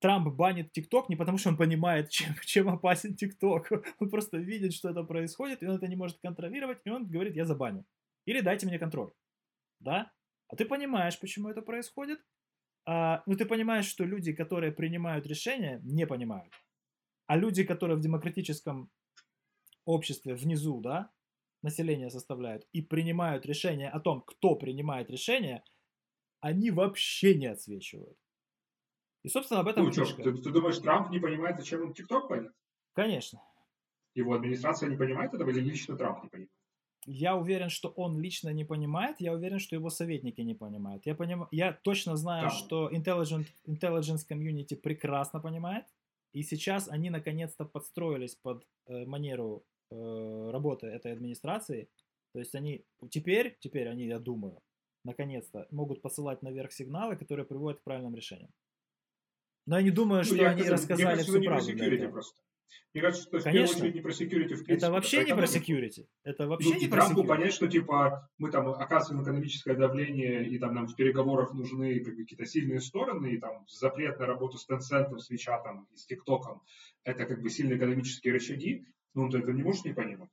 Трамп банит ТикТок не потому, что он понимает, [LAUGHS] чем, чем опасен ТикТок. Он просто видит, что это происходит, и он это не может контролировать, и он говорит, я забаню. Или дайте мне контроль. Да? А ты понимаешь, почему это происходит. А, ну, ты понимаешь, что люди, которые принимают решения, не понимают. А люди, которые в демократическом обществе внизу, да, население составляют, и принимают решения о том, кто принимает решения – они вообще не отсвечивают. И, собственно, об этом ну, что, ты, ты думаешь, Трамп не понимает, зачем он ТикТок пойдет? Конечно. Его администрация не понимает этого или лично Трамп не понимает? Я уверен, что он лично не понимает, я уверен, что его советники не понимают. Я, поним... я точно знаю, да. что intelligent... intelligence community прекрасно понимает, и сейчас они наконец-то подстроились под э, манеру э, работы этой администрации. То есть они теперь, теперь они, я думаю, наконец-то, могут посылать наверх сигналы, которые приводят к правильным решениям. Но я не думаю, ну, что ну, они это, рассказали кажется, всю правду. Для просто. Мне кажется, что Конечно. в первую очередь не про security в принципе. Это вообще не про security. Это вообще ну, не про security. понять, что типа мы там оказываем экономическое давление, и там нам в переговорах нужны как бы, какие-то сильные стороны, и там запрет на работу с Tencent, с WeChat и с TikTok, это как бы сильные экономические рычаги, ну он это не может не понимать.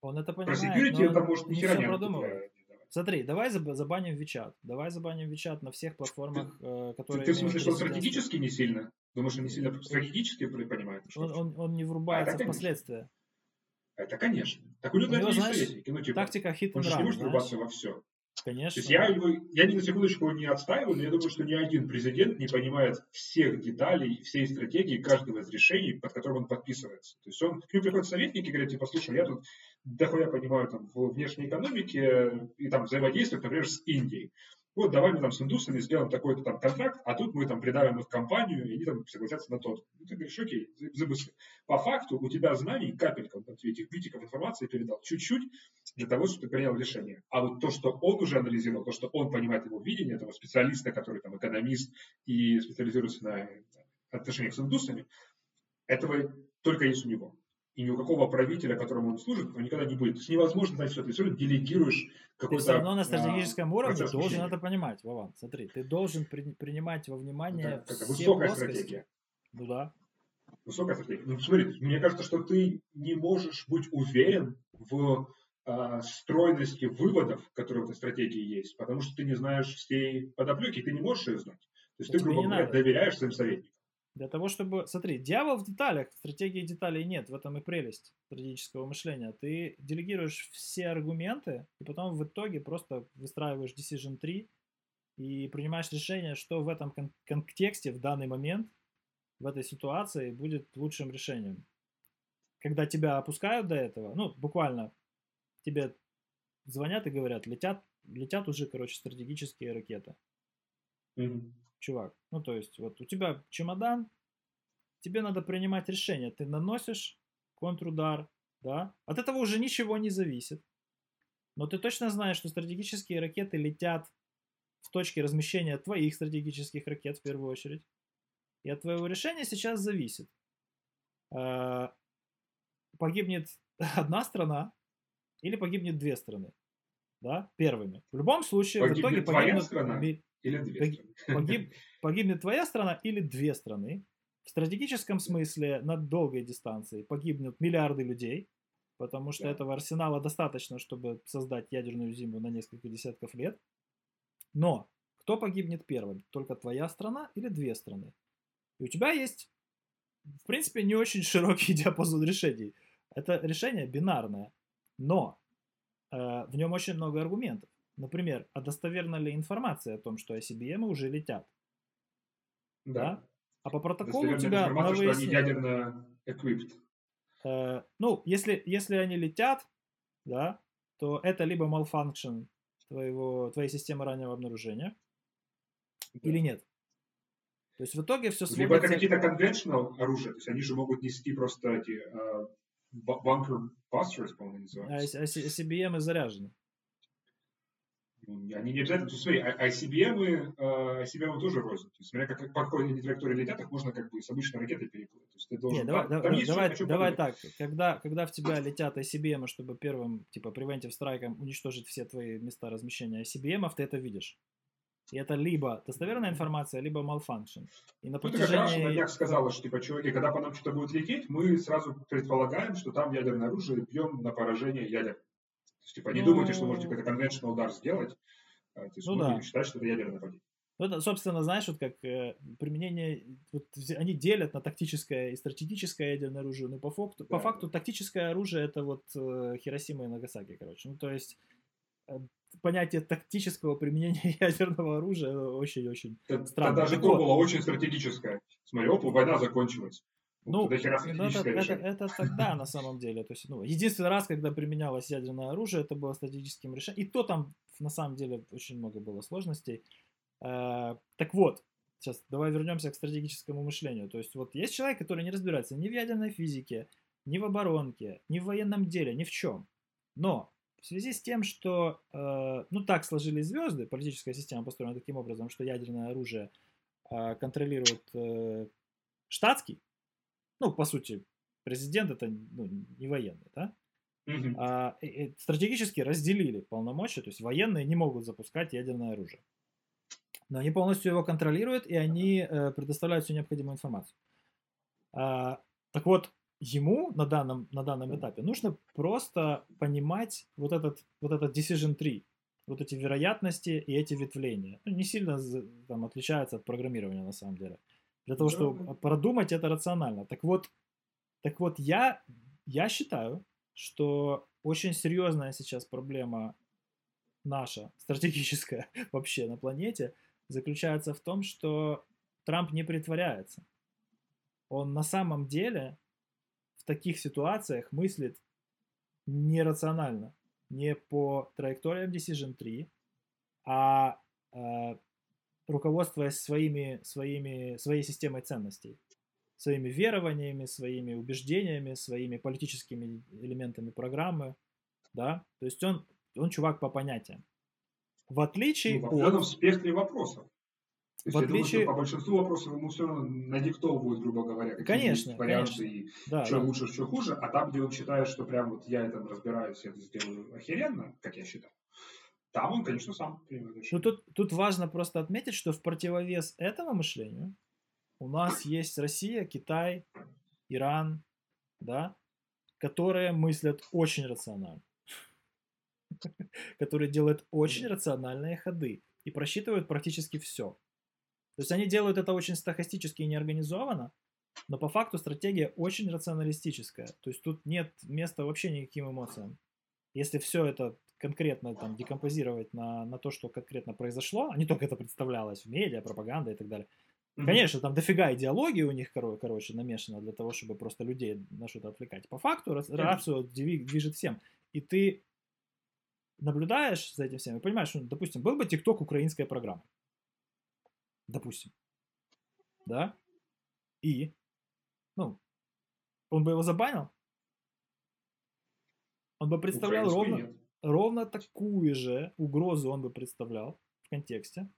Он это Про понимает, security но это он может ни хера не продумывает. Смотри, давай заб- забаним Вичат. Давай забаним Вичат на всех платформах, э, Ты, которые ты смысле, что он стратегически не сильно? Думаешь, он не сильно стратегически при- понимает? Он, он, он не врубается А, это в последствия. Это конечно. Так у него У него, этого есть знаешь, советники. Ну, типа, Тактика hit он же не может знаешь? врубаться во все. То Конечно. есть я, его, я ни на секундочку его не отстаиваю, но я думаю, что ни один президент не понимает всех деталей, всей стратегии каждого из решений, под которым он подписывается. То есть он, к нему приходят советники и говорят, типа, слушай, я тут дохуя понимаю там, в внешней экономике и там взаимодействую, например, с Индией. Вот давай мы там с индусами сделаем такой-то там контракт, а тут мы там придавим их компанию, и они там согласятся на тот. Ну, ты говоришь, окей, забысли. По факту у тебя знаний капелька, вот этих битиков информации передал чуть-чуть для того, чтобы ты принял решение. А вот то, что он уже анализировал, то, что он понимает его видение, этого специалиста, который там экономист и специализируется на отношениях с индусами, этого только есть у него. И ни у какого правителя, которому он служит, этого никогда не будет. То есть невозможно знать все. Ты все равно делегируешь Ты какой-то... все равно на а, стратегическом уровне процесс должен мышления. это понимать, Вован. Смотри, ты должен при- принимать во внимание Это, все высокая плоскости. стратегия. Ну да. Высокая стратегия. Ну, смотри, мне кажется, что ты не можешь быть уверен в а, стройности выводов, которые в этой стратегии есть, потому что ты не знаешь всей подоплеки, ты не можешь ее знать. То есть Да ты, грубо говоря, доверяешь своим советникам. Для того, чтобы... Смотри, дьявол в деталях, стратегии деталей нет, в этом и прелесть стратегического мышления. Ты делегируешь все аргументы, и потом в итоге просто выстраиваешь decision tree и принимаешь решение, что в этом кон- контексте в данный момент, в этой ситуации будет лучшим решением. Когда тебя опускают до этого, ну, буквально тебе звонят и говорят, летят, летят уже, короче, стратегические ракеты Мгм. Чувак. Ну, то есть, вот у тебя чемодан, тебе надо принимать решение. Ты наносишь контрудар, да? От этого уже ничего не зависит. Но ты точно знаешь, что стратегические ракеты летят в точке размещения твоих стратегических ракет в первую очередь. И от твоего решения сейчас зависит. а, Погибнет [LAUGHS] одна страна или погибнет две страны. Да, первыми. В любом случае, в итоге Погибнет страна? Или две Погиб- страны. погиб- [LAUGHS] погибнет твоя страна или две страны. В стратегическом смысле на долгой дистанции погибнут миллиарды людей, потому что Да. этого арсенала достаточно, чтобы создать ядерную зиму на несколько десятков лет. Но кто погибнет первым? Только твоя страна или две страны? И у тебя есть, в принципе, не очень широкий [LAUGHS] диапазон решений. Это решение бинарное, но э, в нем очень много аргументов. Например, а достоверна ли информация о том, что ICBM уже летят? Да. А по протоколу у тебя на информация, что они выяснение- ядерно equipped. Э, ну, если, если они летят, да, то это либо malfunction твоего, твоей системы раннего обнаружения, Да. или нет. То есть в итоге все Либо это сводится... какие-то conventional оружия, то есть они же могут нести просто эти э, bunker busters, по-моему, А называются. IC- ICBM заряжены. Ну, Они не обязательно, то смотри, а- ICBM, ICBM тоже рознь. То есть, смотря как, по какой они траектории летят, их можно как бы с обычной ракетой переплыть. То есть ты должен... Не, давай, там- давай, о чем давай так. Когда, когда в тебя летят ICBM, чтобы первым, типа, preventive страйком уничтожить все твои места размещения ICBM, ты это видишь. И это либо достоверная информация, либо malfunction. И на Ну, ты как раз протяжении... сказала, что, типа, чуваки, когда по нам что-то будет лететь, мы сразу предполагаем, что там ядерное оружие, бьем на поражение ядер. Есть, типа, не Ну, думайте, что можете какой-то conventional удар сделать. А, То есть, Ну мы да. будем считать, что это ядерное нападение. Ну, это, собственно, знаешь, вот как э, применение, вот, они делят на тактическое и стратегическое ядерное оружие, но по факту, по Да. факту тактическое оружие это вот э, Хиросима и Нагасаки, короче. Ну, то есть э, понятие тактического применения [LAUGHS] ядерного оружия очень-очень Странно. это даже Так то было очень стратегическое. Смотри, опа, война закончилась. Ну, это, это, это тогда на самом деле. То есть, ну, единственный раз, когда применялось ядерное оружие, это было стратегическим решением. И то там на самом деле очень много было сложностей. Э, так вот, сейчас давай вернемся к стратегическому мышлению. То есть вот есть человек, который не разбирается ни в ядерной физике, ни в оборонке, ни в военном деле, ни в чем. Но в связи с тем, что, э, ну так сложились звезды, политическая система построена таким образом, что ядерное оружие э, контролирует э, штатский, ну, по сути, президент это ну, не военный, да? Мгм. А, и- и стратегически разделили полномочия, то есть военные не могут запускать ядерное оружие. Но они полностью его контролируют, и они э, предоставляют всю необходимую информацию. А, так вот, ему на данном, на данном этапе нужно просто понимать вот этот, вот этот decision tree, вот эти вероятности и эти ветвления. Ну, не сильно там, отличаются от программирования на самом деле. Для того, чтобы продумать это рационально. Так вот, так вот я, я считаю, что очень серьезная сейчас проблема наша, стратегическая [LAUGHS] вообще на планете, заключается в том, что Трамп не притворяется. Он на самом деле в таких ситуациях мыслит нерационально, не по траекториям Decision 3, а э, руководствуясь своими, своими, своей системой ценностей, своими верованиями, своими убеждениями, своими политическими элементами программы, да, то есть он, он чувак по понятиям. В отличие ну, в от... спектре вопросов. То в отличие... думаю, по большинству вопросов ему все равно надиктовывают, грубо говоря, какие конечно, есть варианты конечно. и да, что да. лучше, что хуже. А там, где он считает, что прям вот я это разбираюсь, я это сделаю охеренно, как я считаю, там он, конечно, сам принимает. Ну, тут, тут важно просто отметить, что в противовес этому мышлению у нас есть Россия, Китай, Иран, да, которые мыслят очень рационально, [LAUGHS] которые делают очень рациональные ходы и просчитывают практически все. То есть они делают это очень стахастически и неорганизованно, но по факту стратегия очень рационалистическая. То есть тут нет места вообще никаким эмоциям. Если все это конкретно там декомпозировать на, на то, что конкретно произошло, а не только это представлялось в медиа, пропаганда и так далее. Mm-hmm. Конечно, там дофига идеологии у них, кор- короче, намешано для того, чтобы просто людей на что-то отвлекать. По факту рацию движет всем. И ты наблюдаешь за этим всем и понимаешь, что, допустим, был бы ТикТок украинская программа допустим, да, и, ну, он бы его забанил, он бы представлял ровно, ровно такую же угрозу он бы представлял в контексте,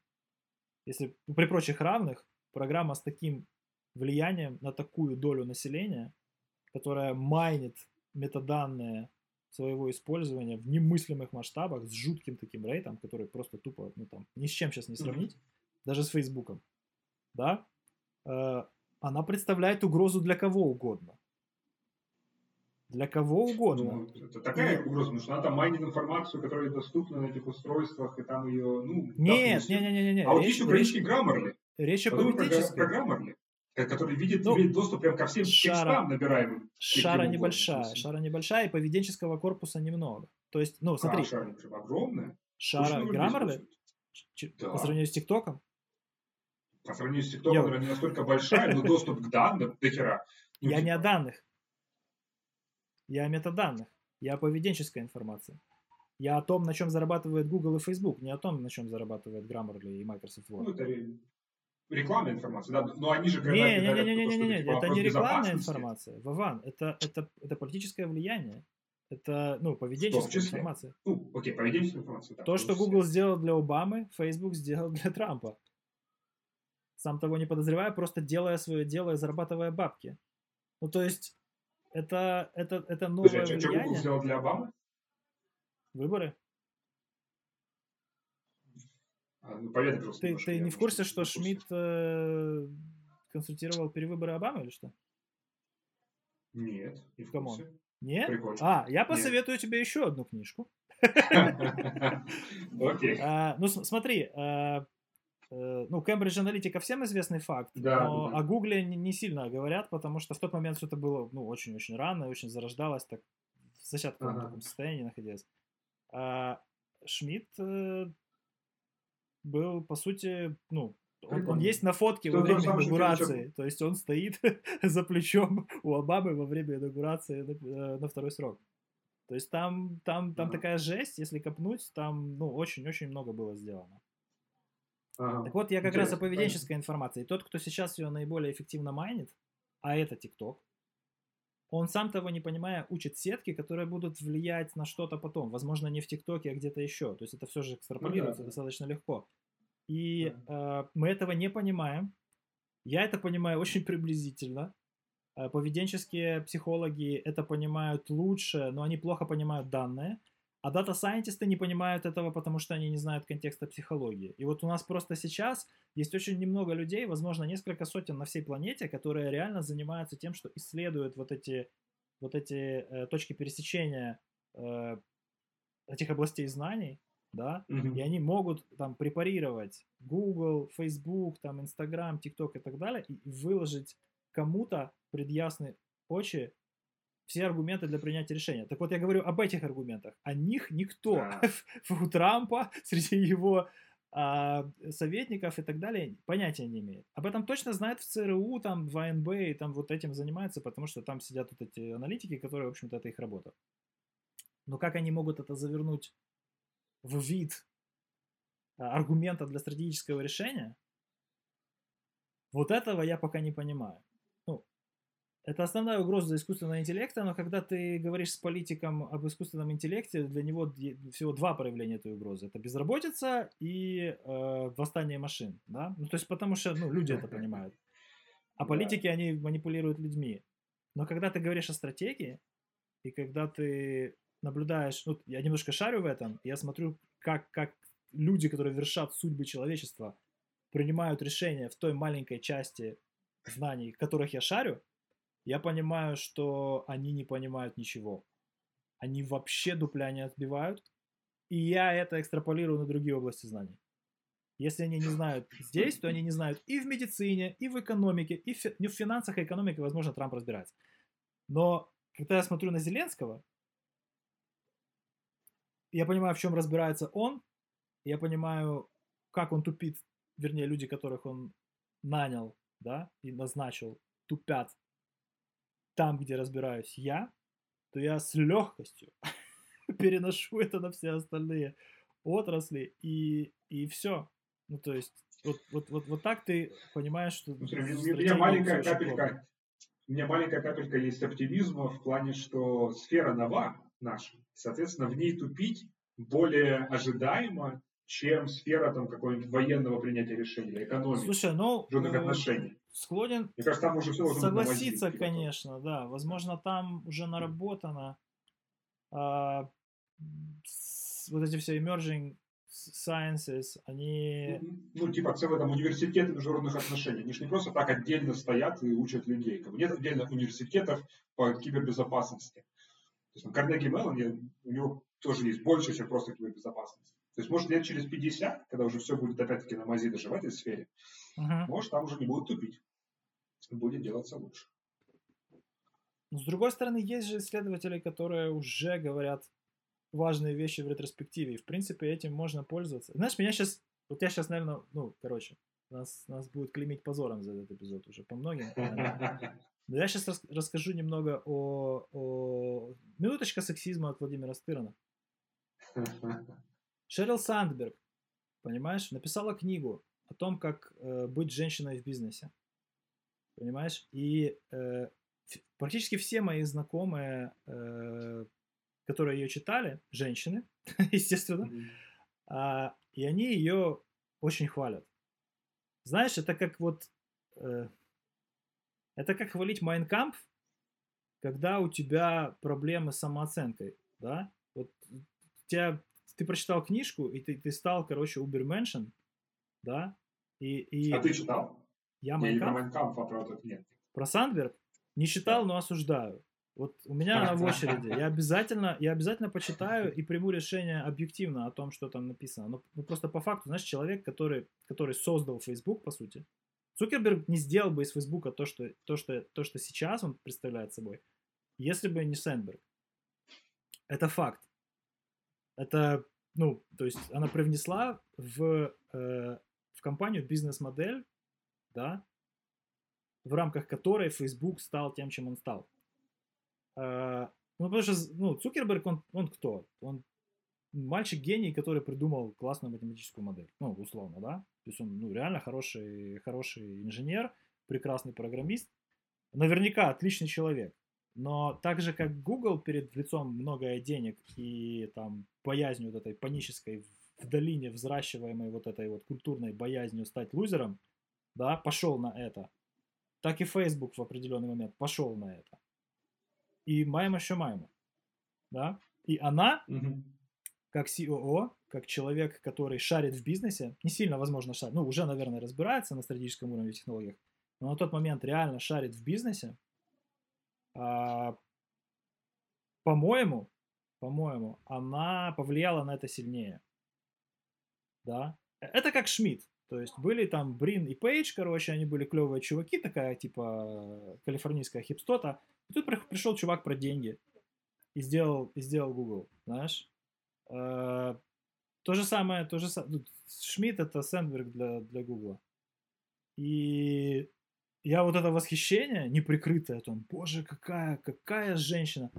если при прочих равных программа с таким влиянием на такую долю населения, которая майнит метаданные своего использования в немыслимых масштабах с жутким таким рейтом, который просто тупо, ну там, ни с чем сейчас не сравнить, mm-hmm даже с Фейсбуком, да, э, она представляет угрозу для кого угодно. Для кого угодно. Ну, это такая угроза, потому что она там майнит информацию, которая доступна на этих устройствах, и там ее, ну... Нет, нет, нет, нет, нет. А вот есть украинский Граммарли. Речь о политической. Про, про Граммарли, который видит, ну, имеет доступ прям ко всем шара, текстам набираемым. Шара небольшая, шара небольшая, и поведенческого корпуса немного. То есть, ну, смотри. А, шара огромная. Шара Граммарли? Да. По сравнению с ТикТоком? По сравнению с TikTok, она не настолько большая, но доступ к данным до хера. Ну, я не о данных. Я о метаданных. Я о поведенческой информации. Я о том, на чем зарабатывает Google и Facebook, не о том, на чем зарабатывает Grammarly и Microsoft Word. Ну, это рекламная информация, да? Но они же когда не, не, не, не, не, не, не, типа, это не рекламная информация, Вован, это, это, это политическое влияние. Это, ну, поведенческая информация. Ну, окей, поведенческая информация. Да, То, что Google сделал для Обамы, Facebook сделал для Трампа. Сам того не подозревая, просто делая свое дело и зарабатывая бабки. Ну, то есть, это, это, это новое Подожди, а. Что сделал для Обамы? Выборы. А, ну, просто. Ты, ты не в курсе, что Шмидт э, консультировал перевыборы Обамы или что? Нет, не в курсе. Come on. Нет? Прикольно. А, я посоветую Нет. тебе еще одну книжку. [LAUGHS] Окей. А, ну, смотри, а, ну, Cambridge Analytica всем известный факт, да, но да. о Гугле не, сильно говорят, потому что в тот момент все это было, ну, очень-очень рано, очень зарождалось, так в зачатковом ага. таком состоянии находилось. А Шмидт э, был, по сути, ну, он, он есть на фотке Кто во время инаугурации, то есть он стоит [LAUGHS] за плечом у Обамы во время инаугурации на, э, на второй срок. То есть там, там, там ага. такая жесть, если копнуть, там, ну, очень-очень много было сделано. Ага. Так вот, я как Интересно, раз о поведенческой понятно. информации. Тот, кто сейчас ее наиболее эффективно майнит, а это ТикТок, он сам того не понимая учит сетки, которые будут влиять на что-то потом. Возможно, не в ТикТоке, а где-то еще. То есть это все же экстраполируется ну, да. достаточно легко. И да. э, мы этого не понимаем. Я это понимаю [LAUGHS] очень приблизительно. Э, поведенческие психологи это понимают лучше, но они плохо понимают данные. А data scientist ы не понимают этого, потому что они не знают контекста психологии. И вот у нас просто сейчас есть очень немного людей, возможно, несколько сотен на всей планете, которые реально занимаются тем, что исследуют вот эти, вот эти э, точки пересечения э, этих областей знаний, да, Мгм. и они могут там препарировать Google, Facebook, там Instagram, TikTok и так далее, и и выложить кому-то пред ясные очи все аргументы для принятия решения. Так вот, я говорю об этих аргументах. О них никто Да. [LAUGHS] у Трампа, среди его а, советников и так далее понятия не имеет. Об этом точно знает в ЦРУ, там, в АНБ, и там вот этим занимаются, потому что там сидят вот эти аналитики, которые, в общем-то, это их работа. Но как они могут это завернуть в вид а, аргумента для стратегического решения, вот этого я пока не понимаю. Это основная угроза искусственного интеллекта, но когда ты говоришь с политиком об искусственном интеллекте, для него всего два проявления этой угрозы. Это безработица и э, восстание машин. Да? Ну, то есть потому что ну, люди это понимают. А политики, они манипулируют людьми. Но когда ты говоришь о стратегии, и когда ты наблюдаешь, ну, я немножко шарю в этом, я смотрю, как, как люди, которые вершат судьбы человечества, принимают решения в той маленькой части знаний, которых я шарю, я понимаю, что они не понимают ничего. Они вообще дупля не отбивают, и я это экстраполирую на другие области знаний. Если они не знают здесь, то они не знают и в медицине, и в экономике, и в, фи- ну, в финансах и экономике, возможно, Трамп разбирается. Но когда я смотрю на Зеленского, я понимаю, в чем разбирается он, я понимаю, как он тупит, вернее, люди, которых он нанял, да, и назначил, тупят там, где разбираюсь я, то я с легкостью [LAUGHS] переношу это на все остальные отрасли, и, и все. Ну, то есть, вот, вот, вот, вот так ты понимаешь, что... Смотри, у меня- у меня маленькая капелька, у меня маленькая капелька есть оптимизма в плане, что сфера нова наша, соответственно, в ней тупить более ожидаемо, чем сфера там какого-нибудь военного принятия решений или экономики, Слушай, ну, э, отношений. Склонен Мне кажется, там уже все согласиться, мази, типа конечно, да. Возможно, там уже наработано а, с- вот эти все emerging sciences, они... Ну, типа целый там университеты международных отношений. Они же не просто так отдельно стоят и учат людей. Как бы Нет отдельно университетов по кибербезопасности. То есть, ну, Карнеги Меллон, я- у него тоже есть больше, чем просто кибербезопасность. То есть, может, лет через 50, когда уже все будет опять-таки на мази даже в этой сфере, Мгм. может, там уже не будут тупить. Будет делаться лучше. Но с другой стороны, есть же исследователи, которые уже говорят важные вещи в ретроспективе. И, в принципе, этим можно пользоваться. Знаешь, меня сейчас... Вот я сейчас, наверное, ну, короче, нас, нас будет клеймить позором за этот эпизод уже по многим. Но я сейчас расскажу немного о, о... Минуточка сексизма от Владимира Стырона. [LAUGHS] Шерил Сандберг, понимаешь, написала книгу о том, как э, быть женщиной в бизнесе. Понимаешь? И э, практически все мои знакомые, э, которые ее читали, женщины, [LAUGHS] естественно, а, и они ее очень хвалят. Знаешь, это как вот... э, это как хвалить Майн кампф, когда у тебя проблемы с самооценкой, да? Вот тебя, ты прочитал книжку, и ты, ты стал, короче, Übermenschen, да? И, и А ты читал? я про Майн кампф, про этот нет. про Сандберг не читал, но осуждаю. Вот у меня она в очереди. Я обязательно, я обязательно почитаю и приму решение объективно о том, что там написано. Но ну, просто по факту, знаешь, человек, который, который создал Facebook, по сути, Цукерберг не сделал бы из Фейсбука то, что, то, что, то, что сейчас он представляет собой, если бы не Сэндберг. Это факт. Это, ну, то есть она привнесла в, э, в компанию бизнес-модель, да, в рамках которой Facebook стал тем, чем он стал. Э, ну, потому что, ну, Цукерберг, он, он кто? Он мальчик-гений, который придумал классную математическую модель. Ну, условно, да? То есть он, ну, реально хороший, хороший инженер, прекрасный программист. Наверняка отличный человек. Но так же, как Google перед лицом многое денег и там боязнью вот этой панической в долине взращиваемой вот этой вот культурной боязнью стать лузером, да, пошел на это, так и Facebook в определенный момент пошел на это. И маем еще маем. Да? И она Мгм. как COO, как человек, который шарит в бизнесе, не сильно, возможно, шарит, ну, уже, наверное, разбирается на стратегическом уровне в технологиях, но на тот момент реально шарит в бизнесе, а, по-моему, по-моему, она повлияла на это сильнее. Да. Это как Шмидт. То есть были там Брин и Пейдж, короче, они были клевые чуваки, такая типа калифорнийская хипстота. И тут пришел чувак про деньги и сделал, и сделал Google, знаешь. Э, то же самое, то же самое. Шмидт это Сэндберг для, для Google. И я вот это восхищение неприкрытое, там, боже, какая, какая женщина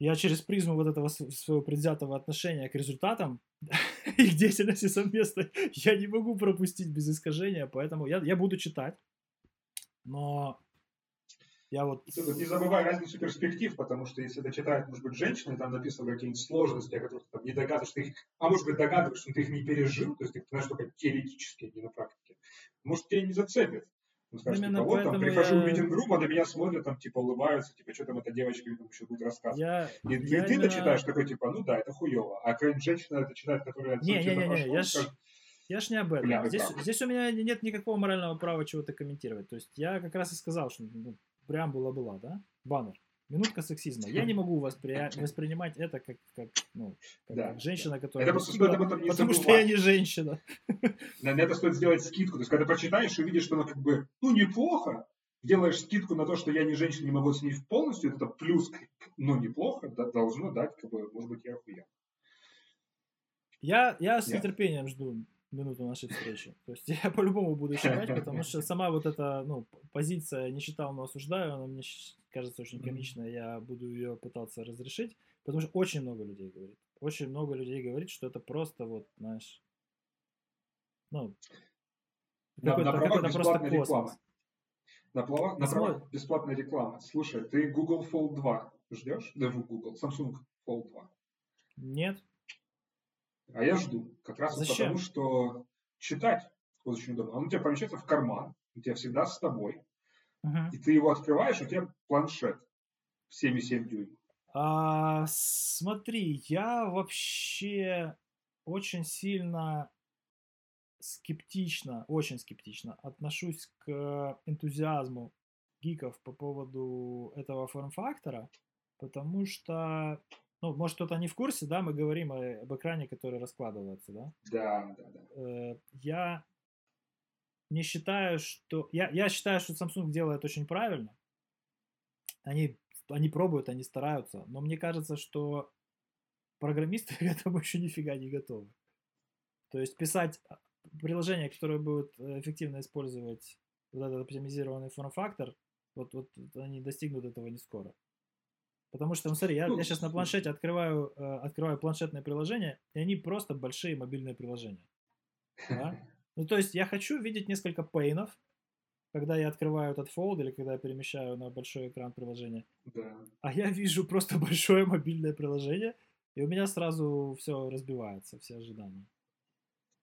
я через призму вот этого своего предвзятого отношения к результатам [LAUGHS] их деятельности совместной я не могу пропустить без искажения, поэтому я, я буду читать, но я вот... Не забывай разницу перспектив, потому что если это читает, может быть, женщина, там написано какие-нибудь сложности, о которых там не догадываешься, их, а может быть, догадываешься, что ты их не пережил, то есть ты знаешь только теоретически, а не на практике, может, тебя не зацепит. Ну, скажешь, типа, вот там прихожу я... в митинг-группу, а на меня смотрят, там, типа, улыбаются, типа, что там эта девочка там еще будет рассказывать. Я... И, я и ты именно... это читаешь такой, типа, ну да, это хуево. А какая-нибудь женщина это читает, которая... Не-не-не, я ж... Я ж не об этом. Бля, здесь, здесь у меня нет никакого морального права чего-то комментировать. То есть я как раз и сказал, что ну, преамбула была, да? Баннер. Минутка сексизма. Я не могу воспри... [LAUGHS] воспринимать это как, как, ну, как, да. как женщина, которая... Это просто стоит об этом не Потому забывать. что я не женщина. [LAUGHS] На это стоит сделать скидку. То есть, когда прочитаешь и видишь, что она как бы, ну, неплохо, делаешь скидку на то, что я не женщина, не могу оценить полностью, это плюс, [LAUGHS] ну, неплохо, да, должно дать, как бы, может быть, я охуел. Я, я с нетерпением жду минуту нашей встречи. То есть [LAUGHS] я по-любому буду читать, потому что сама вот эта ну, позиция «не читал, но осуждаю», она мне кажется очень комичная, я буду ее пытаться разрешить, потому что очень много людей говорит. Очень много людей говорит, что это просто вот, знаешь, ну, на, на правах бесплатной рекламы. На правах, на правах бесплатной рекламы. Слушай, ты Google Fold 2 ждешь? Да, Google, Samsung Fold 2. Нет. А я жду. Как раз вот потому, что читать очень удобно. Он у тебя помещается в карман, у тебя всегда с тобой. Uh-huh. И ты его открываешь, у тебя планшет 7,7 дюймов. А, смотри, я вообще очень сильно скептично, очень скептично отношусь к энтузиазму гиков по поводу этого форм-фактора, потому что ну, может, кто-то не в курсе, да, мы говорим о, об экране, который раскладывается, да? Да, да, да. Э, я не считаю, что... Я, я считаю, что Samsung делает очень правильно. Они, они пробуют, они стараются. Но мне кажется, что программисты к этому еще нифига не готовы. То есть писать а, приложение, которое будет эффективно использовать вот этот оптимизированный форм-фактор, вот, вот они достигнут этого не скоро. Потому что, ну смотри, я, ну, я сейчас на планшете открываю, э, открываю планшетное приложение, и они просто большие мобильные приложения. Да? [LAUGHS] Ну, то есть я хочу видеть несколько пейнов, когда я открываю этот фолд или когда я перемещаю на большой экран приложения. Да. А я вижу просто [LAUGHS] большое мобильное приложение, и у меня сразу все разбивается, все ожидания.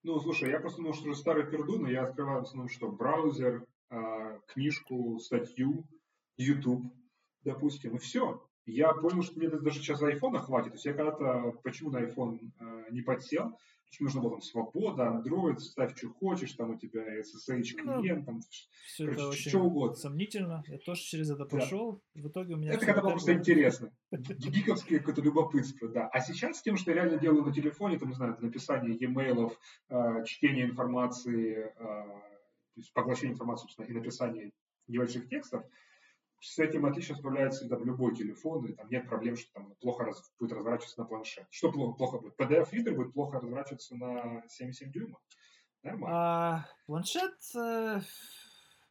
Ну, слушай, я просто, может, уже старый перду, но я открываю в основном что? Браузер, э, книжку, статью, YouTube, допустим, и все я понял, что мне даже сейчас айфона хватит. То есть я когда-то, почему на iPhone э, не подсел, почему нужно было там свобода, Android, ставь, что хочешь, там у тебя SSH ну, клиент, там, все короче, это очень что угодно. сомнительно. Я тоже через это прошел, да. в итоге у меня... Это когда было просто интересно. Гиковское какое-то любопытство, да. А сейчас с тем, что я реально делаю на телефоне, там, не знаю, написание e-mail, э, чтение информации, э, то есть поглощение информации, собственно, и написание небольших текстов, с этим отлично справляется там, любой телефон, и там нет проблем, что там плохо раз, будет разворачиваться на планшет. Что плохо, плохо будет? PDF-ридер будет плохо разворачиваться на 7,7 дюйма? Нормально. А, планшет, э,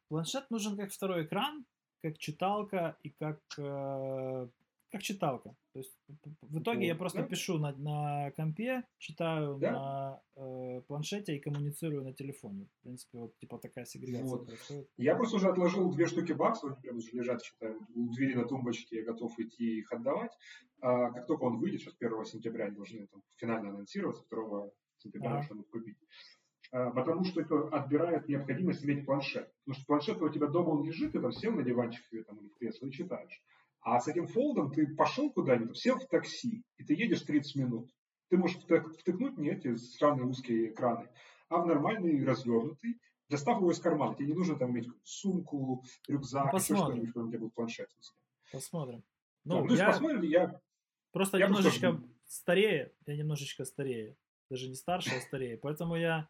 планшет нужен как второй экран, как читалка и как э, как читалка. То есть в итоге вот, я просто да? пишу на, на компе, читаю да? на э, планшете и коммуницирую на телефоне. В принципе, вот типа такая сегрегация вот. происходит. Я просто уже отложил две штуки баксов, они прям уже лежат, считаю, у двери на тумбочке, я готов идти их отдавать. А как только он выйдет, сейчас 1 сентября они должны там, финально анонсироваться, 2 сентября а. нужно купить. А, потому что это отбирает необходимость иметь планшет. Потому что планшет у тебя дома он лежит, ты там сел на диванчик или, там, или в кресло и читаешь. А с этим фолдом ты пошел куда-нибудь, сел в такси, и ты едешь 30 минут. Ты можешь втыкнуть не эти странные узкие экраны, а в нормальный развернутый, достав его из кармана. Тебе не нужно там иметь сумку, рюкзак, еще что-нибудь, когда у тебя будет планшет. Посмотрим. Ну, да, ну я... посмотрим, я... Просто я немножечко тоже... старее, я немножечко старее. Даже не старше, а старее. Поэтому я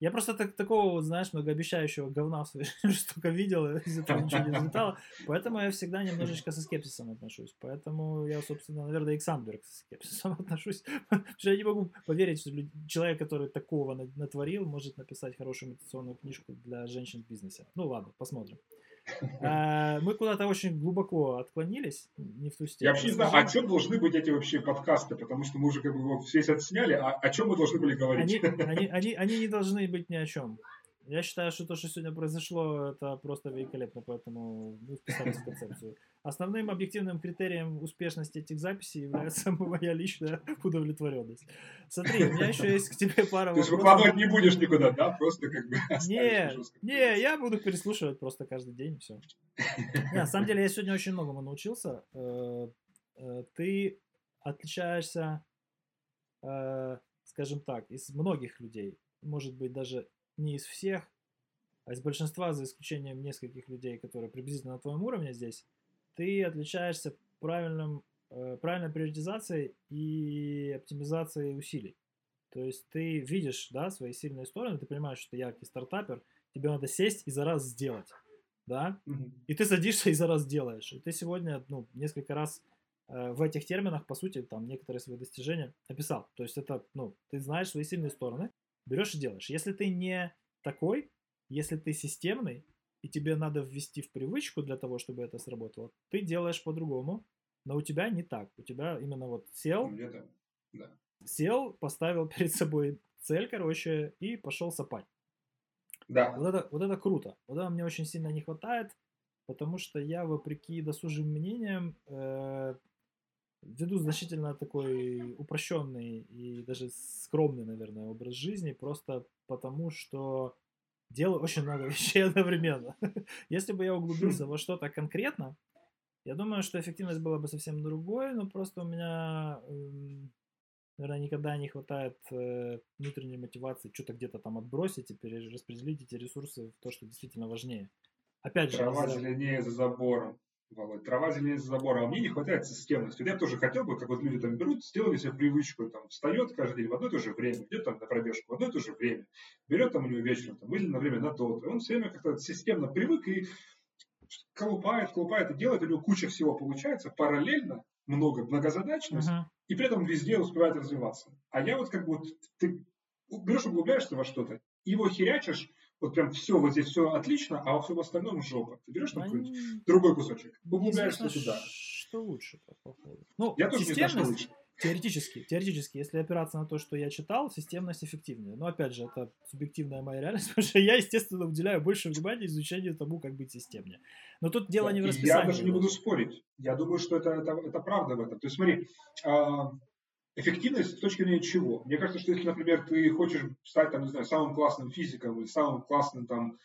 я просто так, такого, вот, знаешь, многообещающего говна в своей [LAUGHS] только видел, из этого ничего не взлетало. Поэтому я всегда немножечко со скепсисом отношусь. Поэтому я, собственно, наверное, и к Сандберг со скепсисом [LAUGHS] отношусь. Потому что я не могу поверить, что человек, который такого натворил, может написать хорошую мотивационную книжку для женщин в бизнесе. Ну ладно, посмотрим. А, мы куда-то очень глубоко отклонились, не в ту степень. Я вообще не знаю, о чем должны быть эти вообще подкасты, потому что мы уже как бы его весь отсняли, а о чем мы должны были говорить? Они, [LAUGHS] они, они, они не должны быть ни о чем. Я считаю, что то, что сегодня произошло, это просто великолепно, поэтому мы вписались в концепцию. Основным объективным критерием успешности этих записей является [LAUGHS] моя личная удовлетворенность. Смотри, у меня еще есть к тебе пара вопросов. Ты же выкладывать не будешь никуда, да? Просто как бы [LAUGHS] Не, не, я буду переслушивать просто каждый день, все. Не, на самом деле, я сегодня очень многому научился. Э, э, ты отличаешься, э, скажем так, из многих людей, может быть, даже не из всех, а из большинства, за исключением нескольких людей, которые приблизительно на твоем уровне здесь, ты отличаешься правильным, э, правильной приоритизацией и оптимизацией усилий. То есть ты видишь да, свои сильные стороны, ты понимаешь, что ты яркий стартапер, тебе надо сесть и за раз сделать. Да? Mm-hmm. И ты садишься и за раз делаешь. И ты сегодня ну, несколько раз э, в этих терминах, по сути, там некоторые свои достижения описал. То есть это, ну, ты знаешь свои сильные стороны, берешь и делаешь. Если ты не такой, если ты системный, и тебе надо ввести в привычку для того, чтобы это сработало, ты делаешь по-другому, но у тебя не так. У тебя именно вот сел, да. сел, поставил [LAUGHS] перед собой цель, короче, и пошел сопать. Да. Вот это, вот это круто. Вот это мне очень сильно не хватает, потому что я, вопреки досужим мнениям, э, веду значительно такой упрощенный и даже скромный, наверное, образ жизни, просто потому что делаю очень много [LAUGHS] вещей одновременно. [LAUGHS] Если бы я углубился во что-то конкретно, я думаю, что эффективность была бы совсем другой, но просто у меня, эм, наверное, никогда не хватает э, внутренней мотивации что-то где-то там отбросить и перераспределить эти ресурсы в то, что действительно важнее. Опять же... Трава зеленее за забором. Володь, трава зеленее за забором, а мне не хватает системности. Я тоже хотел бы, как вот люди там берут, сделали себе привычку, там, встает каждый день в одно и то же время, идет там на пробежку в одно и то же время, берет там у него вечером, там, выделено время на то, и он все время как-то системно привык и колупает, колупает и делает, у него куча всего получается, параллельно, много, многозадачность, uh-huh. и при этом везде успевает развиваться. А я вот как бы, вот, ты берешь, углубляешься во что-то, его херячишь, вот прям все, вот здесь все отлично, а во всем остальном жопа. Ты берешь там Они... какой-нибудь другой кусочек, углубляешься туда. Что лучше, по походу. Ну, я тоже не знаю, что лучше. Теоретически, теоретически, если опираться на то, что я читал, системность эффективнее. Но опять же, это субъективная моя реальность, [LAUGHS] потому что я, естественно, уделяю больше внимания изучению тому, как быть системнее. Но тут дело да, не в расписании. Я даже не буду спорить. Я думаю, что это, это, это правда в этом. То есть смотри, а, Эффективность с точки зрения чего? Мне кажется, что если, например, ты хочешь стать, там, не знаю, самым классным физиком или самым классным там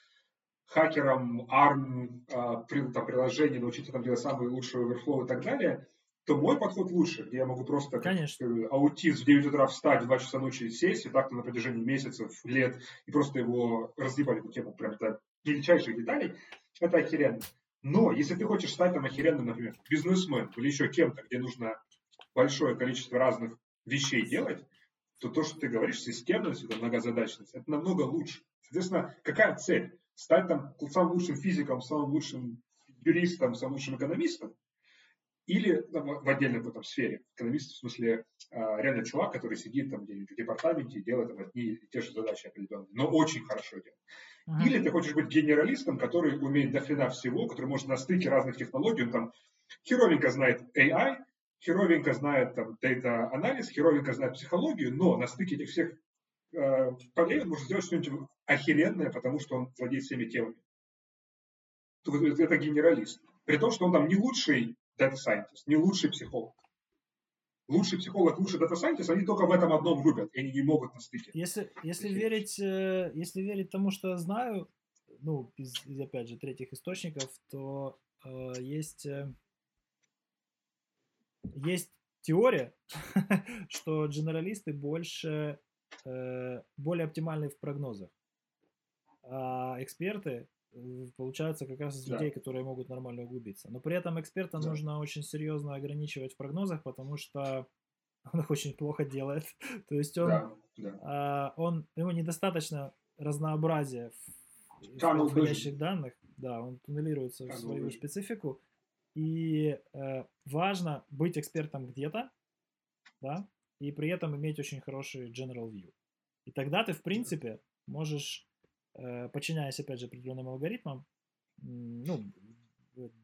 хакером, ARM, при, там, приложений, научиться там делать самые лучшие оверфлоу и так далее, то мой подход лучше, где я могу просто Конечно. как аутист в 9 утра встать, в 2 часа ночи сесть, и так-то на протяжении месяцев, лет, и просто его разъебать эту тему прям до мельчайших деталей, это охеренно. Но если ты хочешь стать там охеренным, например, бизнесмен или еще кем-то, где нужно большое количество разных вещей делать, то то, что ты говоришь, системность, это многозадачность, это намного лучше. Соответственно, какая цель? Стать там самым лучшим физиком, самым лучшим юристом, самым лучшим экономистом? Или там, в отдельной там, сфере. Экономист, в смысле, а, реально чувак, который сидит там где-нибудь в департаменте и делает там, одни и те же задачи определенные, но очень хорошо делает. Или ты хочешь быть генералистом, который умеет дофина всего, который может на стыке разных технологий, он там херовенько знает AI, херовенько знает там дата-анализ, херовенько знает психологию, но на стыке этих всех э, полей он может сделать что-нибудь охеренное, потому что он владеет всеми темами. Это генералист. При том, что он там не лучший data scientist, не лучший психолог. Лучший психолог, лучший data scientist, они только в этом одном рубят, и они не могут на стыке. Если, если, верить, э, если верить тому, что я знаю, ну, из, из опять же, третьих источников, то э, есть... Э, есть теория, [LAUGHS] что генералисты больше, э, более оптимальны в прогнозах, а эксперты э, получаются как раз из Да. людей, которые могут нормально углубиться. Но при этом эксперта Да. нужно очень серьезно ограничивать в прогнозах, потому что [LAUGHS] он их очень плохо делает. [LAUGHS] То есть он, Да, да. а, он, ему недостаточно разнообразия в- в данных, да, он туннелируется в свою специфику, и э, важно быть экспертом где-то, да, и при этом иметь очень хороший general view. И тогда ты, в принципе, можешь, э, подчиняясь, опять же, определенным алгоритмам, ну,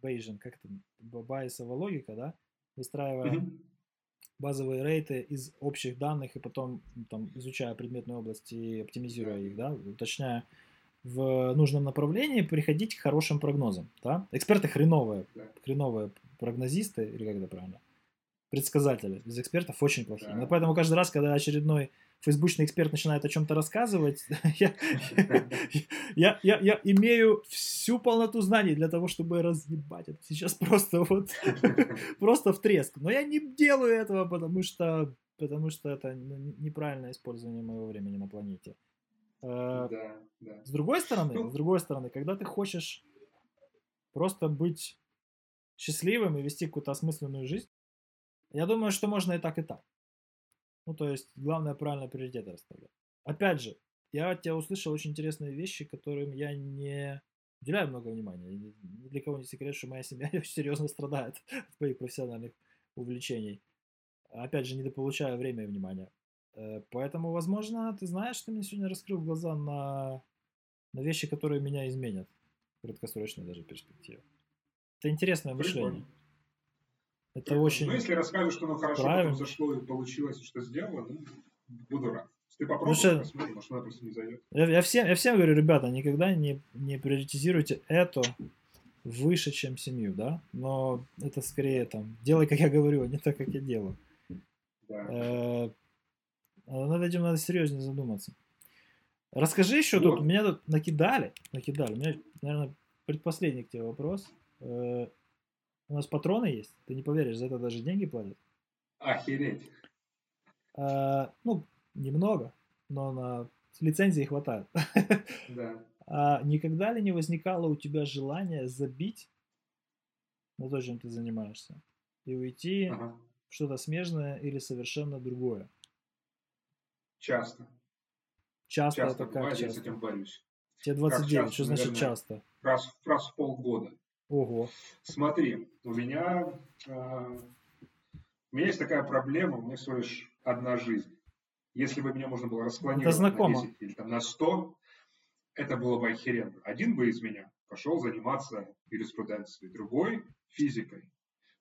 Bayesian, как это, б- байесовая логика, да, выстраивая Мгм. базовые рейты из общих данных и потом там, изучая предметную область и оптимизируя их, да, уточняя в нужном направлении, приходить к хорошим прогнозам. Да? Эксперты хреновые, хреновые прогнозисты, или как это правильно, предсказатели. Без экспертов очень плохие. Да. Но поэтому каждый раз, когда очередной фейсбучный эксперт начинает о чем-то рассказывать, [LAUGHS] я, [LAUGHS] я, я, я имею всю полноту знаний для того, чтобы разъебать это сейчас просто вот [LAUGHS] просто в треск. Но я не делаю этого, потому что потому что это не- неправильное использование моего времени на планете. Э, Да, да. С другой стороны, Ну. с другой стороны, когда ты хочешь просто быть счастливым и вести какую-то осмысленную жизнь, я думаю, что можно и так, и так. Ну, то есть, главное правильно приоритеты расставлять. Опять же, я от тебя услышал очень интересные вещи, которым я не уделяю много внимания. Ни для кого не секрет, что моя семья [LAUGHS] очень серьезно страдает [LAUGHS] от моих профессиональных увлечений. Опять же, недополучаю время и внимания. Э, Поэтому, возможно, ты знаешь, ты мне сегодня раскрыл глаза на, на вещи, которые меня изменят в краткосрочной даже перспективе. Это интересное Прикольно. мышление. Это Прикольно. очень... Ну, если расскажешь, что оно хорошо правильно. потом зашло и получилось, и что сделала, ну, буду рад. Ты попробуешь, что- посмотрим, может, она просто не зайдет. Я, я всем, я всем говорю, ребята, никогда не, не приоритизируйте это выше, чем семью, да? Но это скорее там, делай, как я говорю, а не так, как я делаю. Да. Э, а Над этим надо серьезнее задуматься. Расскажи еще тут, Вот. меня тут накидали, накидали. У меня, наверное, предпоследний к тебе вопрос. Э, У нас патроны есть, ты не поверишь, за это даже деньги платят. Охереть. Э, Ну, немного, но на лицензии хватает. Да. [LAUGHS] А никогда ли не возникало у тебя желание забить на то, чем ты занимаешься, и уйти Ага. в что-то смежное или совершенно другое? Часто. Часто, Часто это как бывает, я с часто? этим борюсь. Тебе 29, часто, что значит наверное? часто? Раз, раз в полгода. Ого. Смотри, у меня, э, у меня есть такая проблема, у меня всего лишь одна жизнь. Если бы меня можно было расклонировать знакомо. на 10 или там, на 100, это было бы охеренно. Один бы из меня пошел заниматься юриспруденцией, другой – физикой,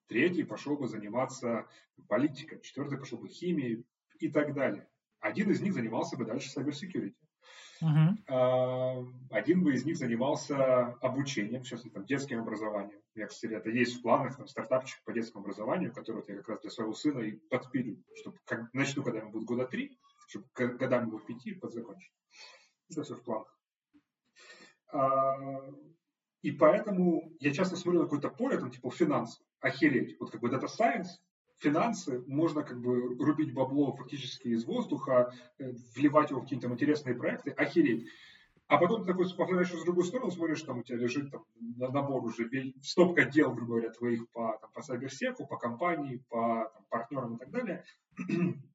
третий пошел бы заниматься политикой, четвертый пошел бы химией и так далее. Один из них занимался бы дальше cybersecurity. А, Один бы из них занимался обучением, сейчас там, детским образованием. У меня, кстати, это есть в планах, там, стартапчик по детскому образованию, который я как раз для своего сына и подпилю, чтобы как, начну, когда ему будет года три, чтобы к годам его пяти подзакончить. Это все в планах. А, И поэтому я часто смотрю на какое-то поле, там, типа финансы, охереть. Вот как бы data science, финансы, можно как бы рубить бабло фактически из воздуха, э, вливать его в какие-то интересные проекты, охереть. А потом ты такой смотришь с другую сторону, смотришь, там у тебя лежит там, на- набор уже, стопка дел, грубо говоря, твоих по, там, по сайберсеку, по компании, по там, партнерам и так далее. [CLEARS THROAT]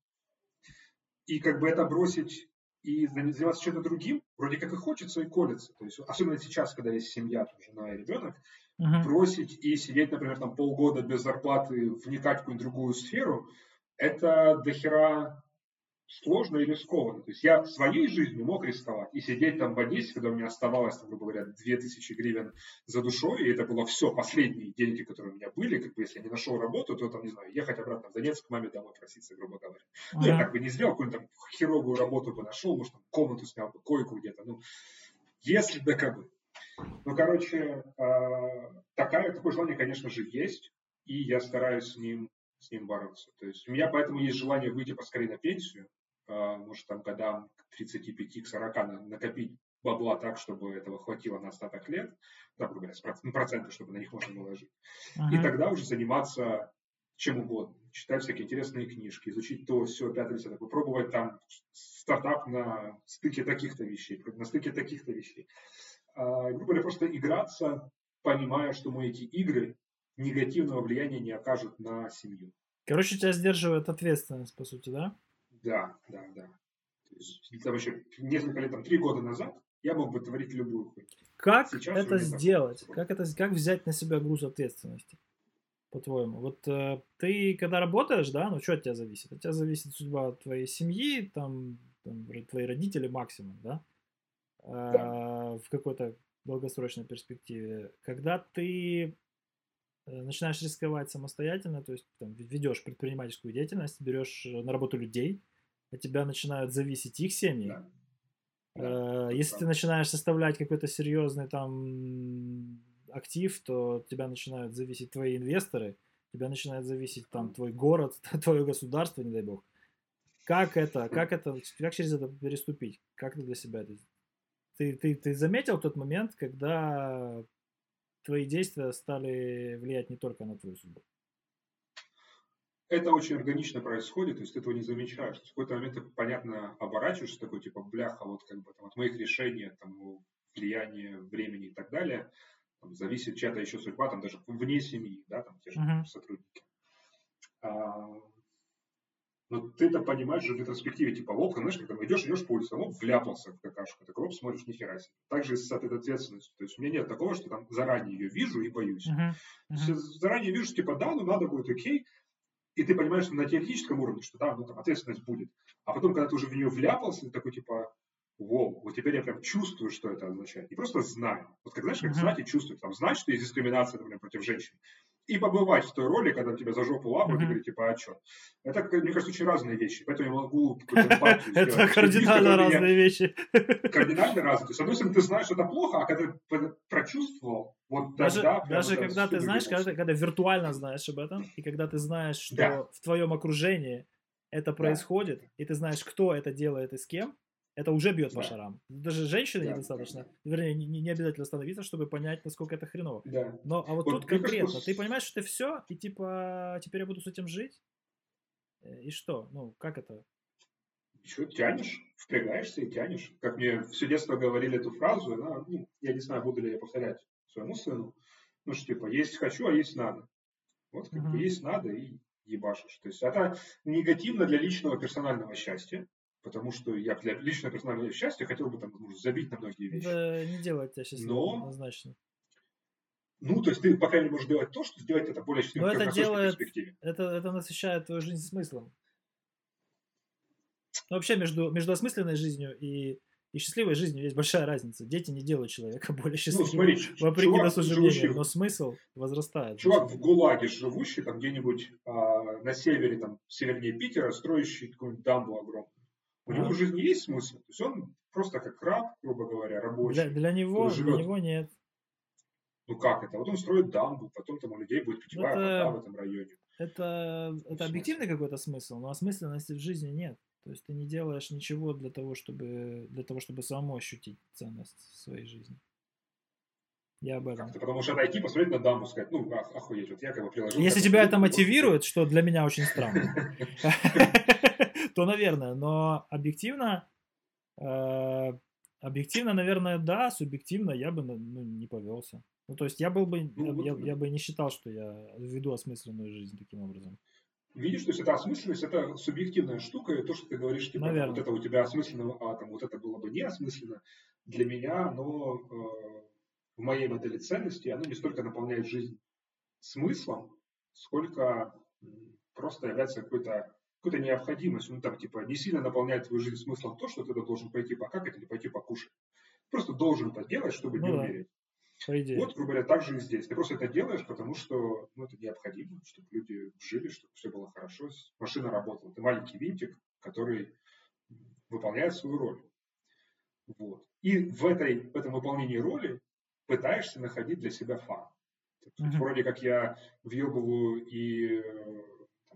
И как бы это бросить и заниматься чем-то другим, вроде как и хочется, и колется. То есть, особенно сейчас, когда есть семья, там, жена и ребенок, Мгм. бросить и сидеть, например, там полгода без зарплаты, вникать в какую-нибудь другую сферу, это дохера сложно и рискованно. То есть я своей жизнью мог рисковать и сидеть там в Одессе, когда у меня оставалось, там, грубо говоря, 2000 гривен за душой, и это было все, последние деньги, которые у меня были, как бы если я не нашел работу, то там, не знаю, ехать обратно в Донецк к маме домой проситься, грубо говоря. Ну, я как бы не сделал, какую-нибудь там херовую работу бы нашел, может, там комнату снял бы, койку где-то, ну, если да как бы. Ну, короче, а, такая, такое желание, конечно же, есть, и я стараюсь с ним, с ним бороться. То есть у меня поэтому есть желание выйти поскорее на пенсию, а, может, там годам к 35, к 40 на- накопить бабла так, чтобы этого хватило на остаток лет, да, говоря, ну, проценты, чтобы на них можно было жить. И Мгм. тогда уже заниматься чем угодно. Читать всякие интересные книжки, изучить то, все, пятое, десятое, попробовать там стартап на стыке таких-то вещей, на стыке таких-то вещей. А, грубо говоря, просто играться, понимая, что мы эти игры негативного влияния не окажут на семью. Короче, тебя сдерживает ответственность, по сути, да? Да, да, да. То есть, там еще несколько лет, там, три года назад я мог бы творить любую хуйню. Как Сейчас это сделать? Как, это, как взять на себя груз ответственности? По-твоему? Вот э, ты, когда работаешь, да, ну что от тебя зависит? От тебя зависит судьба твоей семьи, там, там твои родители максимум, да? Да. В какой-то долгосрочной перспективе. Когда ты э, начинаешь рисковать самостоятельно, то есть там, ведешь предпринимательскую деятельность, берешь э, на работу людей, от тебя начинают зависеть их семьи. Да. Да, э, Если ты начинаешь составлять какой-то серьезный там актив, то тебя начинают зависеть твои инвесторы, тебя начинает зависеть там твой город, [LAUGHS] твое государство, не дай бог. Как это, как это, как через это переступить? Как ты для себя это ты, ты, ты заметил тот момент, когда твои действия стали влиять не только на твою судьбу? Это очень органично происходит, то есть ты этого не замечаешь. В какой-то момент ты, понятно, оборачиваешься, такой, типа, бляха, вот как бы там, от моих решений, там, влияния времени и так далее, там, зависит чья-то еще судьба, там, даже вне семьи, да, там, те же uh-huh. сотрудники. А, но ты это понимаешь же в ретроспективе, типа, оп, знаешь, когда идешь, идешь по улице, оп, вляпался в какашку, ты оп, смотришь, нихера себе. Также с этой ответственностью. То есть у меня нет такого, что там заранее ее вижу и боюсь. Uh-huh. Uh-huh. заранее вижу, типа, да, ну надо будет, окей, и ты понимаешь что на теоретическом уровне, что да, ну там ответственность будет. А потом, когда ты уже в нее вляпался, ты такой типа, Воу, вот теперь я прям чувствую, что это означает. Не просто знаю. Вот как знаешь, как uh-huh. знать и чувствовать. Там знать, что есть дискриминация, например, против женщин. И побывать в той роли, когда тебя за жопу лапают uh-huh. и говорят, типа, а что? Это, мне кажется, очень разные вещи. Поэтому я могу [LAUGHS] Это [LAUGHS] кардинально разные вещи. Кардинально разные. С одной стороны, ты знаешь, что это плохо, а когда прочувствовал, вот тогда... Даже когда ты знаешь, когда виртуально знаешь об этом, и когда ты знаешь, что в твоем окружении это происходит, и ты знаешь, кто это делает и с кем, это уже бьет да. по шарам. Даже женщине да, недостаточно, да, вернее, не, не обязательно становиться, чтобы понять, насколько это хреново. Да. Но а вот, вот тут конкретно, кажется, ты понимаешь, что ты все, и типа теперь я буду с этим жить? Э, и что? Ну, как это? Еще тянешь, впрягаешься и тянешь. Как мне все детство говорили эту фразу, она, ну, я не знаю, буду ли я повторять своему сыну, ну, что типа, есть хочу, а есть надо. Вот как uh-huh. бы есть надо и ебашишь. То есть это негативно для личного персонального счастья, потому что я для личного персонального счастья хотел бы там может, забить на многие вещи. Да, не делать тебя счастливым, Но... однозначно. Ну, то есть ты пока не можешь делать то, что сделать это более счастливым Но это делает, это, это насыщает твою жизнь смыслом. Но вообще между, между осмысленной жизнью и, и счастливой жизнью есть большая разница. Дети не делают человека [LAUGHS] более ну, счастливым. Ну, смотри, вопреки чувак, живущий, но смысл возрастает. Чувак в ГУЛАГе живущий, там где-нибудь а, на севере, там, севернее Питера, строящий какую-нибудь дамбу огромную. У него в жизни есть смысл. То есть он просто как раб, грубо говоря, рабочий. Для, для него, живет. для него нет. Ну как это? Вот он строит дамбу, потом там у людей будет питьевая это, вода в этом районе. Это, это объективный какой-то смысл, но осмысленности в жизни нет. То есть ты не делаешь ничего для того, чтобы, для того, чтобы самому ощутить ценность своей жизни. Я об этом. Как-то потому что отойти, посмотреть на дамбу, сказать, ну, ах, охуеть, вот я как бы приложил... Если тебя это мотивирует, что для меня очень странно, [LAUGHS] [LAUGHS] [LAUGHS] то, наверное, но объективно, э, объективно, наверное, да, субъективно я бы ну, не повелся. Ну, то есть я был бы, ну, я, я бы не считал, что я веду осмысленную жизнь таким образом. Видишь, то есть это осмысленность, это субъективная штука, и то, что ты говоришь, типа, Наверное. вот это у тебя осмысленно, а там вот это было бы неосмысленно, для меня, но э, в моей модели ценностей оно не столько наполняет жизнь смыслом, сколько просто является какой-то какой-то необходимостью, ну там типа не сильно наполняет твою жизнь смыслом то, что ты должен пойти покакать или пойти покушать. Просто должен это делать, чтобы ну, не да. умереть. Вот, грубо говоря, так же и здесь. Ты просто это делаешь, потому что ну, это необходимо, чтобы люди жили, чтобы все было хорошо, машина работала. Ты маленький винтик, который выполняет свою роль. Вот. И в, этой, в этом выполнении роли пытаешься находить для себя фан. Uh-huh. Вроде как я въебываю и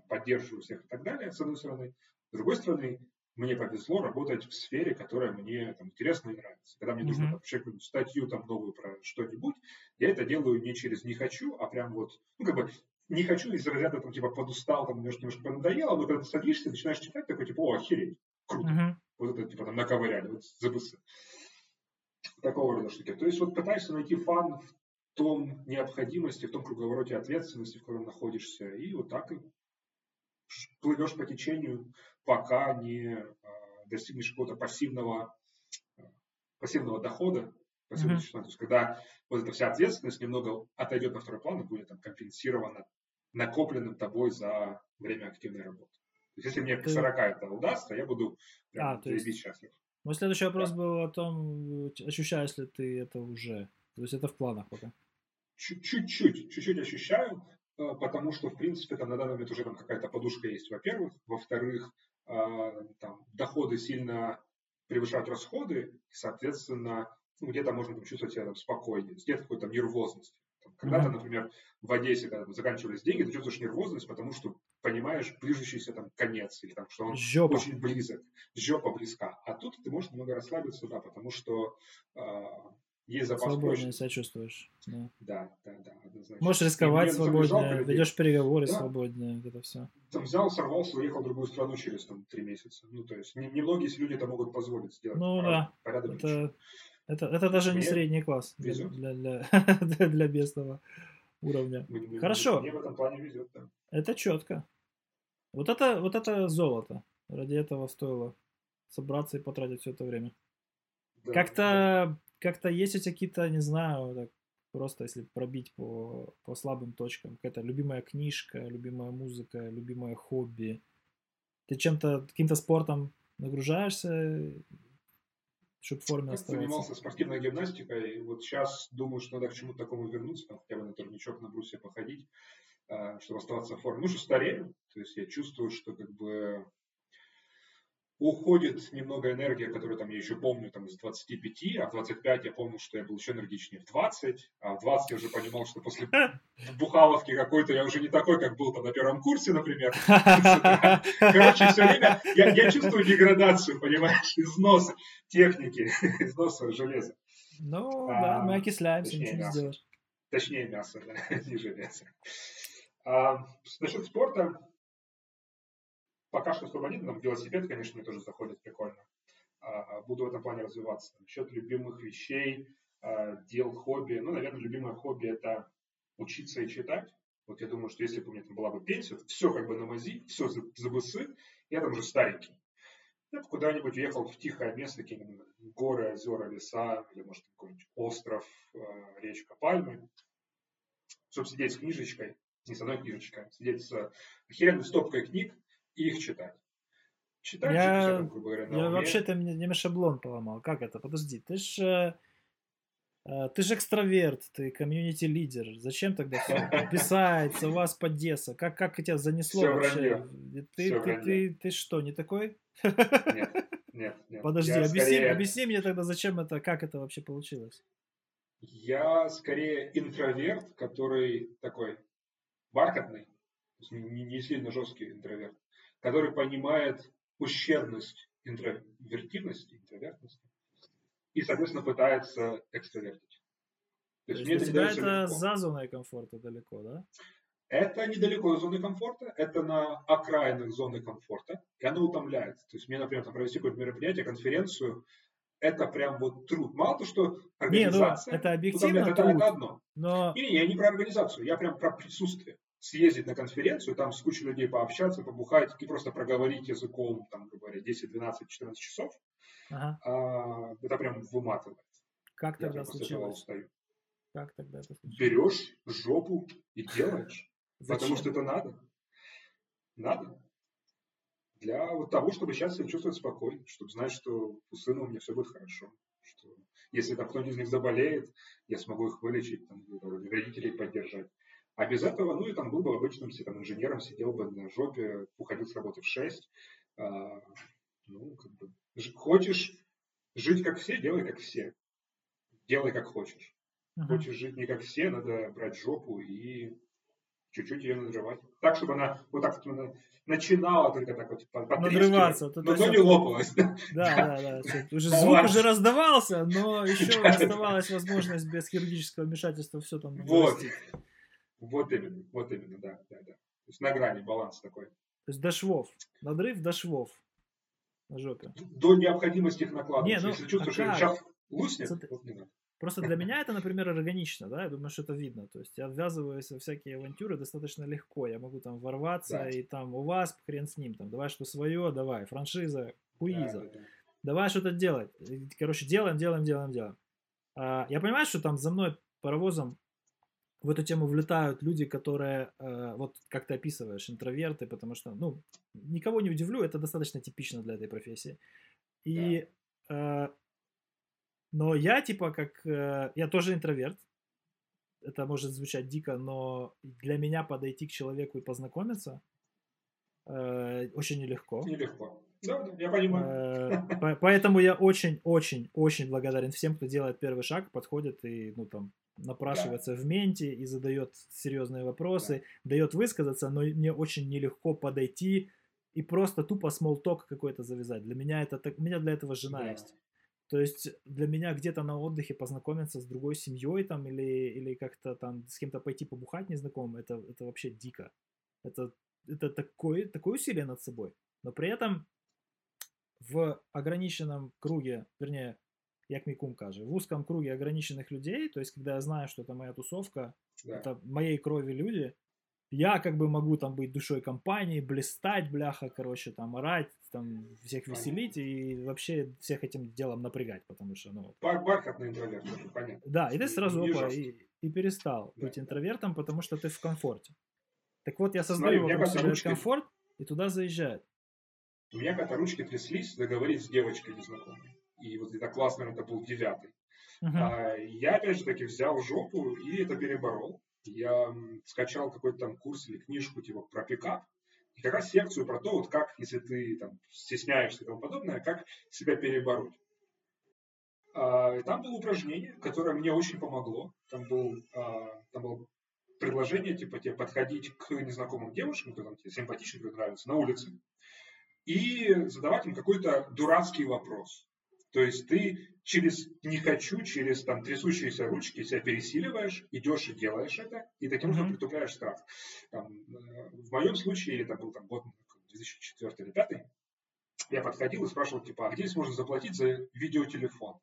поддерживаю всех и так далее, с одной стороны. С другой стороны, мне повезло работать в сфере, которая мне там, интересна и нравится. Когда мне mm-hmm. нужно вообще какую-нибудь статью там новую про что-нибудь, я это делаю не через «не хочу», а прям вот, ну, как бы не хочу из разряда там, типа, подустал, там, немножко, немножко надоело, но когда ты садишься, начинаешь читать, такой, типа, о, охереть, круто. Мгм. Вот это, типа, там, наковыряли, вот ЗБС. Такого рода штуки. То есть, вот пытаешься найти фан в том необходимости, в том круговороте ответственности, в котором находишься, и вот так и плывешь по течению, пока не а, достигнешь какого-то пассивного, а, пассивного дохода, пассивного существа. То есть, когда вот эта вся ответственность немного отойдет на второй план и будет там компенсирована накопленным тобой за время активной работы. То есть, если мне к Ты- 40 это удастся, я буду прям А, то есть- счастлив. Мой следующий вопрос был о том, э, ощущаешь ли ты это уже. То есть это в планах пока. Чуть- Чуть-чуть, чуть-чуть ощущаю, э, потому что, в принципе, там на данный момент уже там какая-то подушка есть, во-первых. Во-вторых, э, там доходы сильно превышают расходы, и, соответственно, ну, где-то можно там, чувствовать себя там, спокойнее, где-то какой-то там нервозность. Когда-то, например, в Одессе, когда там заканчивались деньги, ты чувствуешь нервозность, потому что понимаешь ближущийся там конец, или там, что он Жопа. очень близок, жопа близка. А тут ты можешь немного расслабиться, да, потому что э, есть запас прочности. себя чувствуешь. Да. Да, да, да, однозначно. Можешь рисковать людей. ведешь переговоры Да. свободнее, вот это все. Там взял, сорвался, уехал в другую страну через там три месяца. Ну, то есть не- немногие если люди это могут позволить сделать. Ну Порядок- да, порядок. Это, это, это даже не Мне средний класс везет. для, для, [LAUGHS] для, для местного уровня. Мне- Хорошо. Мне в этом плане везет, да. Это четко. Вот это, вот это золото. Ради этого стоило собраться и потратить все это время. Да, да. Как-то, есть у тебя какие-то, не знаю, так, просто если пробить по, по слабым точкам, какая-то любимая книжка, любимая музыка, любимое хобби. Ты чем-то, каким-то спортом нагружаешься, чтобы в форме оставаться? занимался спортивной гимнастикой, вот сейчас думаю, что надо к чему-то такому вернуться, там, хотя бы на турничок, на брусе походить, а, чтобы оставаться в форме. Ну, что старею, то есть я чувствую, что как бы уходит немного энергия, которую там я еще помню там из 25, а в 25 я помню, что я был еще энергичнее в 20, а в 20 я уже понимал, что после [LAUGHS] бухаловки какой-то я уже не такой, как был там на первом курсе, например. [LAUGHS] Короче, все время я, я чувствую деградацию, понимаешь, износ техники, [LAUGHS] износ железа. Ну, А, да, мы окисляемся, точнее, ничего не мясо. сделаешь. Точнее мясо, да, не железо. А, насчет спорта, пока что свободен, там велосипед, конечно, мне тоже заходит прикольно. А, буду в этом плане развиваться. Насчет любимых вещей, а, дел, хобби. Ну, наверное, любимое хобби это учиться и читать. Вот я думаю, что если бы у меня там была бы пенсия, все как бы на мази, все за, за бысы, я там уже старенький. Я бы куда-нибудь уехал в тихое место, какие-нибудь горы, озера, леса, или, может, какой-нибудь остров, речка, пальмы, чтобы сидеть с книжечкой, не с одной книжечкой, а сидеть с охеренной стопкой книг их читать. Читать, Я- что-то, грубо говоря, Я вообще ты мне, мне шаблон поломал. Как это? Подожди, ты ж э, э, ты же экстраверт, ты комьюнити-лидер. Зачем тогда все [LAUGHS] писать, у вас подеса? Как, как тебя занесло Всё вообще? Ты, ты, ты, вранье. ты что, не такой? Нет, нет, нет. Подожди, Я объясни, скорее- объясни мне тогда, зачем это, как это вообще получилось? Я скорее интроверт, который такой бархатный, не, не сильно жесткий интроверт, который понимает ущербность интровертивности, интровертности и, соответственно, пытается экстравертить. То То есть есть это это за зоной комфорта далеко, да? Это недалеко от зоны комфорта, это на окраинах зоны комфорта, и оно утомляет. То есть мне, например, там провести какое-то мероприятие, конференцию, это прям вот труд. Мало то, что Не, ну организация это утомляет, объективно это, труд, это одно. но не, я не про организацию, я прям про присутствие. Съездить на конференцию, там с кучей людей пообщаться, побухать и просто проговорить языком, там, говоря, 10, 12, 14 часов, ага, а, это прям выматывает. как Я тогда этого случилось? устаю. Как тогда это случилось? Берешь жопу и делаешь, [LAUGHS] потому что это надо. Надо. Для вот того, чтобы сейчас себя чувствовать спокойно, чтобы знать, что у сына у меня все будет хорошо. Что если там кто-нибудь из них заболеет, я смогу их вылечить, там, родителей поддержать. А без этого, ну, я там был бы обычным там, инженером, сидел бы на жопе, уходил с работы в 6. А, ну, как бы, хочешь жить как все, делай как все. Делай как хочешь. Мгм. Хочешь жить не как все, надо брать жопу и чуть-чуть ее надрывать. Так, чтобы она вот так вот начинала только так вот Надрываться, то- то но, есть но не лопалась. Да, да, да. Уже Ну, звук уже раздавался, но [LAUGHS] еще Да, да. оставалась возможность без хирургического вмешательства все там Вот. нарастить. Вот именно, вот именно, да, да, да. То есть на грани баланс такой. То есть до швов. Надрыв до швов на жопе. До необходимости их накладывать. Не, ну, Если чувствуешь, а что как? луснет, Смотри. вот не надо. Просто для меня это, например, органично, да, я думаю, что это видно. То есть я ввязываюсь во всякие авантюры достаточно легко. Я могу там ворваться, Да. и там у вас хрен с ним, там, давай что свое, давай, франшиза, хуиза. Да, да, да. давай что-то делать. Короче, делаем, делаем, делаем, делаем. А, я понимаю, что там за мной паровозом в эту тему влетают люди, которые, э, вот как ты описываешь, интроверты, потому что, ну, никого не удивлю, это достаточно типично для этой профессии. И, э, но я, типа, как, э, я тоже интроверт, это может звучать дико, но для меня подойти к человеку и познакомиться э, очень нелегко. Нелегко. Да, да, я понимаю. Э, [LAUGHS] по- Поэтому я очень-очень-очень благодарен всем, кто делает первый шаг, подходит и, ну, там, напрашивается в менте и задает серьезные вопросы, дает высказаться, но мне очень нелегко подойти и просто тупо смолток какой-то завязать. Для меня это так, у меня для этого жена Да. есть. То есть для меня где-то на отдыхе познакомиться с другой семьей там или, или как-то там с кем-то пойти побухать незнакомым, это, это вообще дико. Это, это такое, такое усилие над собой. Но при этом в ограниченном круге, вернее, як мій кум каже, в узком круге ограниченных людей, то есть когда я знаю, что это моя тусовка, Да. это моей крови люди, я как бы могу там быть душой компании, блистать, бляха, короче, там орать, там всех веселить и вообще всех этим делом напрягать, потому что, ну, Бар- Бархатный интроверт, понятно. да, и ты сразу опа, и, и перестал Да, быть интровертом, потому что ты в комфорте. Так вот, я Смотри, создаю меня вокруг себя ручкой- комфорт, и туда заезжает. У меня как-то ручки тряслись заговорить с девочкой незнакомой. И вот это классно, это был девятый. Мгм. А я, опять же таки, взял жопу и это переборол. Я скачал какой-то там курс или книжку типа про пикап. И как раз секцию про то, вот как, если ты там стесняешься и тому подобное, как себя перебороть. А, и там было упражнение, которое мне очень помогло. Там, был, а, там было предложение, типа, тебе подходить к незнакомым девушкам, которые тебе симпатичны, которые нравятся, на улице, и задавать им какой-то дурацкий вопрос. То есть ты через «не хочу», через там трясущиеся ручки себя пересиливаешь, идешь и делаешь это, и таким образом Мгм. притупляешь страх. Там, э, в моем случае, это был там, год 2004 или 2005, я подходил и спрашивал, типа, а где здесь можно заплатить за видеотелефон?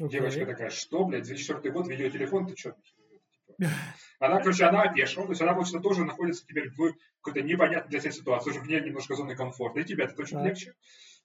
Девочка Окей. такая, что, блядь, 2004 год, видеотелефон, ты что? [LAUGHS] Она, короче, она опешила, то есть она, получается, тоже находится теперь в какой-то непонятной для себя ситуации, уже вне немножко зоны комфорта, и тебе это точно легче.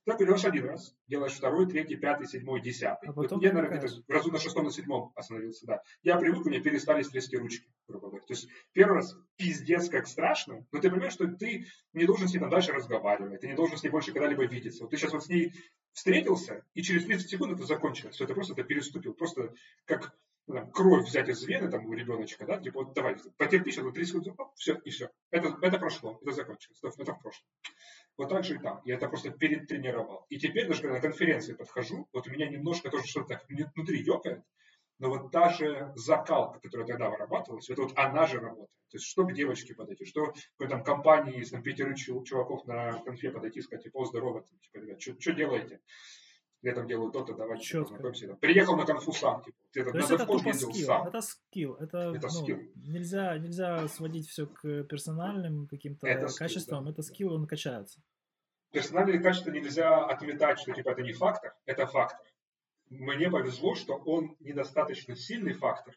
Так делаешь один раз, делаешь второй, третий, пятый, седьмой, десятый. А потом я, наверное, где-то разу на шестом, на седьмом остановился, да. Я привык, у меня перестали трясти ручки, грубо говоря. То есть первый раз пиздец как страшно, но ты понимаешь, что ты не должен с ней там дальше разговаривать, ты не должен с ней больше когда-либо видеться. Вот ты сейчас вот с ней встретился, и через 30 секунд это закончилось. Все, ты просто это переступил. Просто как ну, там, кровь взять из вены там, у ребеночка, да, типа, вот давай, потерпи сейчас, вот 30 секунд, все, и все. Это, это прошло, это закончилось, это, в прошлом. Вот так же и там. Я это просто перетренировал. И теперь, даже когда на конференции подхожу, вот у меня немножко тоже что-то так внутри ёкает, но вот та же закалка, которая тогда вырабатывалась, это вот она же работает. То есть, что к девочке подойти, что какой там компании, если там пятерых чу- чуваков на конфе подойти, сказать, типа, здорово, там, типа, ребят, что делаете? Я там делаю то-то, давайте Чётко. познакомимся. Там, Приехал на конфу сам, типа, где-то То есть это тупо скилл, сам. это скилл, это, Это ну, скилл. нельзя, нельзя сводить все к персональным каким-то Это скилл, качествам, да. это скилл, он качается. Персональные качества нельзя отметать, что типа это не фактор, это фактор. Мне повезло, что он недостаточно сильный фактор,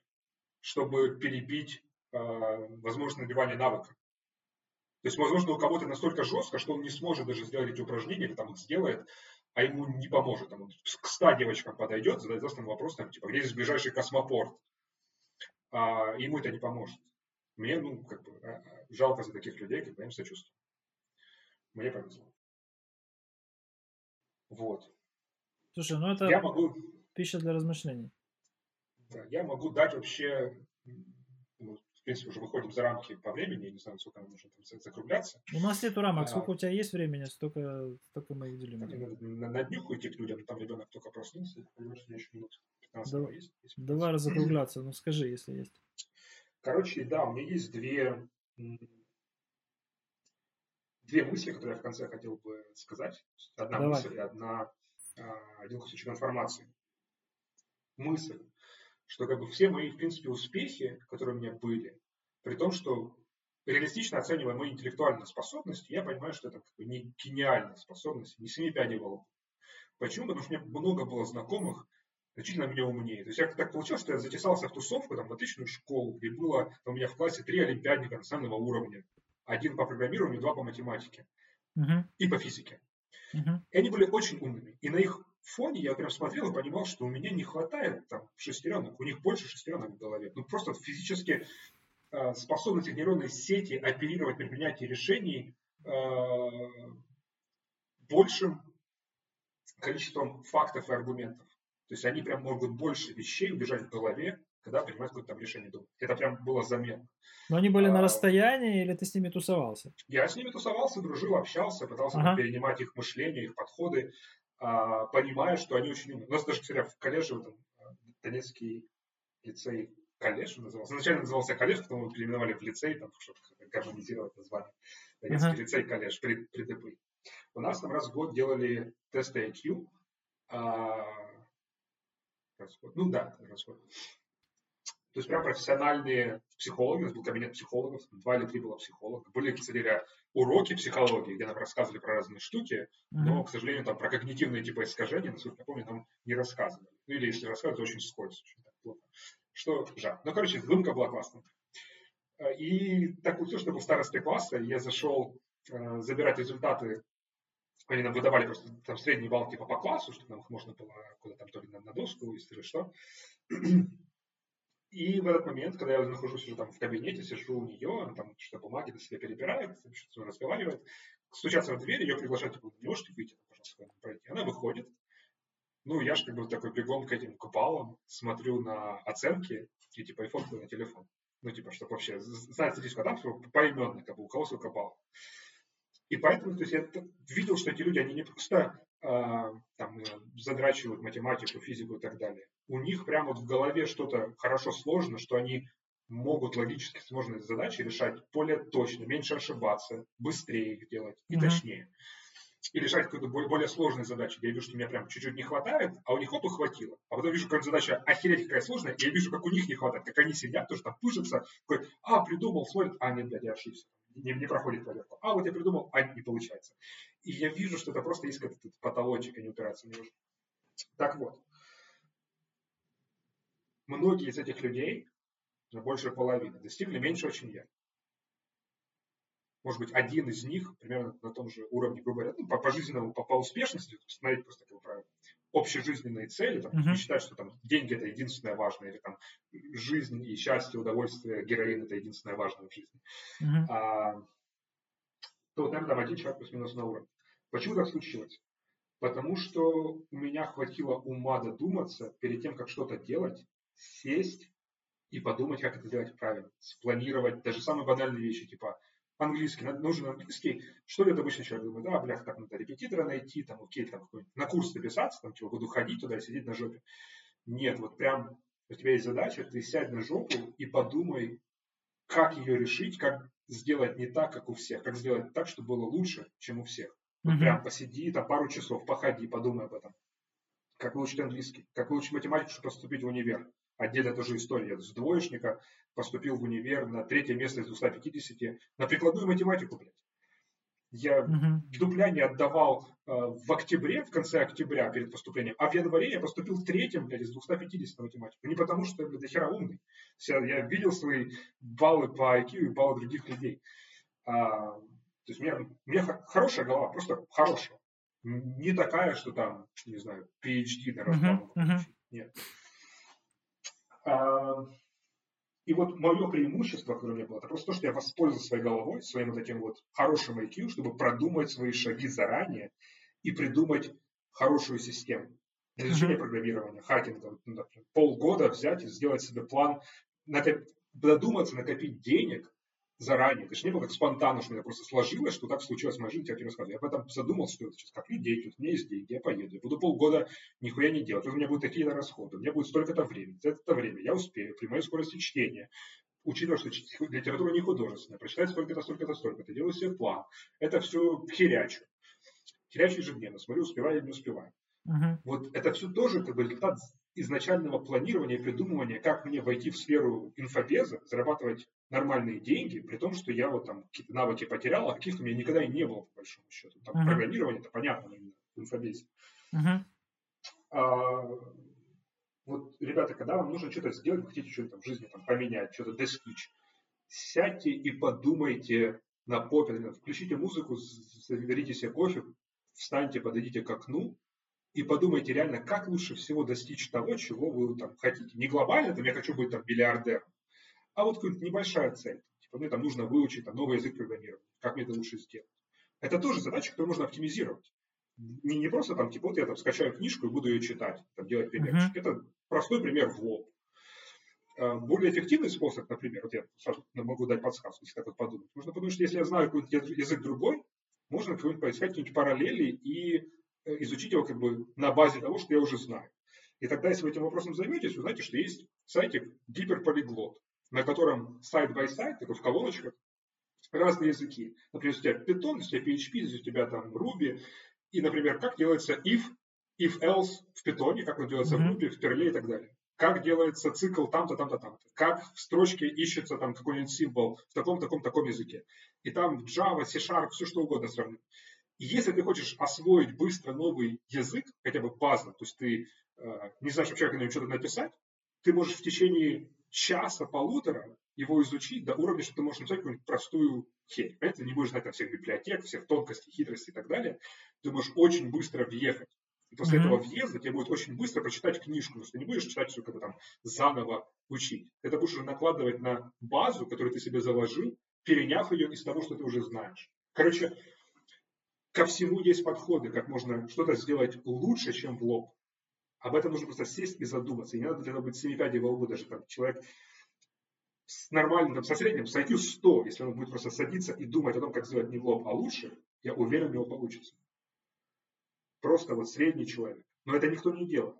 чтобы перебить э, возможность набивания навыка. То есть, возможно, у кого-то настолько жестко, что он не сможет даже сделать эти упражнения, или там их сделает, а ему не поможет. Там, к 100 девочкам подойдет, задает задан вопрос, там, типа, где здесь ближайший космопорт? А ему это не поможет. Мне, ну, как бы, э, э, жалко за таких людей, как бы, я им сочувствую. Мне повезло. Вот. Слушай, ну это Я могу, пища для размышлений. да, я могу дать вообще, ну, принципе, уже выходим за рамки по времени, я не знаю, сколько нам нужно там за- закругляться. У нас нет рамок, А. сколько у тебя есть времени, столько, столько мы и уделим. Мне этому. надо на, на днюху идти к людям, там ребенок только проснулся, понимаешь, у меня еще минут 15 Да- есть. есть. Давай разокругляться, ну скажи, если есть. Короче, да, у меня есть две, две мысли, которые я в конце хотел бы сказать. Одна Давай. мысль и одна, а, один кусочек информации. Мысль, что как бы все мои, в принципе, успехи, которые у меня были, при том, что реалистично оценивая мои интеллектуальные способности, я понимаю, что это как бы не гениальные способности, не семи пядей волос. Почему? Потому что у меня много было знакомых, значительно меня умнее. То есть я так получилось, что я затесался в тусовку, там, в отличную школу, где было у меня в классе три олимпиадника национального уровня. Один по программированию, два по математике Мгм. и по физике. Мгм. И они были очень умными. И на их фоне я прям смотрел и понимал, что у меня не хватает там шестеренок, у них больше шестеренок в голове. Ну просто физически э, способность их нейронной сети оперировать при принятии решений э, большим количеством фактов и аргументов. То есть они прям могут больше вещей убежать в голове, когда принимают какое-то там решение дома. Это прям было заметно. Но они были на А. расстоянии, или ты с ними тусовался? Я с ними тусовался, дружил, общался, пытался Ага. перенимать их мышление, их подходы, а, понимая, что они очень умные. У нас даже, кстати, в колледже, в этом, а, Донецкий лицей колледж назывался. Изначально назывался колледж, потом его переименовали в лицей, там, чтобы гармонизировать название. Донецкий Ага. лицей колледж при, при ДПИ. У нас там раз в год делали тесты IQ. а, раз в год. Ну да, раз в год. То есть прям профессиональные психологи, у нас был кабинет психологов, два или три было психолога. Были, кстати говоря, уроки психологии, где нам рассказывали про разные штуки, но, к сожалению, там про когнитивные типа искажения, насколько я помню, нам не рассказывали. Ну или если рассказывают, то очень скользко, очень так плохо. Что жаль. Ну, короче, выдумка была классная. Э, И так получилось, что был в старости класса, я зашел э, забирать результаты. Они нам выдавали просто там средние баллы типа по классу, чтобы нам их можно было куда там то ли на, на доску или что. [CLEARS THROAT] И в этот момент, когда я нахожусь уже там в кабинете, сижу у нее, она там что-то бумаги на себе перебирает, что-то разговаривает, стучатся в дверь, ее приглашают, типа, не можете выйти, пожалуйста, пройти. Она выходит. Ну, я же как бы такой бегом к этим купалам, смотрю на оценки и типа и фоткаю на телефон. Ну, типа, чтобы вообще знать статистику, а там всё поименно, как бы, у кого сколько баллов. И поэтому, то есть я видел, что эти люди, они не просто а, там э, задрачивают математику, физику и так далее. У них прямо вот в голове что-то хорошо сложно, что они могут логически сложные задачи решать более точно, меньше ошибаться, быстрее их делать и Мгм. точнее. И решать какие-то более, более сложные задачи. Я вижу, что меня прям чуть-чуть не хватает, а у них оп, хватило. А потом вижу, какая задача охереть какая сложная, и я вижу, как у них не хватает, как они сидят, тоже там пыжатся, такой, а, придумал, смотрит, а, нет, блядь, я ошибся. Не, не проходит проверку. А, вот я придумал, а, не получается. И я вижу, что это просто есть какой-то потолочек, упираются не нужно. Так вот. Многие из этих людей, ну, больше половины, достигли меньшего, чем я. Может быть, один из них примерно на том же уровне, грубо говоря, ну, по, по жизненному, по, по успешности, смотреть просто как про общежизненные цели, там, Мгм. не считать, что там деньги это единственное важное, или там жизнь и счастье, удовольствие, героин это единственное важное в жизни Мгм. а, то вот, наверное, там один человек плюс-минус на уровне. Почему так случилось? Потому что у меня хватило ума додуматься перед тем, как что-то делать, сесть и подумать, как это делать правильно. Спланировать даже самые банальные вещи, типа английский, нужен английский. Что делает обычный человек? Думает, да, блях, так надо репетитора найти, там, окей, там, на курс записаться, там, типа, буду ходить туда и сидеть на жопе. Нет, вот прям у тебя есть задача, ты сядь на жопу и подумай, как ее решить, как сделать не так, как у всех, как сделать так, чтобы было лучше, чем у всех. Вот Мгм. прям посиди, там пару часов, походи, подумай об этом. Как выучить английский, как выучить математику, чтобы поступить в универ. Отдельно тоже история. С двоечника поступил в универ на третье место из 250 на прикладную математику, блядь. Я Мгм. дупля не отдавал э, в октябре, в конце октября перед поступлением, а в январе я поступил третьим, блядь, из 250 на математику. Не потому, что я, блядь, дохера умный. Я, я видел свои баллы по IQ и баллы других людей. А, то есть у меня, у меня хо- хорошая голова, просто хорошая. Не такая, что там, не знаю, PhD на могу мгм. получить. Нет. И вот мое преимущество, которое у меня было, это просто то, что я воспользовался своей головой, своим вот этим вот хорошим IQ, чтобы продумать свои шаги заранее и придумать хорошую систему для изучения программирования, хакинга. Ну, например, полгода взять и сделать себе план, накоп- додуматься, накопить денег заранее. Это же не было так спонтанно, что это просто сложилось, что так случилось в моей жизни, я тебе рассказываю. Я об этом задумался, что я сейчас коплю деньги, вот у меня есть деньги, я поеду, я буду полгода нихуя не делать, вот у меня будут такие-то расходы, у меня будет столько-то времени, за это время я успею, при моей скорости чтения, учитывая, что литература не художественная, прочитать столько-то, столько-то, столько-то, делаю себе план, это все херячу. Херячу ежедневно, смотрю, успеваю или не успеваю. Мгм. Вот это все тоже как бы результат изначального планирования и придумывания, как мне войти в сферу инфобеза, зарабатывать нормальные деньги, при том, что я вот там какие-то навыки потерял, а каких-то у меня никогда и не было, по большому счету. Там uh-huh. программирование, это понятно именно в инфобезе. Uh-huh. А, вот, ребята, когда вам нужно что-то сделать, вы хотите что-то в жизни там, поменять, что-то достичь, сядьте и подумайте на попе, включите музыку, заберите себе кофе, встаньте, подойдите к окну и подумайте реально, как лучше всего достичь того, чего вы там хотите. Не глобально, там я хочу быть там миллиардером, а вот какая-то небольшая цель. Типа, мне там нужно выучить там, новый язык программирования. Как мне это лучше сделать? Это тоже задача, которую можно оптимизировать. Не, не просто там, типа, вот я там скачаю книжку и буду ее читать, там, делать примерчики. Uh-huh. Это простой пример в лоб. А, более эффективный способ, например, вот я сразу могу дать подсказку, если так вот подумать. Можно подумать, что если я знаю какой-то язык другой, можно какой-нибудь поискать какие-нибудь параллели и Э, изучить его как бы на базе того, что я уже знаю. И тогда, если вы этим вопросом займетесь, вы знаете, что есть сайтик гиперполиглот, на котором side by side, такой в колоночках, разные языки. Например, если у тебя Python, если у тебя PHP, если у тебя там Ruby, и, например, как делается if, if-else в Python, как он делается mm-hmm. в Ruby, в Perl и так далее. Как делается цикл там-то, там-то, там-то. Как в строчке ищется там какой-нибудь символ в таком, таком, таком языке. И там Java, C-Sharp, все что угодно сравнить. И если ты хочешь освоить быстро новый язык, хотя бы базу, то есть ты э, не знаешь вообще, как на нем что-то написать, ты можешь в течение часа, полутора его изучить до уровня, что ты можешь написать какую-нибудь простую херь. Ты не будешь знать там, всех библиотек, всех тонкостей, хитростей и так далее. Ты можешь очень быстро въехать. И после mm-hmm. этого въезда тебе будет очень быстро прочитать книжку, потому что ты не будешь читать все как бы там заново учить. Это будешь уже накладывать на базу, которую ты себе заложил, переняв ее из того, что ты уже знаешь. Короче, ко всему есть подходы, как можно что-то сделать лучше, чем в лоб. Об этом нужно просто сесть и задуматься. И не надо для этого быть во лбу. Даже там человек с нормальным, там, со средним, с IQ 100, если он будет просто садиться и думать о том, как сделать не в лоб, а лучше, я уверен, у него получится. Просто вот средний человек. Но это никто не делает.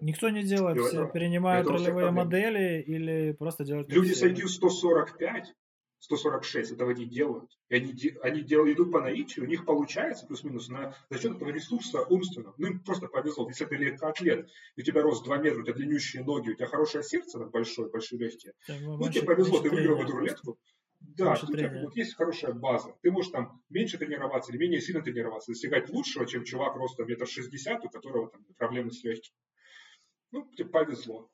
Никто не делает, все перенимают ролевые модели или просто делают... Люди с IQ 145 146 этого не делают. И они, они делают, идут по наитию, у них получается плюс-минус на, за счет этого ресурса умственного. Ну, им просто повезло. Если ты легкоатлет, и у тебя рост 2 метра, у тебя длиннющие ноги, у тебя хорошее сердце, там, большое, большие легкие. Ну, тебе повезло, ты выиграл эту рулетку. Да, у тебя вот есть хорошая база. Ты можешь там меньше тренироваться или менее сильно тренироваться, достигать лучшего, чем чувак ростом метр шестьдесят, у которого там проблемы с легким. Ну, тебе повезло.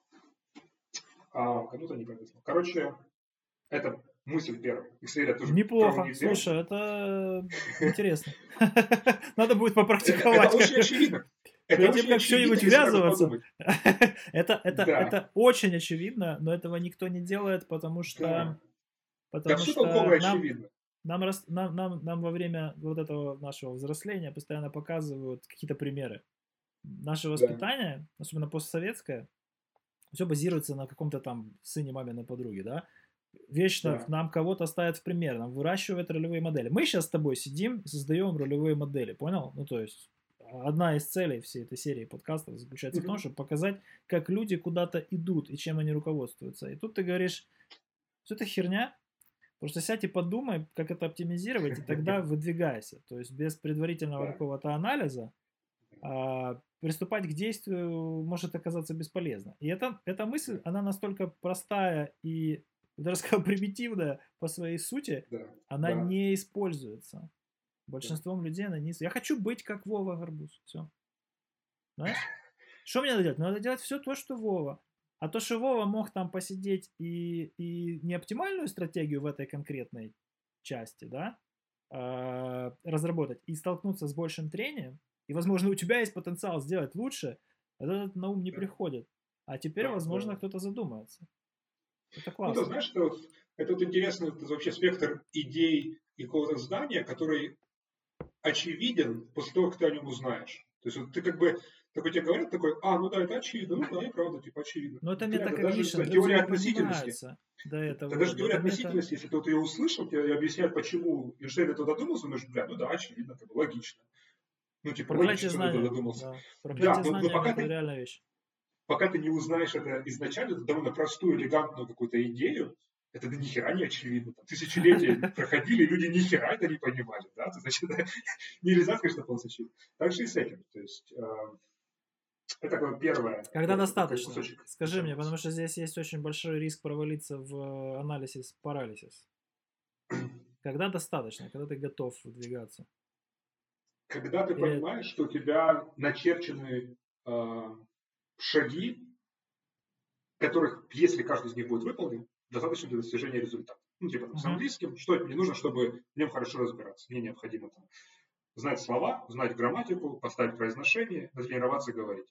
А кому-то не повезло. Короче, это мысль первая. Excel тоже Неплохо. Не Слушай, это [LAUGHS] интересно. [LAUGHS] Надо будет попрактиковать. Это очень очевидно. [LAUGHS] Это Перед тем, как что-нибудь ввязываться. это, это, это очень очевидно, но этого никто не делает, потому что... Потому что нам. Нам, нам, нам, нам во время вот этого нашего взросления постоянно показывают какие-то примеры. Наше воспитание, особенно постсоветское, все базируется на каком-то там сыне маминой подруги, да? Вечно да. нам кого-то ставят в пример, нам выращивают ролевые модели. Мы сейчас с тобой сидим и создаем ролевые модели, понял? Ну, то есть, одна из целей всей этой серии подкастов заключается mm-hmm. в том, чтобы показать, как люди куда-то идут и чем они руководствуются. И тут ты говоришь, что это херня, Просто сядь и подумай, как это оптимизировать, и тогда [LAUGHS] выдвигайся. То есть без предварительного какого-то анализа а, приступать к действию может оказаться бесполезно. И это, эта мысль, она настолько простая и даже сказал [LAUGHS] примитивная по своей сути, да, она да. не используется. Большинством да. людей она не... Я хочу быть как Вова Горбуз. Все. Знаешь? [LAUGHS] Что мне надо делать? Надо делать все то, что Вова. А то, что Вова мог там посидеть и, и не оптимальную стратегию в этой конкретной части, да, э, разработать и столкнуться с большим трением, и, возможно, у тебя есть потенциал сделать лучше, это на ум не да. приходит. А теперь, да, возможно, да. кто-то задумается. Это классно. Ну, ты знаешь, что это вот интересный это вообще спектр идей и какого-то здания, который очевиден после того, как ты о нем узнаешь. То есть вот ты как бы такой тебе говорят, такой, а, ну да, это очевидно, ну да, и правда, типа очевидно. Но это метакогнишн, даже теория относительности. До этого. Это даже теория относительности, мета... если кто-то ее услышал, тебе объясняет, почему Эйнштейн это додумался, ну, бля, ну да, очевидно, как бы логично. Ну, типа, Проклятие логично, знания. додумался. Да, да но, но пока ты, реальная вещь пока ты не узнаешь это изначально, это довольно простую, элегантную какую-то идею, это да нихера не очевидно. Там, тысячелетия [LAUGHS] проходили, люди нихера это не понимали. Да? То, значит, нельзя сказать, что полностью очевидно. Так же и с этим. То есть, э, Это такое первое. Когда достаточно? кусочек Скажи мне, потому что здесь есть очень большой риск провалиться в анализ парализис. [CLEARS THROAT] Когда достаточно? Когда ты готов выдвигаться? Когда ты Или- понимаешь, что у тебя начерчены э, шаги, которых, если каждый из них будет выполнен, достаточно для достижения результата. Ну, типа там, с английским, что мне нужно, чтобы в нем хорошо разбираться. Мне необходимо там, знать слова, знать грамматику, поставить произношение, натренироваться говорить.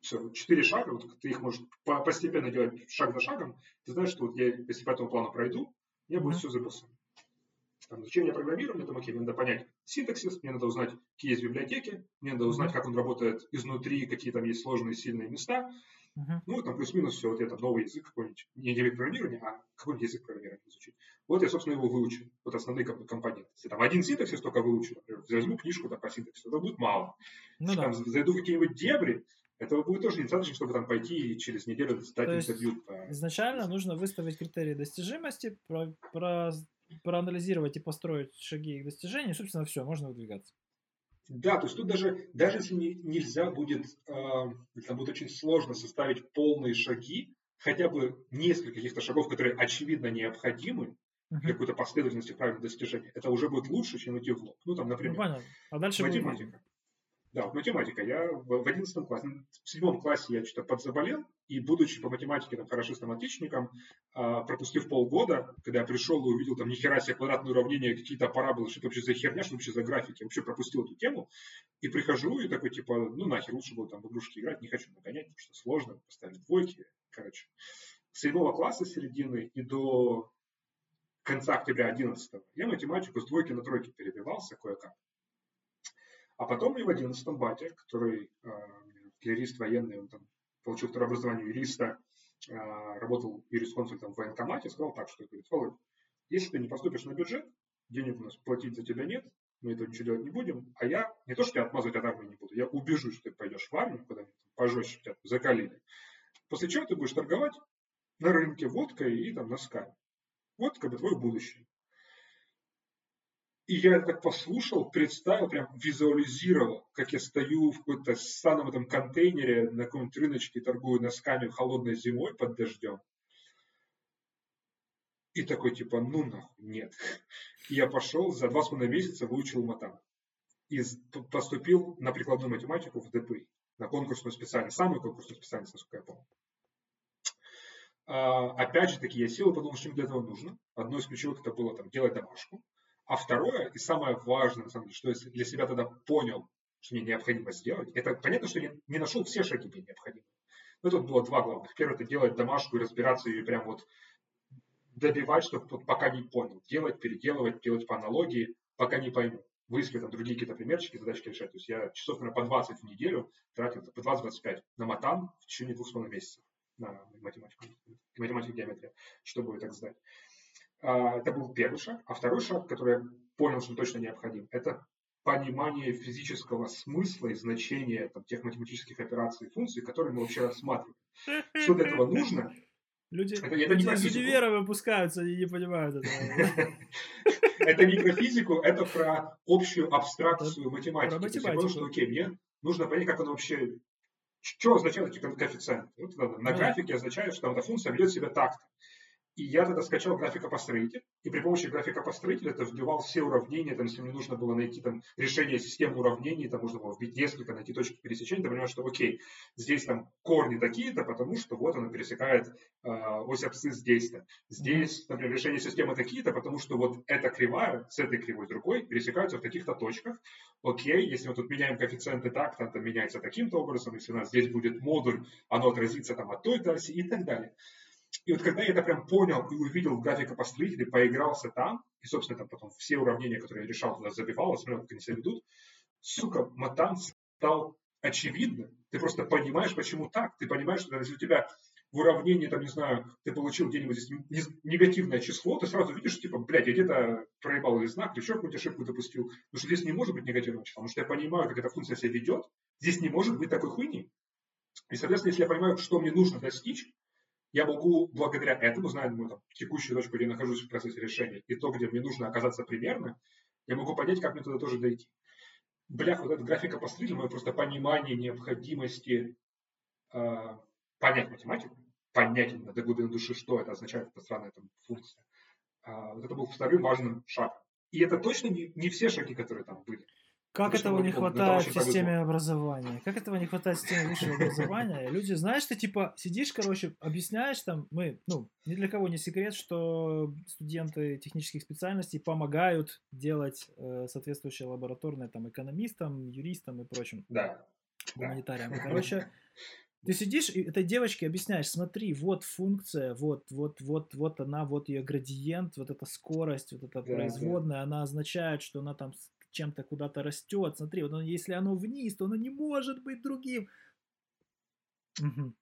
Все, четыре шага, вот ты их можешь по- постепенно делать шаг за шагом. Ты знаешь, что вот я, если по этому плану пройду, мне будет Мгм. все записано. Там, изучение программирования, там, окей, мне надо понять синтаксис, мне надо узнать, какие есть библиотеки, мне надо узнать, как он работает изнутри, какие там есть сложные, сильные места. Мгм. Ну, там плюс-минус все, вот я там новый язык какой-нибудь, не язык программирования, а какой-нибудь язык программирования изучить. Вот я, собственно, его выучил. Вот основные как бы, компоненты. Если там один синтаксис только выучил, например, возьму книжку там, по синтаксису, это будет мало. Ну Если да. там зайду в какие-нибудь дебри, этого будет тоже недостаточно, чтобы там пойти и через неделю сдать То интервью. по- Изначально нужно выставить критерии достижимости, про- про- проанализировать и построить шаги их достижения, собственно, все, можно выдвигаться. Да, то есть тут даже, даже если не- нельзя будет, э, если там будет очень сложно составить полные шаги, хотя бы несколько каких-то шагов, которые очевидно необходимы для какой-то последовательности правильных достижений, это уже будет лучше, чем идти в лоб. Ну, там, Ну, например, понятно. А дальше будет математика. Да, вот математика. Я в в 11 классе, в седьмом классе я что-то подзаболел, и будучи по математике там хорошистым отличником, а, пропустив полгода, когда я пришел и увидел там нихера себе квадратные уравнения, какие-то параболы, что это вообще за херня, что вообще за графики, вообще пропустил эту тему, и прихожу и такой типа, ну нахер, лучше было там в игрушки играть, не хочу нагонять, потому что сложно, поставили двойки, короче. С седьмого класса середины и до конца октября 11 я математику с двойки на тройки перебивался кое-как. А потом мне в 11-м батя, который э, артиллерист военный, он там получил второе образование юриста, э, работал юрисконсультом в военкомате, сказал так, что говорит, Володь, если ты не поступишь на бюджет, денег у нас платить за тебя нет, мы этого ничего делать не будем, а я не то, что тебя отмазывать от армии не буду, я убежу, что ты пойдешь в армию, куда-нибудь пожестче тебя закалили. После чего ты будешь торговать на рынке водкой и там носками. Вот как бы твое будущее. И я это так послушал, представил, прям визуализировал, как я стою в какой-то ссаном этом контейнере на каком-нибудь рыночке и торгую носками холодной зимой под дождем. И такой типа, ну нахуй, нет. И я пошел, за два с половиной месяца выучил матан. И поступил на прикладную математику в ДПИ, на конкурсную специальность, самую конкурсную специальность, насколько я помню. А, опять же таки, я сел и подумал, что мне для этого нужно. Одно из ключевых это было там, делать домашку. А второе, и самое важное, на самом деле, что я для себя тогда понял, что мне необходимо сделать, это понятно, что я не нашел все шаги мне необходимые. Но тут было два главных. Первое, это делать домашку и разбираться ее прям вот добивать, чтобы вот пока не понял. Делать, переделывать, делать по аналогии, пока не пойму. Выискивать там другие какие-то примерчики, задачки решать. То есть я часов, наверное, по 20 в неделю тратил, по 20-25 на матан в течение двух с половиной месяцев на математику, математику геометрия, чтобы так сдать. А, Это был первый шаг. А второй шаг, который я понял, что точно необходим, это понимание физического смысла и значения там, тех математических операций и функций, которые мы вообще рассматриваем. Что для этого нужно? Люди, Это- это люди из универа выпускаются, они не понимают этого. [LAUGHS] Это не про физику, это про общую абстракцию математики. математику. что окей, мне нужно понять, как оно вообще... Что означают эти ко- коэффициенты? На графике означает, что эта функция ведет себя так-то. И я тогда скачал графикопостроитель, и при помощи графикопостроителя это вбивал все уравнения, там, если мне нужно было найти там, решение системы уравнений, там можно было вбить несколько, найти точки пересечения, ты понимаешь, что окей, здесь там корни такие-то, потому что вот она пересекает э, ось абсцисс здесь-то. Здесь, например, решение системы такие-то, потому что вот эта кривая с этой кривой другой пересекаются в таких-то точках. Окей, если мы тут меняем коэффициенты так, там, там меняется таким-то образом, если у нас здесь будет модуль, оно отразится там от той-то оси и так далее. И вот когда я это прям понял и увидел в графикопостроителе, поигрался там, и, собственно, там потом все уравнения, которые я решал, туда забивал, смотрел, как они себя ведут, сука, матан стал очевидно. Ты просто понимаешь, почему так. Ты понимаешь, что если у тебя в уравнении, там, не знаю, ты получил где-нибудь здесь не- негативное число, ты сразу видишь, типа, блядь, я где-то проебал или знак, или еще какую-то ошибку допустил. Потому что здесь не может быть негативного числа, потому что я понимаю, как эта функция себя ведет. Здесь не может быть такой хуйни. И, соответственно, если я понимаю, что мне нужно достичь, я могу благодаря этому, зная мою там, текущую точку, где я нахожусь в процессе решения, и то, где мне нужно оказаться примерно, я могу понять, как мне туда тоже дойти. блях, вот эта графика построителя, мое просто понимание необходимости э, понять математику, понять именно до глубины души, что это означает, эта странная там, функция. Э, вот это был вторым важным шагом. И это точно не, не все шаги, которые там были. Как Потому этого не хватает в системе повезло. образования? Как этого не хватает в системе высшего образования? Люди, знаешь, ты типа сидишь, короче, объясняешь там, мы, ну, ни для кого не секрет, что студенты технических специальностей помогают делать э, соответствующие лабораторные там экономистам, юристам и прочим Да. Да. гуманитариям. [LAUGHS] Короче, ты сидишь и этой девочке объясняешь, смотри, вот функция, вот, вот, вот, вот она, вот ее градиент, вот эта скорость, вот эта Да, производная, она означает, что она там чем-то куда-то растет. Смотри, вот оно- если оно вниз, то оно не может быть другим. [LAUGHS]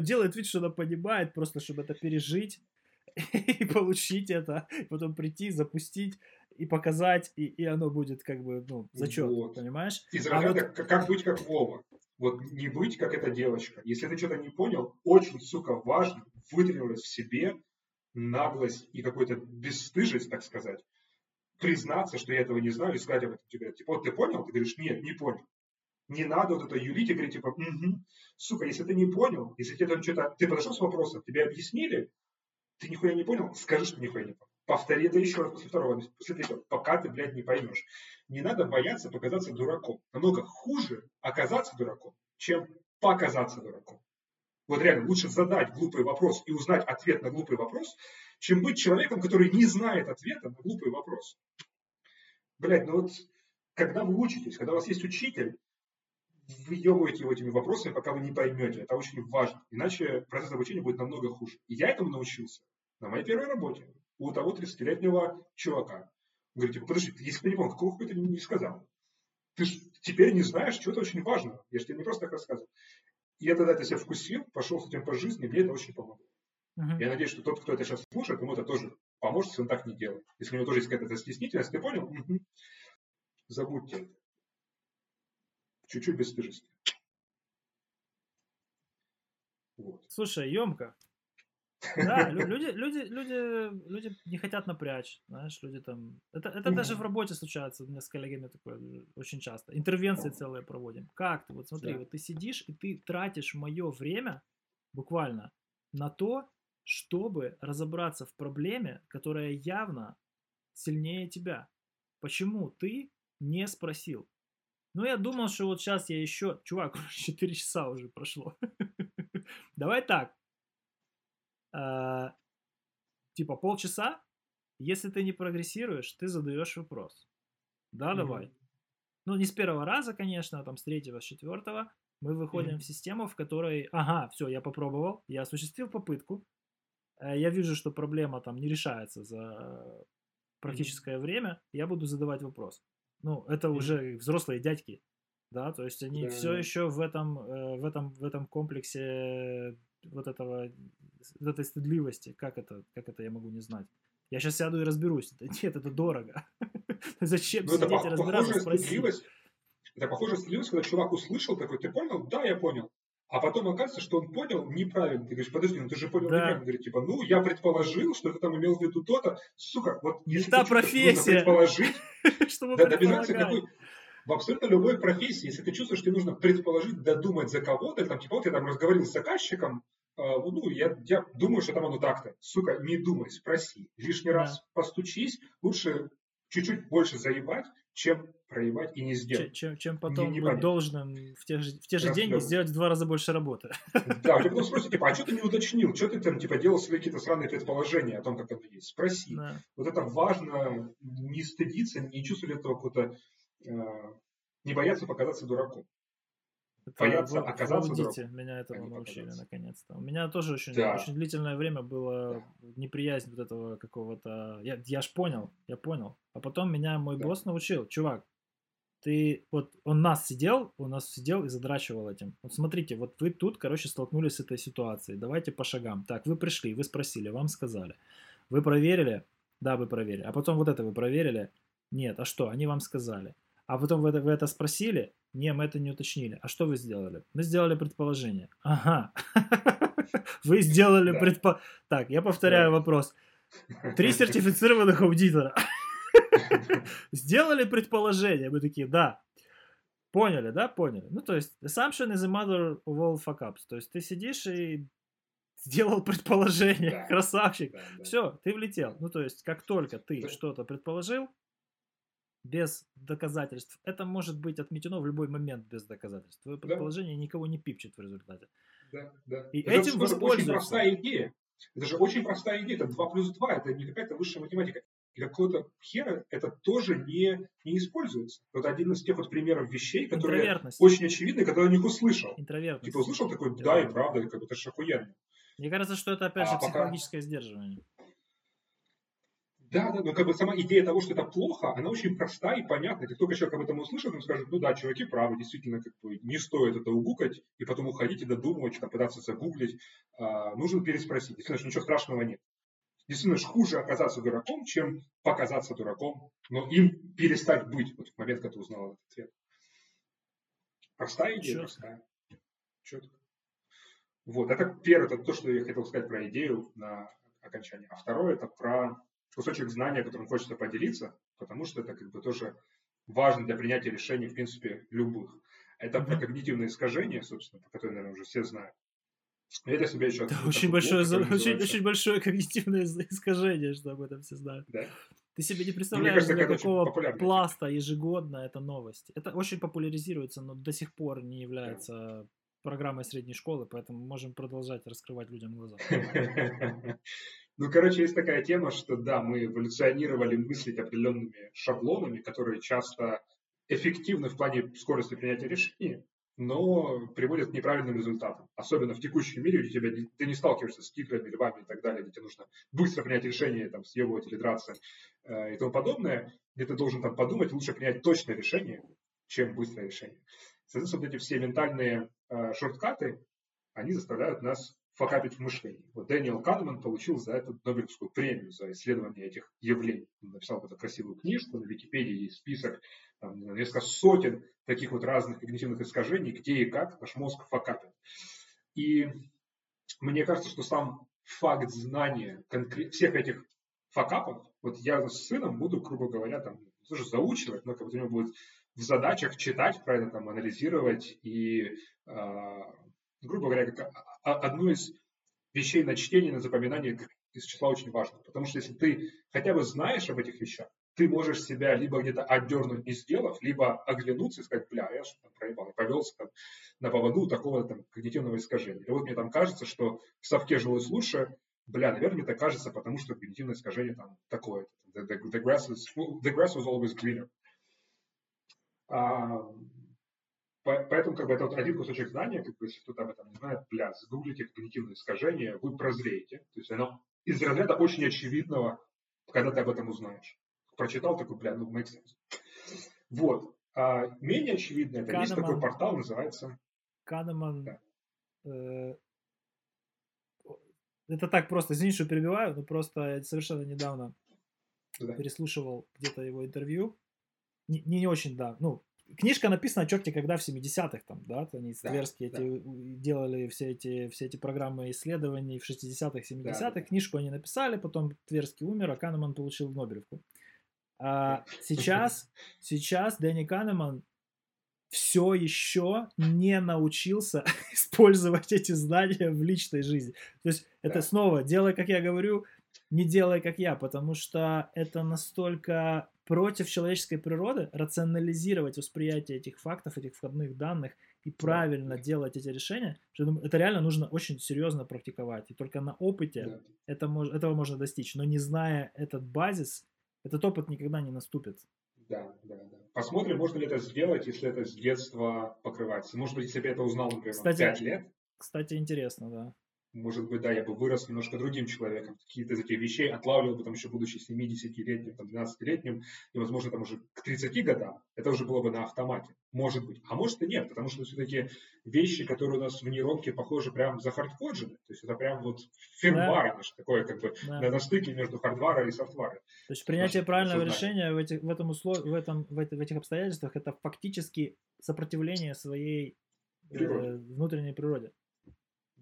Делает вид, что она понимает, просто чтобы это пережить [LAUGHS] и получить это, и потом прийти, запустить и показать, и, и оно будет как бы, ну, зачет, Вот. понимаешь? Из А вот- как, как быть как Вова. Вот не быть как эта девочка. Если ты что-то не понял, очень, сука, важно вытренировать в себе наглость и какую-то бесстыжесть, так сказать, признаться, что я этого не знаю, и сказать об этом тебе. Типа, вот ты понял? Ты говоришь, нет, не понял. Не надо вот это юлить и говорить, типа, «Мгм». сука, если ты не понял, если тебе там что-то, ты подошел с вопросом, тебе объяснили, ты нихуя не понял, скажи, что нихуя не понял. Повтори это еще раз после второго, после третьего, пока ты, блядь, не поймешь. Не надо бояться показаться дураком. Намного хуже оказаться дураком, чем показаться дураком. Вот реально, лучше задать глупый вопрос и узнать ответ на глупый вопрос, чем быть человеком, который не знает ответа на глупый вопрос. Блядь, ну вот, когда вы учитесь, когда у вас есть учитель, вы ебаете его этими вопросами, пока вы не поймете. Это очень важно. Иначе процесс обучения будет намного хуже. И я этому научился на моей первой работе у того 30-летнего чувака. Он говорит, типа, подожди, если ты не понял, какого хуя ты не сказал? Ты ж теперь не знаешь чего-то очень важного. Я же тебе не просто так рассказывал. И я тогда это себя вкусил, пошел с этим по жизни, мне это очень помогло. Я надеюсь, что тот, кто это сейчас слушает, ему это тоже поможет, если он так не делает. Если у него тоже есть какая-то стеснительность, ты понял? Забудьте это. Чуть-чуть бесстыжести. Вот. Слушай, емко. Да, лю- люди, люди, люди, люди не хотят напрячь, знаешь, люди там... Это, это даже в работе случается, у меня с коллегами такое очень часто. Интервенции целые проводим. Как ты? Вот смотри, Да. вот ты сидишь, и ты тратишь мое время буквально на то, чтобы разобраться в проблеме, которая явно сильнее тебя. Почему ты не спросил? Ну, я думал, что вот сейчас я еще... Чувак, [LAUGHS] 4 часа уже прошло. [LAUGHS] Давай так. А, Типа полчаса, если ты не прогрессируешь, ты задаешь вопрос. Да, давай. Ну, не с первого раза, конечно, а там с третьего, с четвертого. Мы выходим в систему, в которой, ага, все, я попробовал, я осуществил попытку. Э, Я вижу, что проблема там не решается за практическое время, я буду задавать вопрос. Ну, это Мгм. уже взрослые дядьки, да, то есть они Да. все еще в этом, э, в этом, в этом комплексе вот этого, вот этой стыдливости. Как это, как это я могу не знать? Я сейчас сяду и разберусь. Да Нет, это дорого. [LAUGHS] Зачем Ну, сидеть и разбираться? Спроси. стыдливость. Это похожая стыдливость, когда чувак услышал такой, ты понял? Да, я понял. А потом оказывается, что он понял неправильно. Ты говоришь, подожди, ну ты же понял Да. неправильно. Он говорит, типа, ну, я предположил, что ты там имел в виду то-то. Сука, вот Не если та профессия. предположить, [LAUGHS] Чтобы да, предполагать. какой... В абсолютно любой профессии, если ты чувствуешь, что тебе нужно предположить, додумать за кого-то, там, типа, вот я там разговаривал с заказчиком, э, ну, я, я думаю, что там оно так-то. Сука, не думай, спроси. Лишний Да. раз постучись, лучше чуть-чуть больше заебать, чем проебать и не сделать. Чем, чем потом не быть понятно. должным в те же, в те же Раз деньги да. сделать в два раза больше работы. Да, у тебя потом спросят, типа, а что ты не уточнил? Что ты там, типа, делал свои какие-то странные предположения о том, как оно есть? Спроси. Да. Вот это важно, не стыдиться, не чувствовать этого какого-то, э, не бояться показаться дураком. Это Бояться в- в оказаться аудите дураком, меня не научили показаться. наконец-то. У меня тоже очень, Да. очень длительное время было неприязнь вот этого какого-то... Я, я ж понял, я понял. А потом меня мой Да. босс научил. Чувак, ты... Вот он нас сидел, он нас сидел и задрачивал этим. Вот смотрите, вот вы тут, короче, столкнулись с этой ситуацией. Давайте по шагам. Так, вы пришли, вы спросили, вам сказали. Вы проверили? Да, вы проверили. А потом вот это вы проверили? Нет. А что? Они вам сказали. А потом вы это, вы это спросили? Не, мы это не уточнили. А что вы сделали? Мы сделали предположение. Ага. [LAUGHS] Вы сделали предположение. Так, я повторяю вопрос. Три сертифицированных аудитора. [LAUGHS] Сделали предположение, мы такие, да. Поняли, да, поняли. Ну, то есть, assumption is a mother of all fuck ups. То есть, ты сидишь и сделал предположение, Да. красавчик. Да, да. Все, ты влетел. Ну, то есть, как только ты что-то предположил, без доказательств, это может быть отметено в любой момент без доказательств. Твое предположение никого не пипчет в результате. Да, да. И Это этим же очень простая идея. Это же очень простая идея. Это 2 плюс 2, это не какая-то высшая математика. И какого-то хера это тоже не, не используется. Вот один из тех вот примеров вещей, которые очень очевидны, которые я о них услышал. Интровертность. Типа услышал такой, да, и правда, как бы это же охуенно. Мне кажется, что это опять А же пока- психологическое сдерживание. Да, да, но как бы сама идея того, что это плохо, она очень проста и понятна. Как только человек об этом услышит, он скажет, ну да, чуваки правы, действительно, как бы не стоит это угукать, и потом уходить и додумывать, что пытаться загуглить. А, нужно переспросить. Действительно, ничего страшного нет. Действительно, хуже оказаться дураком, чем показаться дураком, но им перестать быть вот в момент, когда ты узнал этот ответ. Простая идея, Чётко. простая. Четко. Вот, это первое, это то, что я хотел сказать про идею на окончании. А второе, это про кусочек знания, которым хочется поделиться, потому что это как бы тоже важно для принятия решений, в принципе, любых. Это про когнитивные искажения, собственно, про которые, наверное, уже все знают. Я для себя еще Это открыл очень большое, очень, очень большое когнитивное искажение, что об этом все знают. Да. Ты себе не представляешь, кажется, для это какого пласта ежегодно эта новость. Это очень популяризируется, но до сих пор не является программой средней школы, поэтому можем продолжать раскрывать людям глаза. [LAUGHS] Ну, короче, есть такая тема, что да, мы эволюционировали мыслить определенными шаблонами, которые часто эффективны в плане скорости принятия решений, но приводят к неправильным результатам. Особенно в текущем мире, где тебя, ты не сталкиваешься с тиграми, львами и так далее, где тебе нужно быстро принять решение, там, съебывать или драться э, и тому подобное, где ты должен там подумать, лучше принять точное решение, чем быстрое решение. Соответственно, вот эти все ментальные э, шорткаты, они заставляют нас факапить в мышлении. Вот Дэниел Канеман получил за это Нобелевскую премию за исследование этих явлений. Он написал какую-то красивую книжку, на Википедии есть список, там, не несколько сотен таких вот разных когнитивных искажений, где и как наш мозг факапит. И мне кажется, что сам факт знания конкре- всех этих факапов, вот я с сыном буду, грубо говоря, там, тоже заучивать, но как бы у него будет в задачах читать про это, там, анализировать и, а, грубо говоря, как одну из вещей на чтение, на запоминание из числа очень важно. Потому что если ты хотя бы знаешь об этих вещах, ты можешь себя либо где-то отдернуть, не сделав, либо оглянуться и сказать, бля, я что-то проебал, я повелся там, на поводу такого там когнитивного искажения. И вот мне там кажется, что в совке жилось лучше, бля, наверное, мне так кажется, потому что когнитивное искажение там такое. The, the- the grass, is, the grass was always greener. А, поэтому как бы это вот один кусочек знания, как бы, если кто-то об этом не знает, бля, загуглите когнитивное искажение, вы прозреете. То есть оно из разряда очень очевидного, когда ты об этом узнаешь. Прочитал такой, бля, ну, makes sense. Вот. А менее очевидно, это есть Канеман. такой портал, называется Канеман... Да. э, это так просто, извини, что перебиваю, но просто я совершенно недавно да, переслушивал где-то его интервью. Не, не очень, да. Ну, книжка написана черти когда в 70-х, там, да, они Да, Тверские да. эти, у- делали все эти, все эти программы исследований в 60-х, 70-х. Да, да. Книжку они написали, потом Тверский умер, а Канеман получил Нобелевку. А [LAUGHS] сейчас, сейчас Дэнни Канеман все еще не научился [LAUGHS] использовать эти знания в личной жизни. То есть это Да. снова, делай, как я говорю, не делай, как я, потому что это настолько против человеческой природы рационализировать восприятие этих фактов, этих входных данных и правильно делать эти решения, что думаю, это реально нужно очень серьезно практиковать. И только на опыте да. это этого можно достичь. Но не зная этот базис, этот опыт никогда не наступит. Да, да, да. Посмотрим, можно ли это сделать, если это с детства покрывается. Может быть, если бы я это узнал, например, Кстати, в 5 лет, Кстати, интересно, да. Может быть, да, я бы вырос немножко другим человеком. Какие-то из этих вещей отлавливал бы там еще будучи 70-летним, там, 12-летним, и, возможно, там уже к 30 годам, это уже было бы на автомате. Может быть. А может и нет, потому что все-таки вещи, которые у нас в нейронке похожи прям за хардкоджены. То есть это прям вот фирмвар, наш такое как бы Да. на, на стыке между хардвара и софтвара. То есть принятие Наше правильного сознание. решения в этих, в, этом услов... в, этом, в, эти- в этих обстоятельствах это фактически сопротивление своей э, Природе. внутренней природе.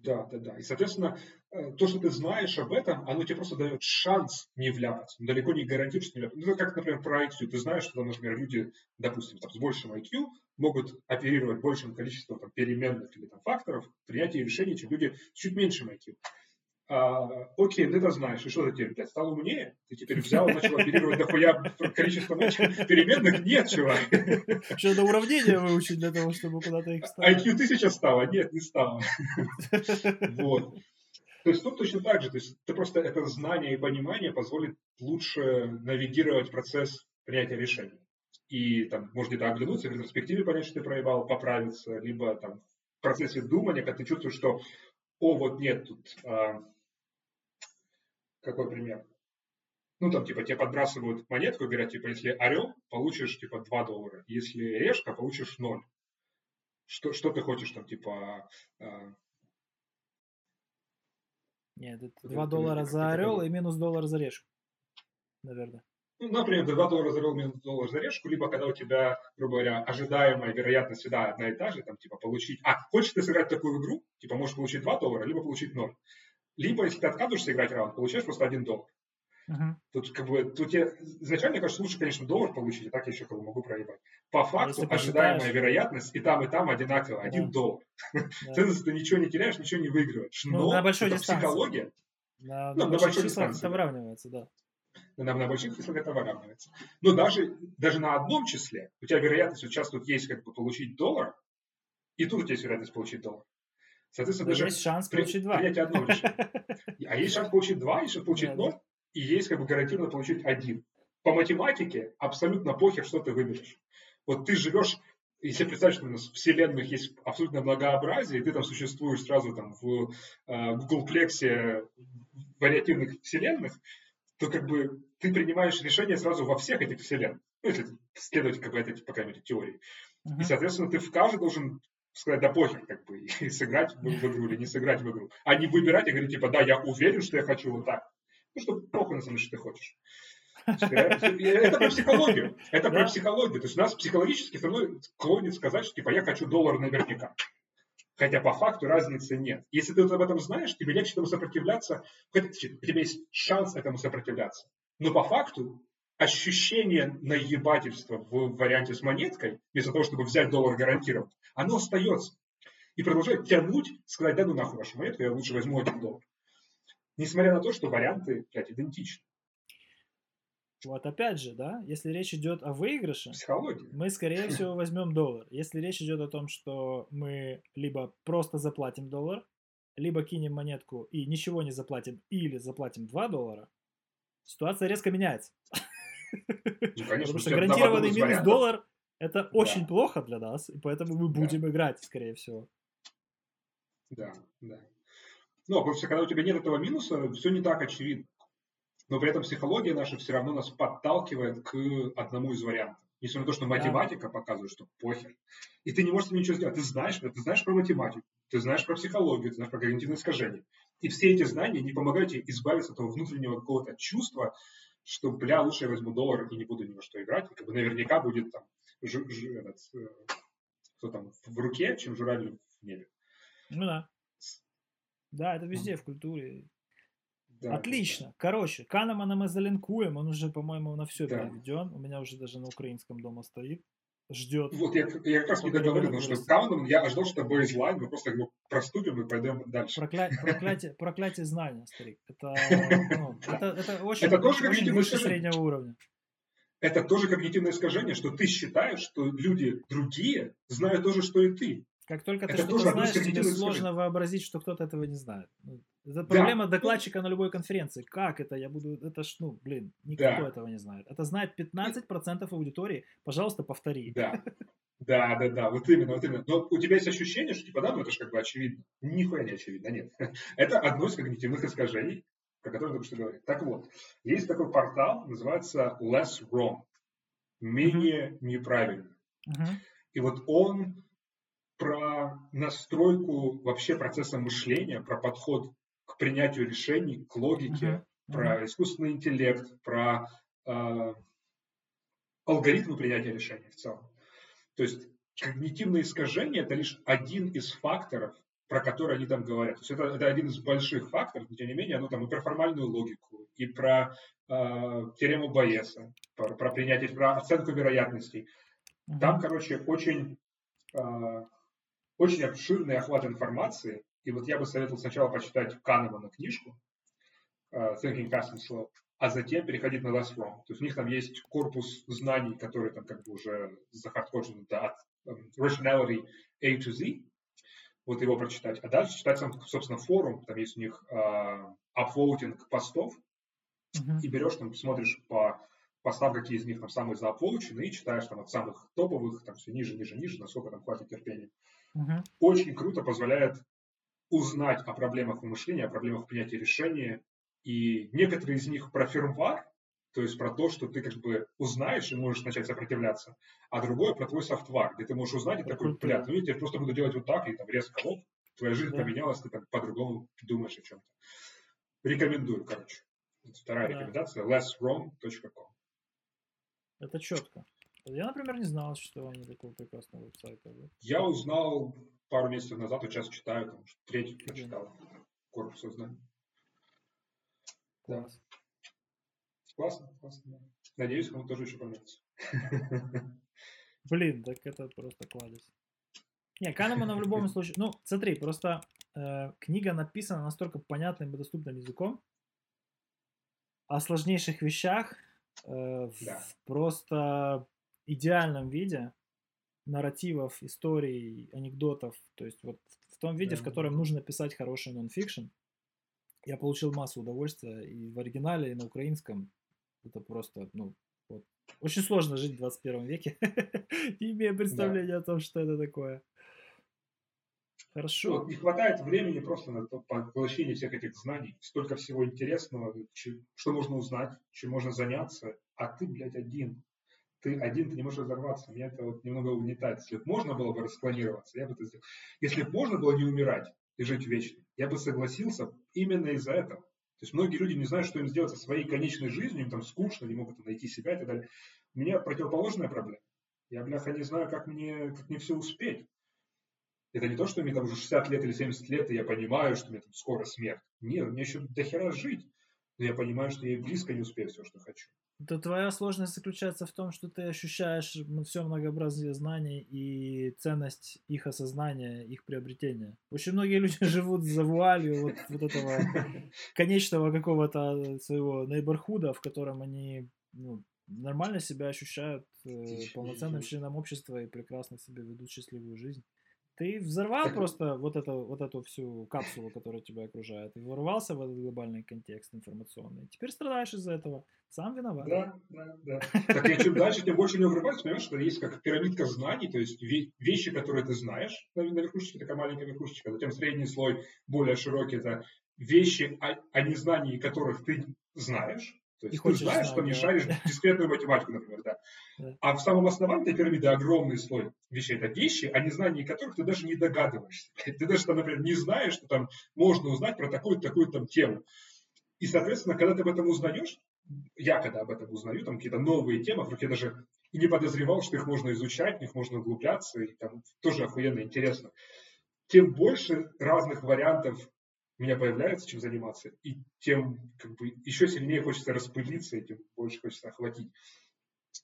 Да, да, да. И, соответственно, э, то, что ты знаешь об этом, оно тебе просто дает шанс не вляпаться. Но далеко не гарантирует, что не вляпаться. Ну, как, например, про IQ. Ты знаешь, что, например, люди, допустим, там, с большим IQ могут оперировать большим количеством там, переменных или там, факторов в принятии решений, чем люди с чуть меньшим IQ. А, окей, ты это знаешь, и что ты теперь, блядь, стал умнее? Ты теперь взял, начал оперировать дохуя количество переменных? Нет, чувак. Что, надо уравнение выучить для того, чтобы куда-то их ставить? IQ тысяча стало? Нет, не стало. Вот. То есть тут точно так же. То есть ты просто это знание и понимание позволит лучше навигировать процесс принятия решений. И там, может где-то оглянуться, в ретроспективе понять, что ты проебал, поправиться, либо там в процессе думания, когда ты чувствуешь, что о, вот нет тут а, какой пример? Ну, там, типа, тебе подбрасывают монетку и говорят, типа, если орел, получишь, типа, 2 доллара. Если решка, получишь 0. Что, что ты хочешь там, типа... Э... Нет, это 2 доллара за орел и минус доллар за решку, наверное. Ну, например, 2 доллара за орел, минус доллар за решку, либо когда у тебя, грубо говоря, ожидаемая вероятность всегда одна и та же, там, типа, получить... А, хочешь ты сыграть такую игру, типа, можешь получить 2 доллара, либо получить 0. Либо, если ты отказываешься играть раунд, получаешь просто один доллар. Uh-huh. Тут как бы, тут тебе изначально, кажется, лучше, конечно, доллар получить, а так я еще как бы могу проебать. По а факту, а ожидаемая вероятность и там, и там одинаково, один да. доллар. Да. [LAUGHS] ты, ты ничего не теряешь, ничего не выигрываешь. Ну, Но ну, на большой это дистанции. психология. На, ну, на, на большой дистанции. Это выравнивается, да. На, на больших числах это выравнивается. Но даже, даже на одном числе у тебя вероятность, вот сейчас тут есть как бы получить доллар, и тут у тебя есть вероятность получить доллар. Соответственно, даже есть шанс при, получить два. Принять одно решение. [LAUGHS] А есть шанс получить два, есть шанс получить ноль, и есть как бы гарантированно получить один. По математике абсолютно похер, что ты выберешь. Вот ты живешь, если представить, что у нас в вселенных есть абсолютно многообразие, и ты там существуешь сразу там в э, Googleplex вариативных вселенных, то как бы ты принимаешь решение сразу во всех этих вселенных. Ну, если следовать как бы этой, по крайней мере, теории. Uh-huh. И, соответственно, ты в каждой должен сказать, да похер, как бы, [LAUGHS] и сыграть в, игру или не сыграть в игру. А не выбирать и говорить, типа, да, я уверен, что я хочу вот так. Ну, что похуй на самом деле, что ты хочешь. Это про психологию. Это про психологию. То есть у нас психологически склонен сказать, что типа я хочу доллар наверняка. Хотя по факту разницы нет. Если ты вот об этом знаешь, тебе легче этому сопротивляться. У тебя есть шанс этому сопротивляться. Но по факту ощущение наебательства в варианте с монеткой, вместо того, чтобы взять доллар гарантированно, оно остается. И продолжает тянуть, сказать, да ну нахуй вашу монетку, я лучше возьму один доллар. Несмотря на то, что варианты, блядь, идентичны. Вот опять же, да, если речь идет о выигрыше, Психология. мы, скорее [LAUGHS] всего, возьмем доллар. Если речь идет о том, что мы либо просто заплатим доллар, либо кинем монетку и ничего не заплатим, или заплатим 2 доллара, ситуация резко меняется. Ну, конечно, Потому что гарантированный минус вариантов. доллар это да. очень плохо для нас, и поэтому мы будем да. играть, скорее всего. Да, да. Ну, потому что когда у тебя нет этого минуса, все не так очевидно. Но при этом психология наша все равно нас подталкивает к одному из вариантов. Несмотря на то, что математика да. показывает, что похер. И ты не можешь ничего сделать. Ты знаешь, ты знаешь про математику, ты знаешь про психологию, ты знаешь про когнитивные искажения. И все эти знания не помогают тебе избавиться от этого внутреннего какого-то чувства, что, бля, лучше я возьму доллар и не буду ни во что играть, и как бы наверняка будет там, ж, ж, этот, э, кто там, в руке, чем журавль в небе. Ну да. Да, это везде, в культуре. Да, Отлично. Да. Короче, Канемана мы залинкуем, он уже, по-моему, на все да. переведен. У меня уже даже на украинском дома стоит ждет. Вот я, я как раз не договорил, что Кауном я ожидал, что бейзлайн, мы просто его проступим и пойдем дальше. Прокля... [LAUGHS] Проклятие, проклятие знания, старик. Это, [LAUGHS] ну, это, это очень, это тоже очень выше среднего уровня. Это тоже когнитивное искажение, что ты считаешь, что люди другие знают то же, что и ты. Как только ты что-то знаешь, тебе сложно вообразить, что кто-то этого не знает. Это проблема да. докладчика на любой конференции. Как это? Я буду... Это ж, ну, блин, никто да. этого не знает. Это знает 15% аудитории. Пожалуйста, повтори. Да. Да, да, да, вот именно, вот именно. Но у тебя есть ощущение, что типа, да, ну это же как бы очевидно. Нихуя не очевидно, нет. [LAUGHS] Это одно из когнитивных искажений, про которое я только что говорил. Так вот, есть такой портал, называется Less Wrong. Менее неправильно. Uh-huh. И вот он про настройку вообще процесса мышления, про подход принятию решений, к логике, uh-huh. Uh-huh. про искусственный интеллект, про э, алгоритмы принятия решений в целом. То есть когнитивное искажение – это лишь один из факторов про который они там говорят. То есть это, это один из больших факторов, но тем не менее, оно там и про формальную логику, и про э, теорему Байеса, про, про принятие, про оценку вероятностей. Там, короче, очень, э, очень обширный охват информации, и вот я бы советовал сначала почитать Канемана книжку uh, Thinking Fast and Slow, а затем переходить на Less Wrong. То есть у них там есть корпус знаний, которые там как бы уже захардкоджены да, от um, Rationality A to Z, вот его прочитать. А дальше читать собственно, форум, там есть у них uh, апвоутинг постов, uh-huh. и берешь там, смотришь по постав, какие из них там самые заапвоучены, и читаешь там от самых топовых, там все ниже, ниже, ниже, насколько там хватит терпения. Uh-huh. Очень круто позволяет узнать о проблемах мышления, о проблемах принятия решения. И некоторые из них про фирмвар, то есть про то, что ты как бы узнаешь и можешь начать сопротивляться, а другое про твой софтвар, где ты можешь узнать и такой, бля, ну я теперь просто буду делать вот так, и там резко, оп, твоя жизнь да. поменялась, ты там по-другому думаешь о чем-то. Рекомендую, короче. Вторая да. рекомендация, lesswrong.com. Это четко. Я, например, не знал, что они такого прекрасного веб-сайта. Да? Я узнал пару месяцев назад, вот сейчас читаю, там, третий прочитал корпус знаний. Да. Классно, классно. Да. Надеюсь, кому тоже еще понравится. [LAUGHS] Блин, так это просто кладезь. Не, Канемана в [LAUGHS] любом случае... Ну, смотри, просто э, книга написана настолько понятным и доступным языком, о сложнейших вещах э, да. в просто идеальном виде, нарративов, историй, анекдотов, то есть вот в том виде, да. в котором нужно писать хороший нонфикшн, я получил массу удовольствия и в оригинале, и на украинском. Это просто, ну, вот. Очень сложно жить в 21 веке, [LAUGHS] не имея представления да. о том, что это такое. Хорошо. Вот, не хватает времени просто на поглощение всех этих знаний. Столько всего интересного, что можно узнать, чем можно заняться. А ты, блядь, один ты один, ты не можешь разорваться. Меня это вот немного угнетает. Если бы можно было бы расклонироваться, я бы это сделал. Если бы можно было не умирать и жить вечно, я бы согласился именно из-за этого. То есть многие люди не знают, что им сделать со своей конечной жизнью, им там скучно, не могут найти себя и так далее. У меня противоположная проблема. Я, бляха, не знаю, как мне, как мне все успеть. Это не то, что мне там уже 60 лет или 70 лет, и я понимаю, что мне там скоро смерть. Нет, мне еще до хера жить. Но я понимаю, что я близко не успею все, что хочу то твоя сложность заключается в том, что ты ощущаешь все многообразие знаний и ценность их осознания, их приобретения. Очень многие люди [LAUGHS] живут за вуалью вот, вот этого [LAUGHS] конечного какого-то своего нейборхуда, в котором они ну, нормально себя ощущают э, полноценным членом общества и прекрасно себе ведут счастливую жизнь. Ты взорвал просто вот, это, вот эту всю капсулу, которая тебя окружает, и ворвался в этот глобальный контекст информационный. Теперь страдаешь из-за этого. Сам виноват. Да, да, да. Так я чем дальше, тем больше не врываюсь, понимаешь, что есть как пирамидка знаний, то есть вещи, которые ты знаешь на, на верхушечке, такая маленькая верхушечка, затем средний слой, более широкий, это вещи, о, о незнании которых ты знаешь, то есть ты знаешь, что не шаришь дискретную математику, например, да. А в самом основании этой пирамиды огромный слой вещей. Это вещи, о незнании которых ты даже не догадываешься. [LAUGHS] Ты даже, например, не знаешь, что там можно узнать про такую-то такую там тему. И, соответственно, когда ты об этом узнаешь, я когда об этом узнаю, там какие-то новые темы, вдруг я даже и не подозревал, что их можно изучать, в них можно углубляться, и там тоже охуенно интересно. Тем больше разных вариантов у меня появляется чем заниматься, и тем как бы еще сильнее хочется распылиться, и тем больше хочется охватить.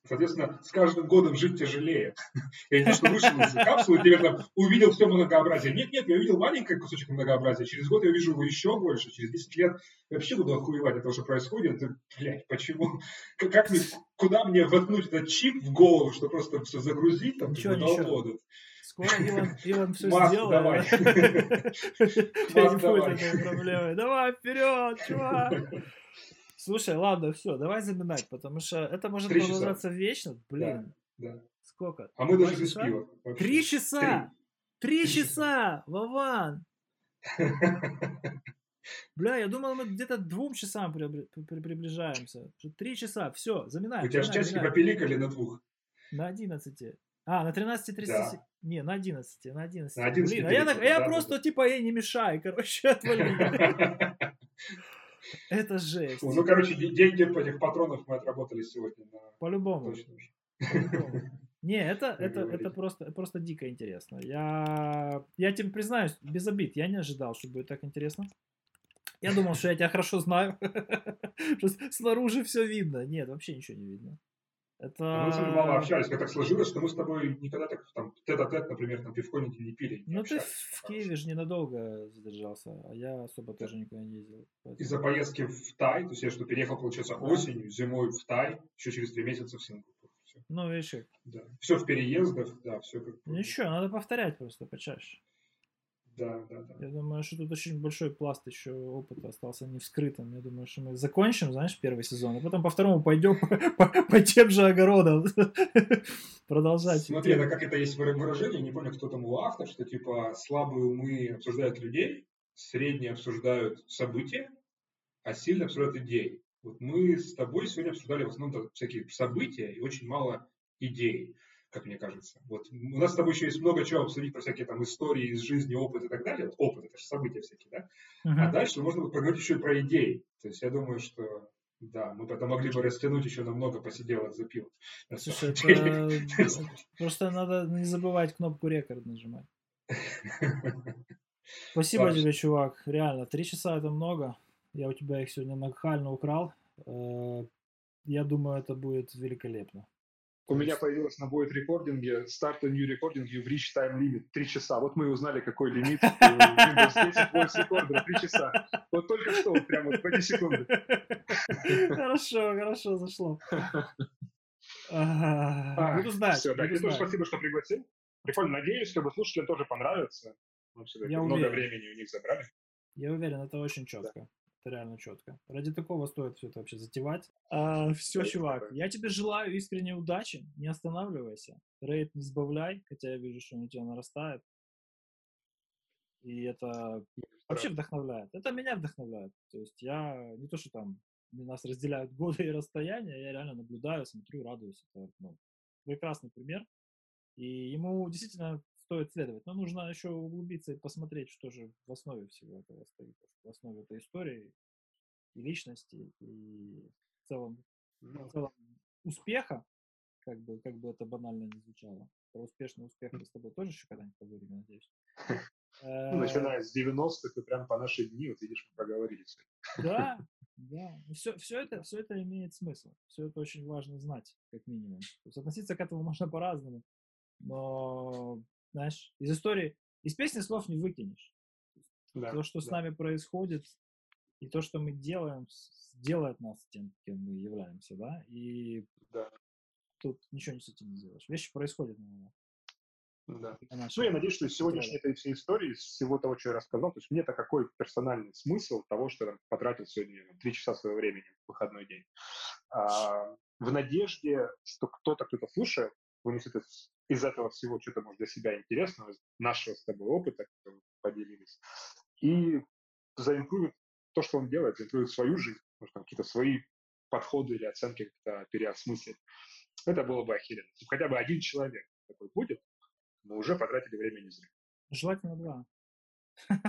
Соответственно, с каждым годом жить тяжелее. [LAUGHS] Я не то, что вышел из капсулы, теперь там увидел все многообразие. Нет, нет, я увидел маленький кусочек многообразия. Через год я вижу его еще больше. Через 10 лет я вообще буду охуевать от того, что происходит. И, блядь, почему? Как, как мне, куда мне воткнуть этот чип в голову, что просто все загрузить, там, ничего, ничего. Скоро Илон, Илон все Маск, сделает. давай. [LAUGHS] не будет этой проблемой. Давай, вперед, чувак. Слушай, ладно, все, давай заминать, потому что это может Три продолжаться часа. вечно. Блин. Да, да. Сколько? А мы даже без пива. Три часа! Три, Три часа! Вован! [LAUGHS] Бля, я думал, мы где-то двум часам приближаемся. Три часа, все, заминаем. У тебя же часики попиликали на двух. На одиннадцати. А, на 13.30. Да. Не, на 11. На 11. На 11 Блин, а я, а я просто да. типа, ей не мешай, [LAUGHS] короче, отвали. [LAUGHS] Это жесть. Ну, короче, деньги по этих патронов мы отработали сегодня. По-любому. [LAUGHS] Не, это, это, это просто, просто дико интересно. Я, я тебе признаюсь, без обид, я не ожидал, что будет так интересно. Я думал, что я тебя хорошо знаю. Что снаружи все видно. Нет, вообще ничего не видно. Это... Мы с тобой мало общались, как так сложилось, что мы с тобой никогда так там тет-а-тет, например, там пивко не, не пили. не Ну ты в Киеве же ненадолго задержался, а я особо тоже никуда не ездил. поэтому- Из-за поездки в Тай, то есть я что, переехал, получается, осенью, зимой в Тай, еще через три месяца в Сингапур. Все, Ну, видишь, как. да. все в переездах, да, все как бы- Ничего, надо повторять просто почаще. Да, да, да. Я думаю, что тут очень большой пласт еще опыта остался не вскрытым. Я думаю, что мы закончим, знаешь, первый сезон, а потом по второму пойдем [LAUGHS] по, по тем же огородам [LAUGHS] продолжать. Смотри, это как это есть выра- выражение, не помню, кто там его автор, что типа слабые умы обсуждают людей, средние обсуждают события, а сильные обсуждают идеи. Вот мы с тобой сегодня обсуждали в основном всякие события и очень мало идей, как мне кажется. Вот у нас с тобой еще есть много чего обсудить про всякие там истории из жизни, опыт и так далее. Вот опыт, это же события всякие, да? Мгм. А дальше можно будет поговорить еще и про идеи. То есть я думаю, что да, мы потом могли бы растянуть еще намного, посидел за пиво. Слушай, это [LAUGHS] просто надо не забывать кнопку рекорд нажимать. [LAUGHS] Спасибо тебе, чувак. Реально, три часа это много. Я у тебя их сегодня нахально украл. Э, Я думаю, это будет великолепно. У меня появилось на будет рекординге Start a new recording, you've reached time limit. Три часа. Вот мы и узнали, какой лимит у Windows 10 voice recorder. Три часа. Вот только что, вот прямо вот в эти секунды. Хорошо, хорошо, зашло. А, Буду знать. Все, да, тебе спасибо, что пригласил. Прикольно. Надеюсь, что слушателям тоже понравится. Мы все-таки Я много времени у них забрали. Я уверен, это очень четко. Это реально четко. Ради такого стоит все это вообще затевать. все, Спасибо чувак. Я тебе желаю искренней удачи. Не останавливайся. Рейд не сбавляй, хотя я вижу, что он у тебя нарастает. И это вообще вдохновляет. Это меня вдохновляет. То есть я не то, что там нас разделяют годы и расстояния, я реально наблюдаю, смотрю, радуюсь. Это ну, прекрасный пример. И ему действительно стоит следовать. Но нужно еще углубиться и посмотреть, что же в основе всего этого стоит. В основе этой истории и личности, и в целом, в целом успеха, как бы, как бы это банально не звучало. Про успешный успех мы с тобой тоже еще когда-нибудь поговорим, надеюсь. [LAUGHS] Ну, Э, начиная с 90-х и прям по наши дни, вот видишь, мы проговорили всё. Да, [LAUGHS] да. Все, все, это, все это имеет смысл. Все это очень важно знать, как минимум. То есть относиться к этому можно по-разному. Но, знаешь, из истории, из песни слов не выкинешь. Да, то, что с да. нами происходит, и то, что мы делаем, с- делает нас тем, кем мы являемся, да, и Да, тут ничего не с этим не сделаешь. Вещи происходят наверное, да. Ну, я надеюсь, что из сегодняшней этой всей истории, из всего того, что я рассказал, то есть мне-то какой персональный смысл того, что я там потратил сегодня три часа своего времени в выходной день. А, в надежде, что кто-то, кто-то слушает, вынесет из, из этого всего что-то, может, для себя интересного, из нашего с тобой опыта, который мы поделились, и заимпровит то, что он делает, заимпровит свою жизнь, может, там какие-то свои подходы или оценки как-то переосмыслить. Это было бы охеренно. Хотя бы один человек такой будет, мы уже потратили время не зря. Желательно два.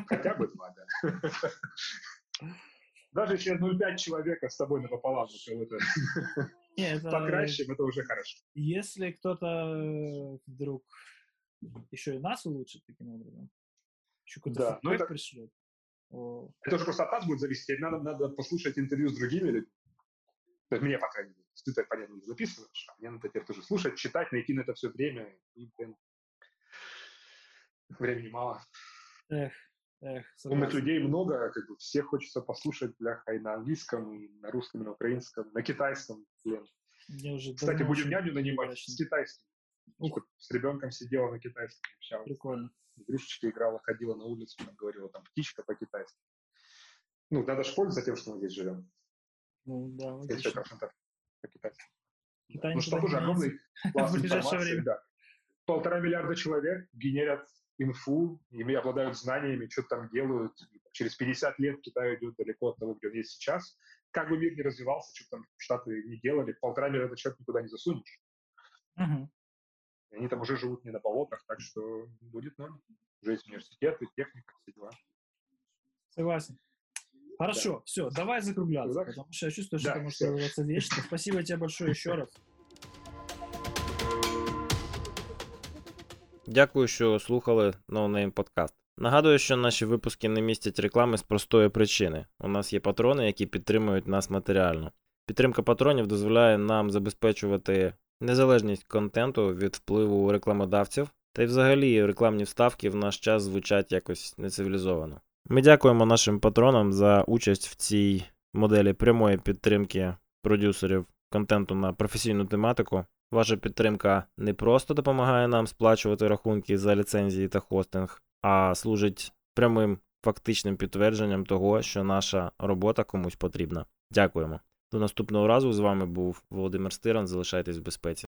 Хотя бы два, да. [LAUGHS] Даже если 0,5 человека с тобой напополам мы кого-то Не, [LAUGHS] это, покращим, это уже хорошо. если кто-то э, вдруг еще и нас улучшит таким образом, еще какой-то Да, ну это- пришлет, о, Это уже просто от нас будет зависеть. Теперь надо, надо послушать интервью с другими людьми. То есть мне, по крайней мере. Ты так, понятно, не записываешь, а мне надо теперь тоже слушать, читать, найти на это все время. И, блин, времени мало. эх, эх, Умных согласен. людей много, как бы всех хочется послушать, бляха, и на английском, и на русском, и на украинском, на китайском, уже Кстати, будем няню нанимать удачно. с китайским. Ух. С ребенком сидела на китайском, общалась. Прикольно. Игрушечки играла, ходила на улицу, там говорила, там, птичка по-китайски. Ну, надо же пользоваться тем, что мы здесь живем. Ну да, логично. 100% по-китайски. Да. Ну, что тоже огромный пласт информации, да. Полтора миллиарда человек генерят инфу, ими обладают знаниями, что там делают. Через 50 лет Китай идет далеко от того, где он есть сейчас. Как бы мир не развивался, что там Штаты не делали, полтора миллиарда человек никуда не засунешь. И Они там уже живут не на болотах, так что будет норм. Уже есть университеты, техника, все дела. Согласен. Хорошо, все, давай закругляться, Да. потому что я чувствую, что Да, это может продолжаться вечно. Спасибо тебе большое еще раз. Дякую, що слухали No Name Podcast. Нагадую, що наші випуски не містять реклами з простої причини. У нас є патрони, які підтримують нас матеріально. Підтримка патронів дозволяє нам забезпечувати незалежність контенту від впливу рекламодавців, та й взагалі рекламні вставки в наш час звучать якось нецивілізовано. Ми дякуємо нашим патронам за участь в цій моделі прямої підтримки продюсерів контенту на професійну тематику. Ваша підтримка не просто допомагає нам сплачувати рахунки за ліцензії та хостинг, а служить прямим фактичним підтвердженням того, що наша робота комусь потрібна. Дякуємо. До наступного разу з вами був Володимир Стиран. Залишайтесь в безпеці.